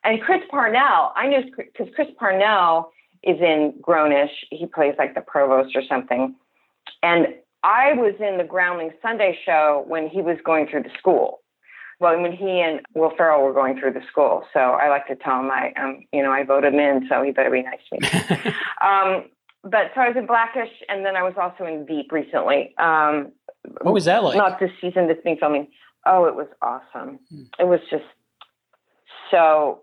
and Chris Parnell, I knew because Chris Parnell is in Grownish. He plays like the provost or something. And I was in the Groundling Sunday show when he was going through the school. Well, when he and Will Ferrell were going through the school. So I like to tell him I, um, you know, I voted him in, so he better be nice to me. um, but so I was in Blackish, and then I was also in Veep recently. Um, What was that like? Not this season that's being filming. Oh, it was awesome. It was just so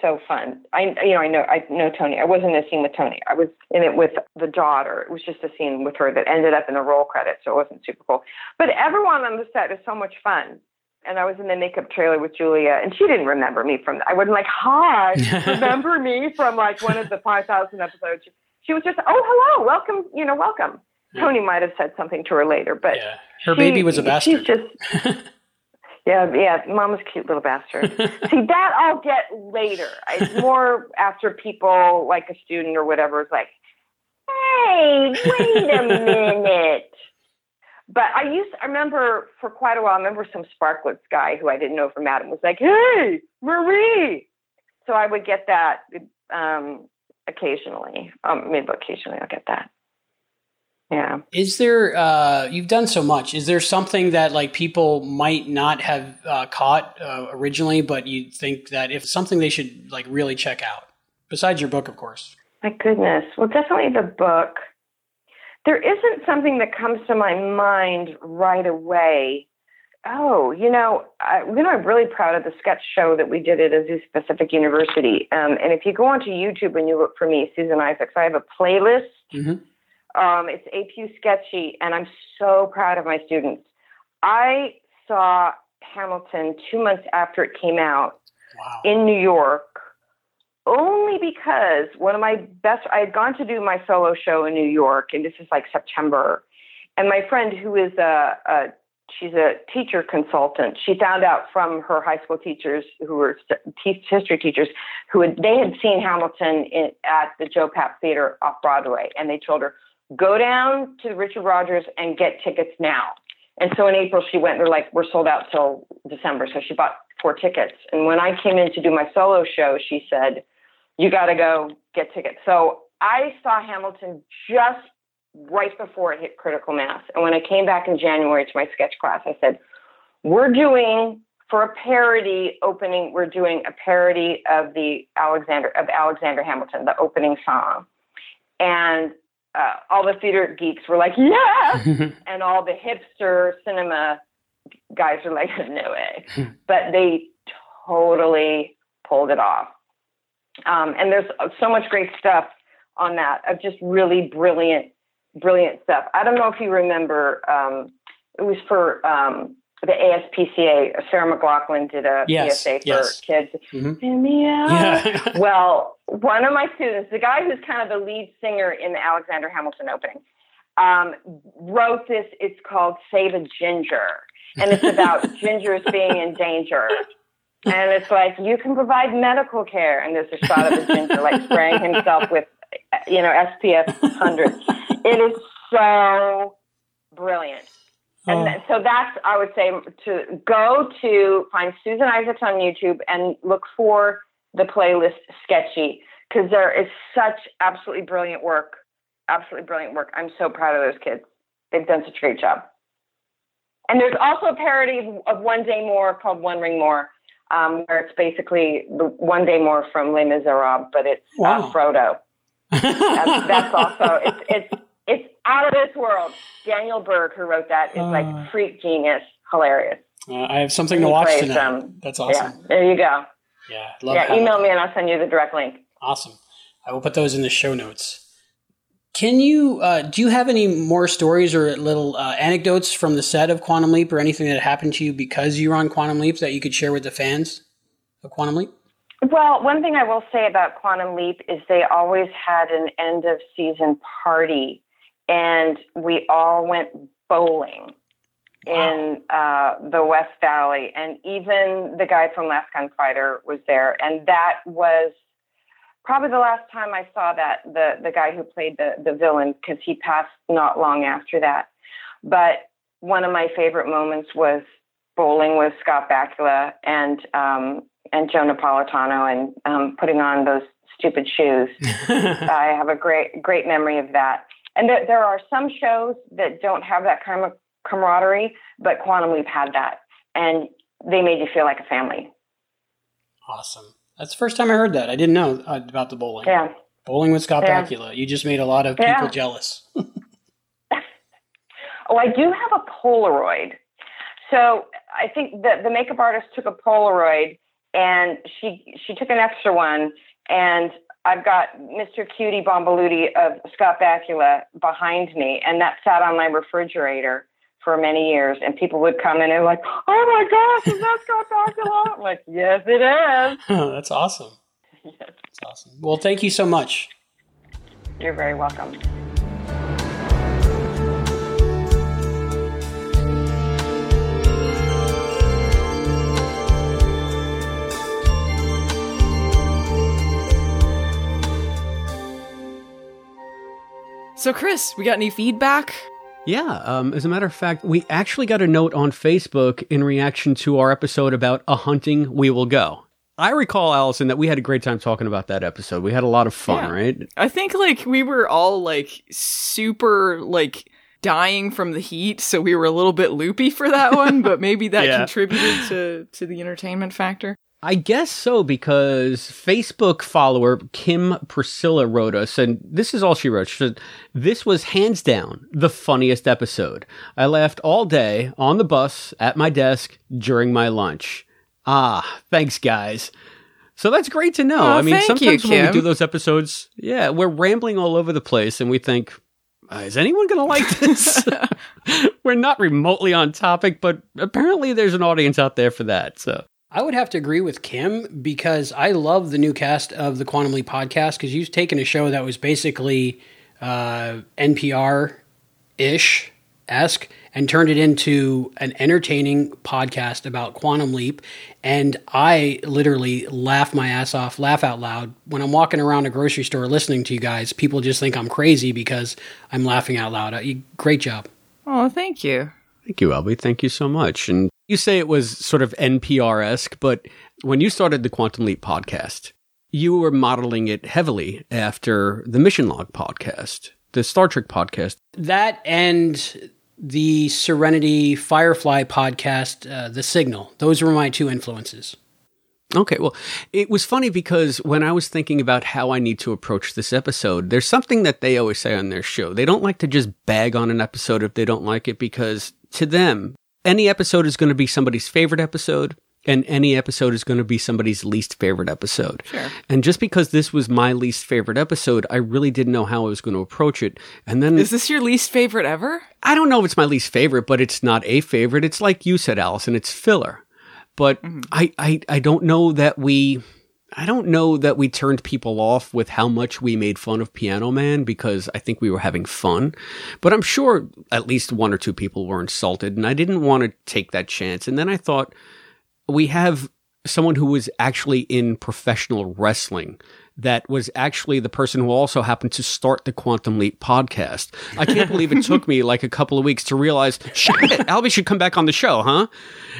so fun. I you know I know I know Tony. I wasn't in a scene with Tony. I was in it with the daughter. It was just a scene with her that ended up in the roll credits, so it wasn't super cool. But everyone on the set is so much fun. And I was in the makeup trailer with Julia, and she didn't remember me from. I wasn't like, "Hi, remember me from like one of the five thousand episodes." She was just, "Oh, hello, welcome, you know, welcome." Tony might have said something to her later, but Her she- baby was a bastard. She's just yeah, yeah. Mama's cute little bastard. See, that I'll get later. It's more after people like a student or whatever is like, hey, wait a minute. But I used, I remember for quite a while, I remember some Sparkletts guy who I didn't know from Adam was like, hey, Marie. So I would get that um, occasionally. Um, maybe occasionally I'll get that. Yeah. Is there? Uh, you've done so much. Is there something that like people might not have uh, caught uh, originally, but you think that if something they should like really check out besides your book, of course? My goodness. Well, definitely the book. There isn't something that comes to my mind right away. Oh, you know, I, you know, I'm really proud of the sketch show that we did at Azusa Pacific University. Um, and if you go onto YouTube and you look for me, Susan Isaacs, I have a playlist. Mm-hmm. Um, it's APU Sketchy, and I'm so proud of my students. I saw Hamilton two months after it came out in New York, only because one of my best, I had gone to do my solo show in New York, and this is like September. And my friend, who is a, a she's a teacher consultant. She found out from her high school teachers who were st- history teachers who had, they had seen Hamilton in, at the Joe Papp Theater off Broadway, and they told her, go down to Richard Rodgers and get tickets now. And so in April, she went, they're like, we're sold out till December. So she bought four tickets. And when I came in to do my solo show, she said, you got to go get tickets. So I saw Hamilton just right before it hit critical mass. And when I came back in January to my sketch class, I said, we're doing for a parody opening, we're doing a parody of the Alexander of Alexander Hamilton, the opening song. And uh, all the theater geeks were like, yeah, and all the hipster cinema guys were like, no way. but they totally pulled it off. Um, and there's so much great stuff on that of just really brilliant, brilliant stuff. I don't know if you remember, um, it was for um, the ASPCA. Sarah McLachlan did a Yes, PSA for yes. kids. Mhm. Hear. Yeah. well, one of my students, the guy who's kind of the lead singer in the Alexander Hamilton opening, um, wrote this. It's called Save a Ginger. And it's about gingers being in danger. And it's like, you can provide medical care. And there's a shot of a ginger like spraying himself with, you know, SPF 100. It is so brilliant. And th- so that's, I would say, to go to find Susan Isaacs on YouTube and look for the playlist Sketchy because there is such absolutely brilliant work. Absolutely brilliant work. I'm so proud of those kids. They've done such a great job. And there's also a parody of, of One Day More called One Ring More, um, where it's basically One Day More from Les Miserables, but it's Wow. uh, Frodo. that's, that's also it's it's out of this world. Daniel Berg, who wrote that, is Uh. like freak genius, hilarious. Uh, I have something to He watch plays, tonight. um, That's awesome. Yeah, there you go. Yeah, love yeah, email me and I'll send you the direct link. Awesome. I will put those in the show notes. Can you uh, do you have any more stories or little uh, anecdotes from the set of Quantum Leap or anything that happened to you because you were on Quantum Leap that you could share with the fans of Quantum Leap? Well, one thing I will say about Quantum Leap is they always had an end of season party, and we all went bowling in uh, the West Valley, and even the guy from Last Gunfighter was there, and that was probably the last time I saw that the the guy who played the the villain because he passed not long after that. But one of my favorite moments was bowling with Scott Bakula and um, and Joe Napolitano and um, putting on those stupid shoes. I have a great great memory of that. And there, there are some shows that don't have that kind of camaraderie, but Quantum Leap had that, and they made you feel like a family. Awesome. That's the first time I heard that. I didn't know uh, about the bowling. Yeah. Bowling with Scott Yeah. Bakula. You just made a lot of people Yeah. jealous. Oh, I do have a Polaroid. So I think the the makeup artist took a Polaroid and she she took an extra one and I've got Mr. Cutie Bombalooty of Scott Bakula behind me and that sat on my refrigerator for many years and people would come in and like, Oh my gosh, is that Scott Bakula? I'm like, Yes it is. That's awesome. Yes. That's awesome. Well, thank you so much. You're very welcome. So, Chris, we got any feedback? Yeah, um, as a matter of fact, we actually got a note on Facebook in reaction to our episode about a hunting we will go. I recall, Allison, that we had a great time talking about that episode. We had a lot of fun, Yeah. right? I think like we were all like super like dying from the heat, so we were a little bit loopy for that one, but maybe that Yeah. contributed to to the entertainment factor. I guess so because Facebook follower Kim Priscilla wrote us, and this is all she wrote. She said, This was hands down the funniest episode. I laughed all day on the bus, at my desk, during my lunch. Ah, thanks, guys. So that's great to know. Oh, I mean, sometimes you, when we do those episodes, yeah, we're rambling all over the place, and we think, uh, is anyone going to like this? we're not remotely on topic, but apparently there's an audience out there for that. So. I would have to agree with Kim because I love the new cast of the Quantum Leap podcast because you've taken a show that was basically uh, NPR ish esque and turned it into an entertaining podcast about Quantum Leap. And I literally laugh my ass off, laugh out loud. When I'm walking around a grocery store listening to you guys, people just think I'm crazy because I'm laughing out loud. Uh, Great job. Oh, thank you. Thank you, Albie. Thank you so much. And you say it was sort of NPR esque, but when you started the Quantum Leap podcast, you were modeling it heavily after the Mission Log podcast, the Star Trek podcast. That and the Serenity Firefly podcast, uh, The Signal. Those were my two influences. Okay, well, it was funny because when I was thinking about how I need to approach this episode, there's something that they always say on their show. They don't like to just bag on an episode if they don't like it because to them, any episode is going to be somebody's favorite episode and any episode is going to be somebody's least favorite episode. Sure. And just because this was my least favorite episode, I really didn't know how I was going to approach it. And then Is this your least favorite ever? I don't know if it's my least favorite, but it's not a favorite. It's like you said, Allison, it's filler. But mm-hmm. I, I, I don't know that we, I don't know that we turned people off with how much we made fun of Piano Man because I think we were having fun. But I'm sure at least one or two people were insulted, and I didn't want to take that chance. And then I thought, we have someone who was actually in professional wrestling that was actually the person who also happened to start the Quantum Leap podcast. I can't believe it took me like a couple of weeks to realize, shit, Albie should come back on the show, huh?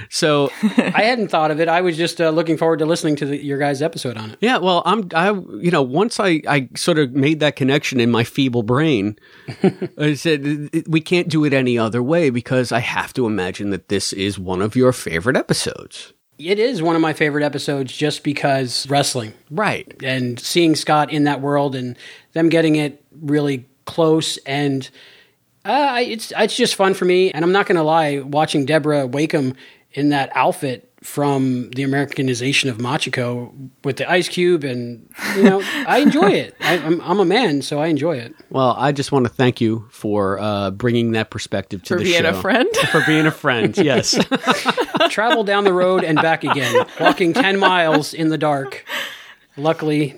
So I hadn't thought of it. I was just uh, looking forward to listening to the, your guys' episode on it. yeah, well, I'm, I, you know, once I, I sort of made that connection in my feeble brain, I said we can't do it any other way because I have to imagine that this is one of your favorite episodes. It is one of my favorite episodes just because wrestling. Right. And seeing Scott in that world and them getting it really close and uh, it's it's just fun for me. And I'm not going to lie, watching Deborah Wakeham in that outfit from the Americanization of Machiko with the ice cube and you know I enjoy it. I, I'm I'm a man, so I enjoy it. Well, I just want to thank you for uh, bringing that perspective to For the being a friend? For being a friend, yes. Travel down the road and back again, walking ten miles in the dark. Luckily,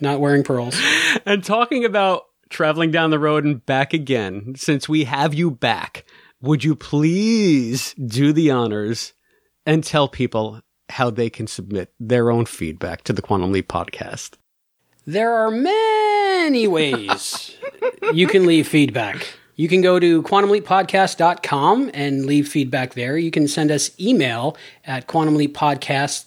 not wearing pearls. and talking about traveling down the road and back again, since we have you back, would you please do the honors and tell people how they can submit their own feedback to the Quantum Leap podcast? There are many ways you can leave feedback. You can go to quantumleappodcast.com and leave feedback there. You can send us email at quantumleappodcast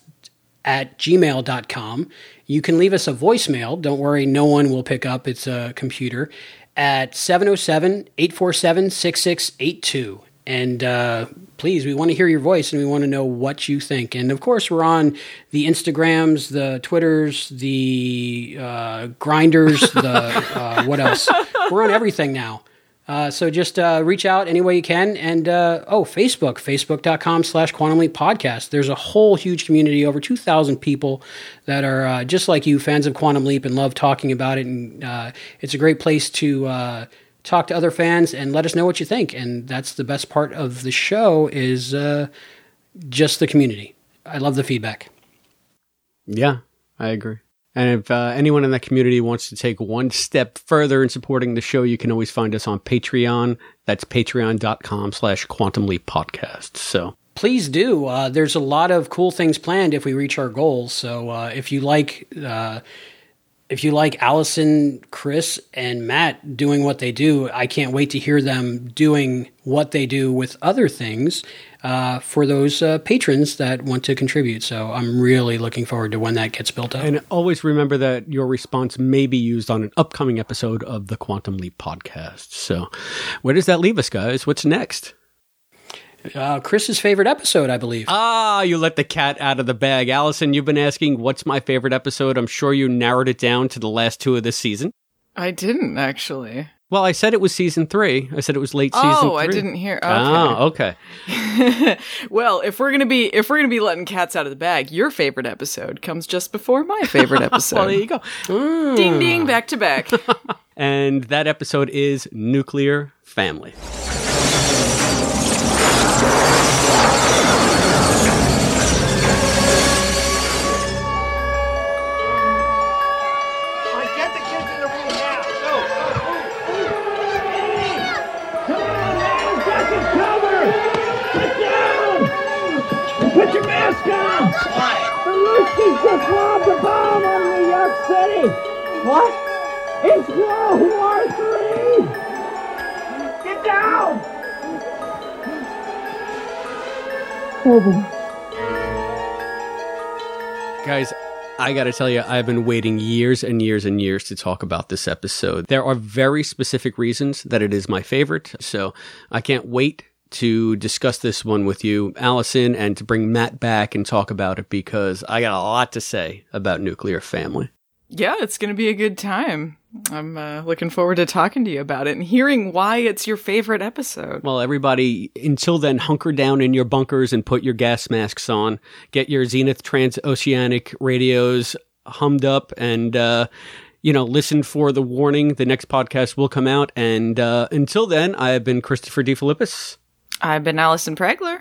at gmail.com. You can leave us a voicemail. Don't worry, no one will pick up. It's a computer at 707 847 6682. And uh, please, we want to hear your voice and we want to know what you think. And of course, we're on the Instagrams, the Twitters, the uh, Grinders, the uh, what else? We're on everything now. Uh, so just uh, reach out any way you can. And uh, oh, Facebook, facebook.com slash Quantum Leap Podcast. There's a whole huge community, over 2,000 people that are uh, just like you, fans of Quantum Leap and love talking about it. And uh, it's a great place to uh, talk to other fans and let us know what you think. And that's the best part of the show is uh, just the community. I love the feedback. Yeah, I agree. And if uh, anyone in that community wants to take one step further in supporting the show, you can always find us on Patreon. That's patreon.com slash quantum leap podcast. So Please do. Uh, there's a lot of cool things planned if we reach our goals. So uh, if you like uh, if you like Allison, Chris, and Matt doing what they do, I can't wait to hear them doing what they do with other things uh, for those uh, patrons that want to contribute. So I'm really looking forward to when that gets built up. And always remember that your response may be used on an upcoming episode of the Quantum Leap podcast. So, where does that leave us, guys? What's next? Uh, Chris's favorite episode, I believe. Ah, you let the cat out of the bag. Allison, you've been asking, what's my favorite episode? I'm sure you narrowed it down to the last two of this season. I didn't actually. Well, I said it was season three. I said it was late Oh, season three. I didn't hear- okay. Oh, okay. well, if we're gonna be if we're gonna be letting cats out of the bag, your favorite episode comes just before my favorite episode. well, there you go. Ding ding, back to back. And that episode is Nuclear Family. Mask on. Why? The Ruskies just robbed a bomb on New York City. What? It's World War Three. Get down. Guys, I got to tell you, I've been waiting years and years and years to talk about this episode. There are very specific reasons that it is my favorite. So I can't wait to discuss this one with you, Allison, and to bring Matt back and talk about it because I got a lot to say about Nuclear Family. yeah, it's gonna be a good time. I'm uh, looking forward to talking to you about it and hearing why it's your favorite episode. Well, everybody, until then, hunker down in your bunkers and put your gas masks on. Get your Zenith transoceanic radios hummed up and, uh, you know, listen for the warning. The next podcast will come out. And uh, until then, I have been Christopher D. DeFilippis. I've been Allison Pregler.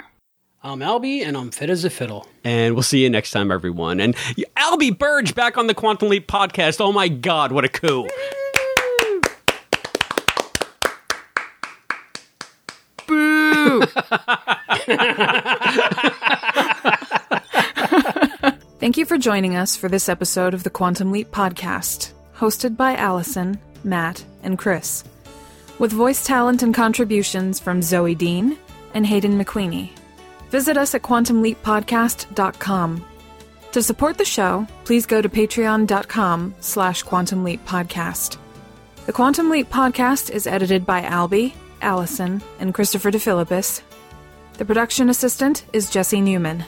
I'm Albie, and I'm fit as a fiddle. And we'll see you next time, everyone. And Albie Burdge back on the Quantum Leap podcast. Oh my God, what a coup. Boo! Thank you for joining us for this episode of the Quantum Leap Podcast, hosted by Allison, Matt, and Chris, with voice talent and contributions from Zoe Dean and Hayden McQueenie. Visit us at quantumleappodcast.com. To support the show, please go to patreon.com slash quantum leap podcast. The Quantum Leap Podcast is edited by Albie, Allison, and Christopher DeFilippis. The production assistant is Jesse Newman.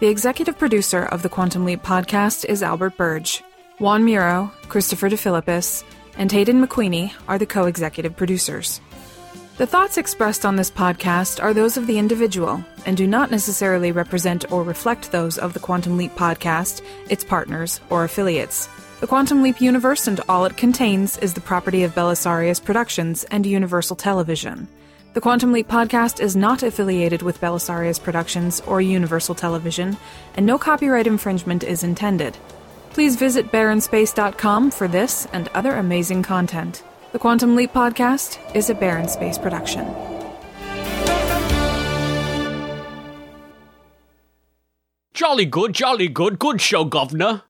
The executive producer of the Quantum Leap podcast is Albert Burdge. Juan Muro, Christopher DeFilippis, and Hayden McQueenie are the co executive producers. The thoughts expressed on this podcast are those of the individual and do not necessarily represent or reflect those of the Quantum Leap podcast, its partners, or affiliates. The Quantum Leap universe and all it contains is the property of Belisarius Productions and Universal Television. The Quantum Leap podcast is not affiliated with Belisarius Productions or Universal Television, and no copyright infringement is intended. Please visit barrenspace.com for this and other amazing content. The Quantum Leap podcast is a Barren Space production. Jolly good, jolly good. Good show, governor.